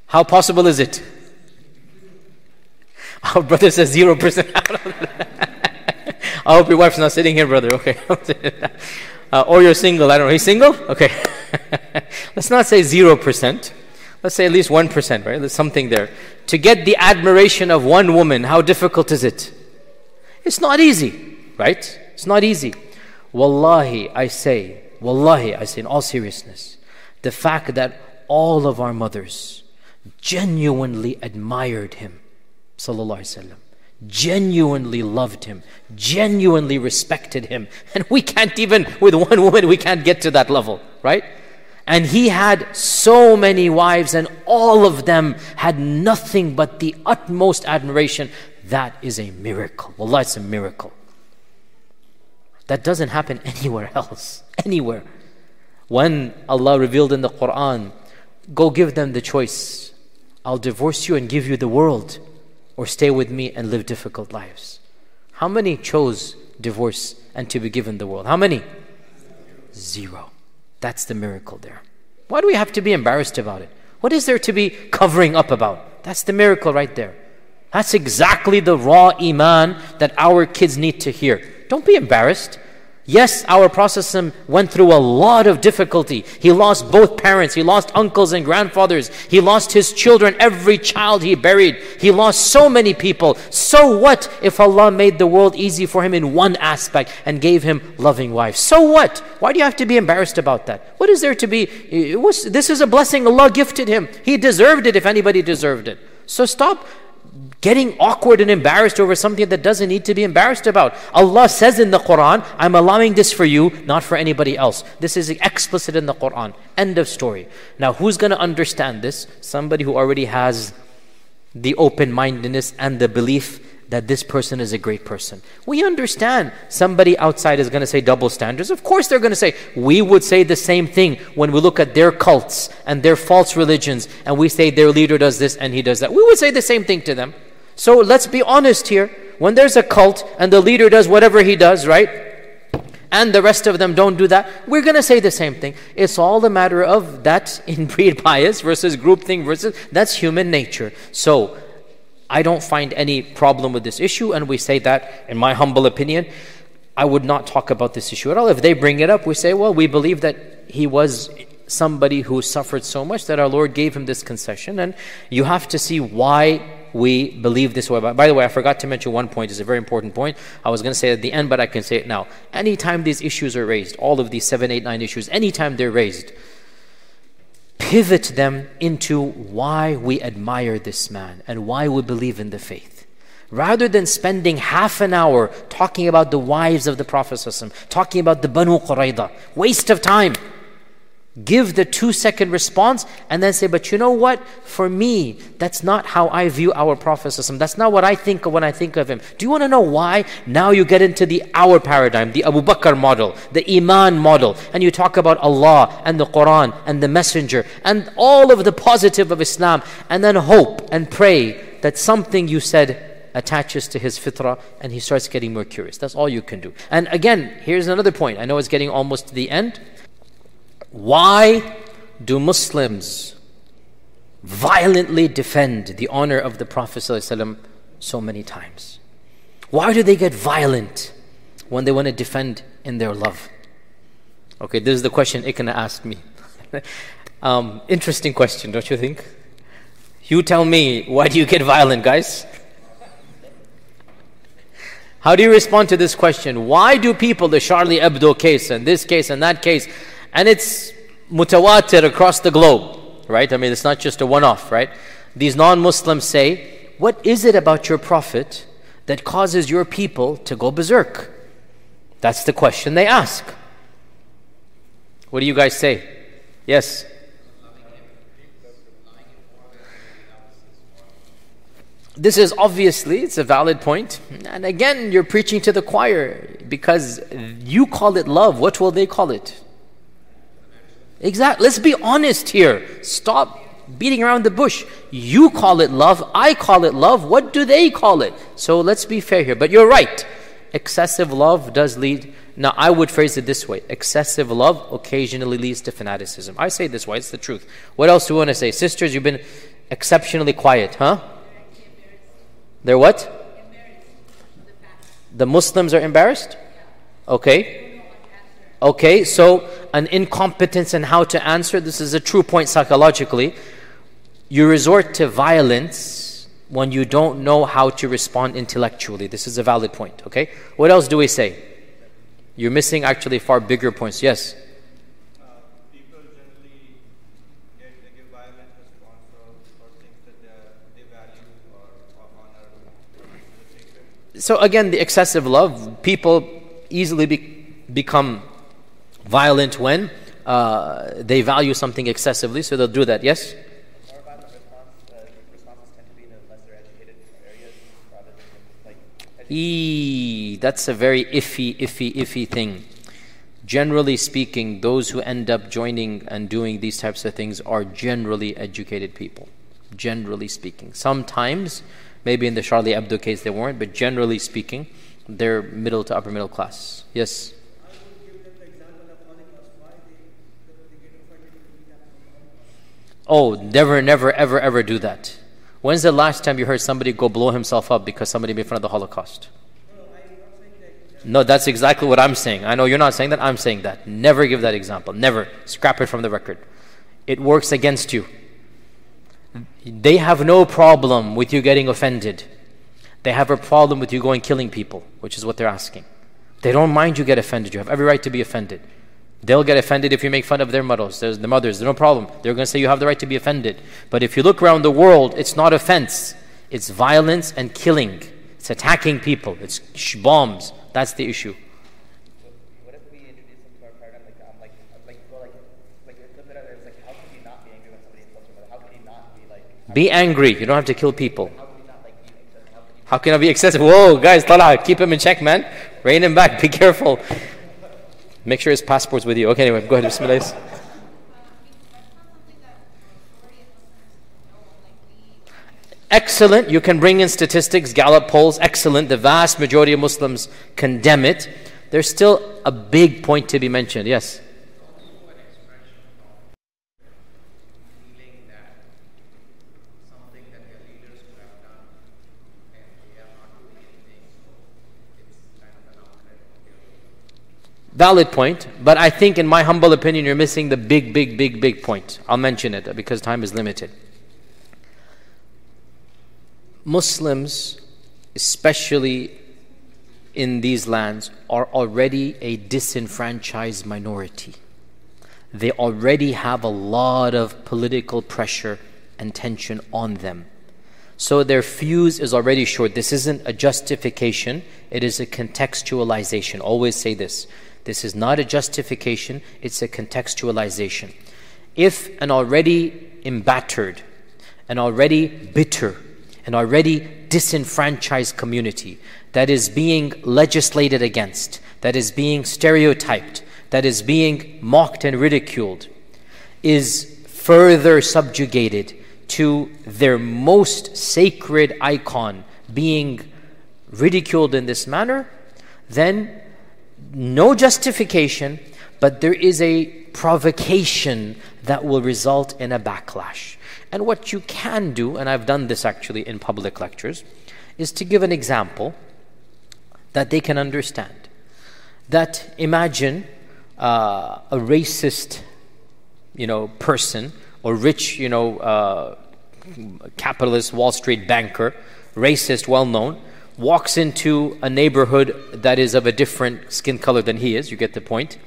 How possible is it? Our brother says 0%. I hope your wife's not sitting here, brother. Okay. uh, or you're single. I don't know. He's single? Okay. Let's not say 0%. Let's say at least 1%, right? There's something there. To get the admiration of one woman, how difficult is it? It's not easy, right? It's not easy. Wallahi, I say, wallahi, I say in all seriousness, the fact that all of our mothers genuinely admired him, sallallahu alaihi wasallam, genuinely loved him, genuinely respected him. And we can't even, with one woman, we can't get to that level, right? And he had so many wives, and all of them had nothing but the utmost admiration. That is a miracle. Wallah, it's a miracle. That doesn't happen anywhere else. Anywhere. When Allah revealed in the Quran, go give them the choice. I'll divorce you and give you the world or stay with me and live difficult lives. How many chose divorce and to be given the world? How many? Zero. That's the miracle there. Why do we have to be embarrassed about it? What is there to be covering up about? That's the miracle right there. That's exactly the raw iman that our kids need to hear. Don't be embarrassed. Yes, our Prophet went through a lot of difficulty. He lost both parents, he lost uncles and grandfathers, he lost his children, every child he buried. He lost so many people. So what if Allah made the world easy for him in one aspect and gave him loving wives? So what? Why do you have to be embarrassed about that? What is there to be? Eh, this is a blessing Allah gifted him. He deserved it if anybody deserved it. So stop getting awkward and embarrassed over something that doesn't need to be embarrassed about. Allah says in the Quran, I'm allowing this for you, not for anybody else. This is explicit in the Quran. End of story. Now, who's going to understand this? Somebody who already has the open mindedness and the belief that this person is a great person. We understand somebody outside is going to say double standards. Of course, they're going to say, we would say the same thing when we look at their cults and their false religions and we say their leader does this and he does that. We would say the same thing to them. So let's be honest here. When there's a cult and the leader does whatever he does, right? and the rest of them don't do that, we're going to say the same thing. It's all a matter of that inbreed bias versus groupthink versus that's human nature. So I don't find any problem with this issue, and we say that, in my humble opinion, I would not talk about this issue at all. If they bring it up, we say, well, we believe that he was somebody who suffered so much that our Lord gave him this concession, and you have to see why we believe this way. By the way, I forgot to mention one point. It's a very important point. I was going to say at the end, but I can say it now. Anytime these issues are raised, all of these seven, eight, nine issues, anytime they're raised, pivot them into why we admire this man and why we believe in the faith. Rather than spending half an hour talking about the wives of the Prophet, talking about the Banu Qurayda, waste of time. Give the two second response and then say, but you know what? For me, that's not how I view our Prophet. That's not what I think of when I think of him. Do you want to know why? Now you get into the our paradigm, the Abu Bakr model, the Iman model, and you talk about Allah and the Quran and the Messenger and all of the positive of Islam, and then hope and pray that something you said attaches to his fitrah and he starts getting more curious. That's all you can do. And again, here's another point. I know it's getting almost to the end. Why do Muslims violently defend the honor of the Prophet ﷺ so many times? Why do they get violent when they want to defend in their love? Okay, this is the question ICNA asked me. um, interesting question, don't you think? You tell me, why do you get violent, guys? How do you respond to this question? Why do people, the Charlie Hebdo case and this case and that case, and it's mutawatir across the globe, right? I mean, it's not just a one off, right? These non Muslims say, What is it about your Prophet that causes your people to go berserk? That's the question they ask. What do you guys say? Yes? This is obviously it's a valid point. And again, you're preaching to the choir because you call it love. What will they call it? Exactly. Let's be honest here. Stop beating around the bush. You call it love, I call it love. What do they call it? So let's be fair here. But you're right. Excessive love does lead. Now, I would phrase it this way excessive love occasionally leads to fanaticism. I say this way, it's the truth. What else do we want to say? Sisters, you've been exceptionally quiet, huh? They're what? The Muslims are embarrassed? Okay. Okay, so an incompetence in how to answer, this is a true point psychologically. You resort to violence when you don't know how to respond intellectually. This is a valid point, okay? What else do we say? You're missing actually far bigger points. Yes? Uh, people generally, when they give violence, they value the power of the nature. So again, the excessive love, people easily be, become violent when uh, they value something excessively, so they'll do that. Yes? E, that's a very iffy, iffy, iffy thing. Generally speaking, those who end up joining and doing these types of things are generally educated people. Generally speaking. Sometimes, maybe in the Charlie Hebdo case they weren't, but generally speaking, they're middle to upper middle class. Yes? Oh, never, never, ever, ever do that. When's the last time you heard somebody go blow himself up because somebody made fun of the Holocaust? No, that's exactly what I'm saying. I know you're not saying that, I'm saying that. Never give that example. Never. Scrap it from the record. It works against you. They have no problem with you getting offended. They have a problem with you going killing people, which is what they're asking. They don't mind you get offended. You have every right to be offended. They'll get offended if you make fun of their mothers. There's the mothers, no problem. They're going to say you have the right to be offended. But if you look around the world, it's not offense. It's violence and killing. It's attacking people. It's bombs. That's the issue. Be angry. You don't have to kill people. How can I be excessive? Whoa, guys, Talha, keep him in check, man. Rein him back. Be careful. Make sure his passport's with you. Okay, anyway, go ahead. Bismillah. Excellent. You can bring in statistics, Gallup polls. Excellent. The vast majority of Muslims condemn it. There's still a big point to be mentioned. Yes. Valid point, but I think, in my humble opinion, you're missing the big, big, big, big point. I'll mention it because time is limited. Muslims, especially in these lands, are already a disenfranchised minority. They already have a lot of political pressure and tension on them. So their fuse is already short. This isn't a justification, it is a contextualization. Always say this this is not a justification, it's a contextualization. If an already embittered, an already bitter, an already disenfranchised community that is being legislated against, that is being stereotyped, that is being mocked and ridiculed, is further subjugated to their most sacred icon being ridiculed in this manner, then no justification, but there is a provocation that will result in a backlash. And what you can do, and I've done this actually in public lectures, is to give an example that they can understand. That imagine uh, a racist, you know, person or rich, you know, uh, capitalist Wall Street banker, racist, well known, walks into a neighborhood that is of a different skin color than he is, you get the point,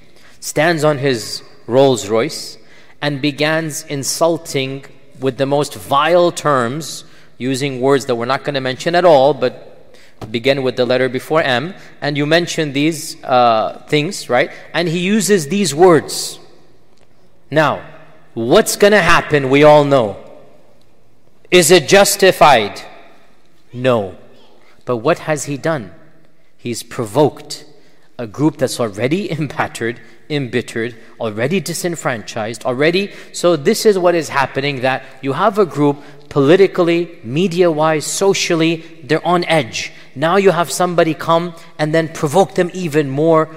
stands on his Rolls Royce, and begins insulting with the most vile terms, using words that we're not going to mention at all, but begin with the letter before M, and you mention these uh, things, right? And he uses these words. Now, what's going to happen, we all know. Is it justified? No. But what has he done? He's provoked a group that's already embittered, embittered, already disenfranchised, already. So, this is what is happening that you have a group politically, media wise, socially, they're on edge. Now you have somebody come and then provoke them even more.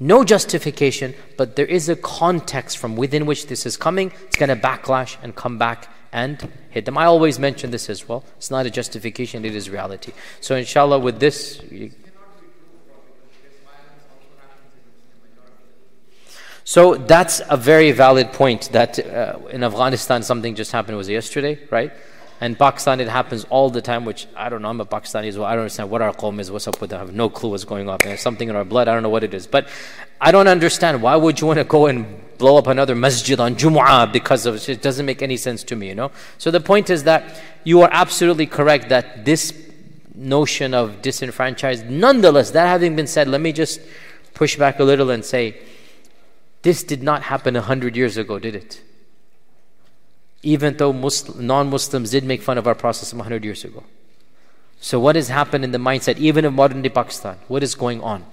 No justification, but there is a context from within which this is coming. It's going to backlash and come back and hit them. I always mention this as well. It's not a justification, it is reality. So, inshallah, with this. So that's a very valid point that uh, in Afghanistan something just happened, was yesterday, right? And Pakistan, it happens all the time, which I don't know. I'm a Pakistani as well. I don't understand what our qawm is, what's up with them. I have no clue what's going on. There's something in our blood. I don't know what it is. But I don't understand. Why would you want to go and blow up another masjid on Jumu'ah because of it? It doesn't make any sense to me, you know? So the point is that you are absolutely correct that this notion of disenfranchised, nonetheless, that having been said, let me just push back a little and say, this did not happen a hundred years ago, did it? Even though non Muslims did make fun of our Prophet 100 years ago. So, what has happened in the mindset, even of modern day Pakistan? What is going on?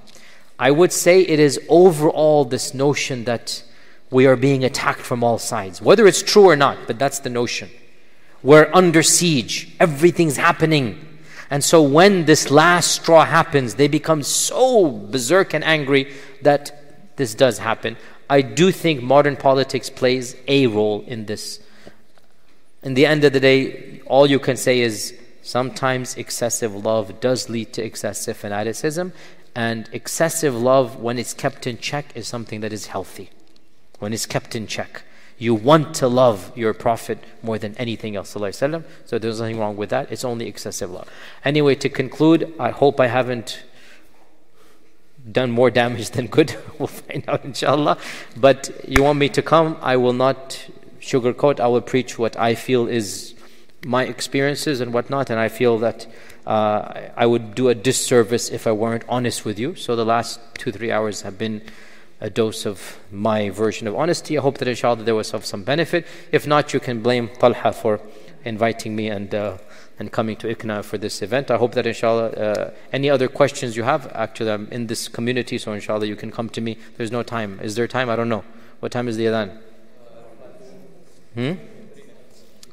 I would say it is overall this notion that we are being attacked from all sides, whether it's true or not, but that's the notion. We're under siege, everything's happening. And so, when this last straw happens, they become so berserk and angry that this does happen. I do think modern politics plays a role in this in the end of the day, all you can say is sometimes excessive love does lead to excessive fanaticism, and excessive love, when it's kept in check, is something that is healthy. When it's kept in check. You want to love your Prophet more than anything else. So there's nothing wrong with that. It's only excessive love. Anyway, to conclude, I hope I haven't done more damage than good. we'll find out, inshallah. But you want me to come, I will not sugarcoat. I will preach what I feel is my experiences and whatnot, and I feel that uh, I would do a disservice if I weren't honest with you. So the last two, three hours have been a dose of my version of honesty. I hope that inshallah there was of some benefit. If not, you can blame Talha for inviting me and, uh, and coming to ICNA for this event. I hope that inshallah, uh, any other questions you have, actually I'm in this community, so inshallah you can come to me. There's no time. Is there time? I don't know. What time is the adhan? Hmm?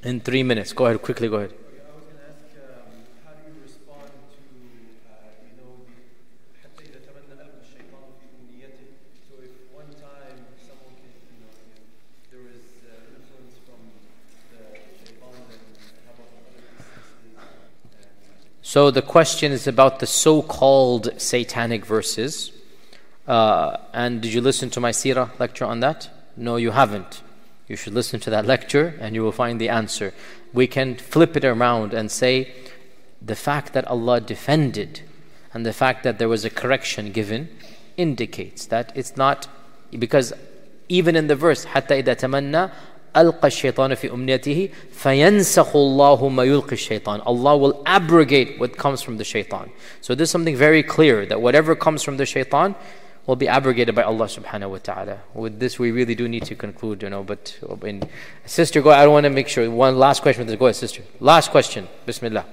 In three minutes. Go ahead, quickly go ahead. So the question is about the so-called satanic verses. Uh, and did you listen to my seerah lecture on that? No, you haven't. You should listen to that lecture and you will find the answer. We can flip it around and say the fact that Allah defended and the fact that there was a correction given indicates that it's not because even in the verse حتى إذا تمنى ألقى الشيطان في أمنيته فينسخ الله ما يلقي الشيطان Allah will abrogate what comes from the shaitan so this is something very clear that whatever comes from the shaitan will be abrogated by Allah subhanahu wa ta'ala. With this we really do need to conclude you know but in, sister go I want to make sure one last question go ahead sister. Last question Bismillah.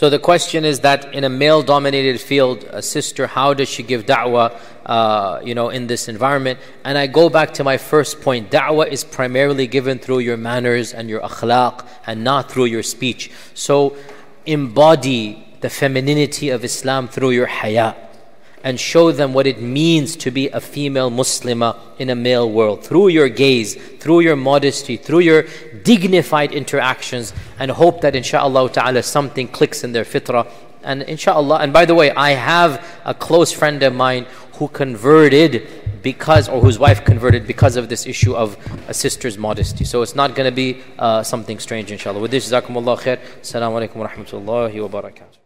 So the question is that in a male-dominated field, a sister, how does she give da'wah, uh, you know, in this environment? And I go back to my first point. Da'wah is primarily given through your manners and your akhlaq and not through your speech. So embody the femininity of Islam through your haya and show them what it means to be a female Muslimah in a male world through your gaze, through your modesty, through your dignified interactions, and hope that inshaAllah ta'ala something clicks in their fitrah. And inshaAllah, and by the way, I have a close friend of mine who converted because, or whose wife converted because of this issue of a sister's modesty. So it's not going to be uh, something strange, inshallah. With this, jazakumullah khair. Assalamu alaikum wa rahmatullahi wa barakatuh.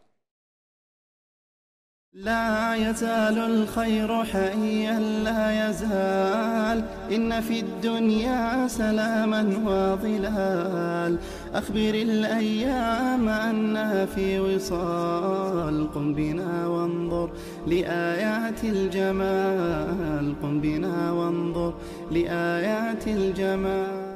لا يزال الخير حيا لا يزال. إن في الدنيا سلاما وظلال. أخبر الأيام أنها في وصال. قم بنا وانظر لآيات الجمال. قم بنا وانظر لآيات الجمال.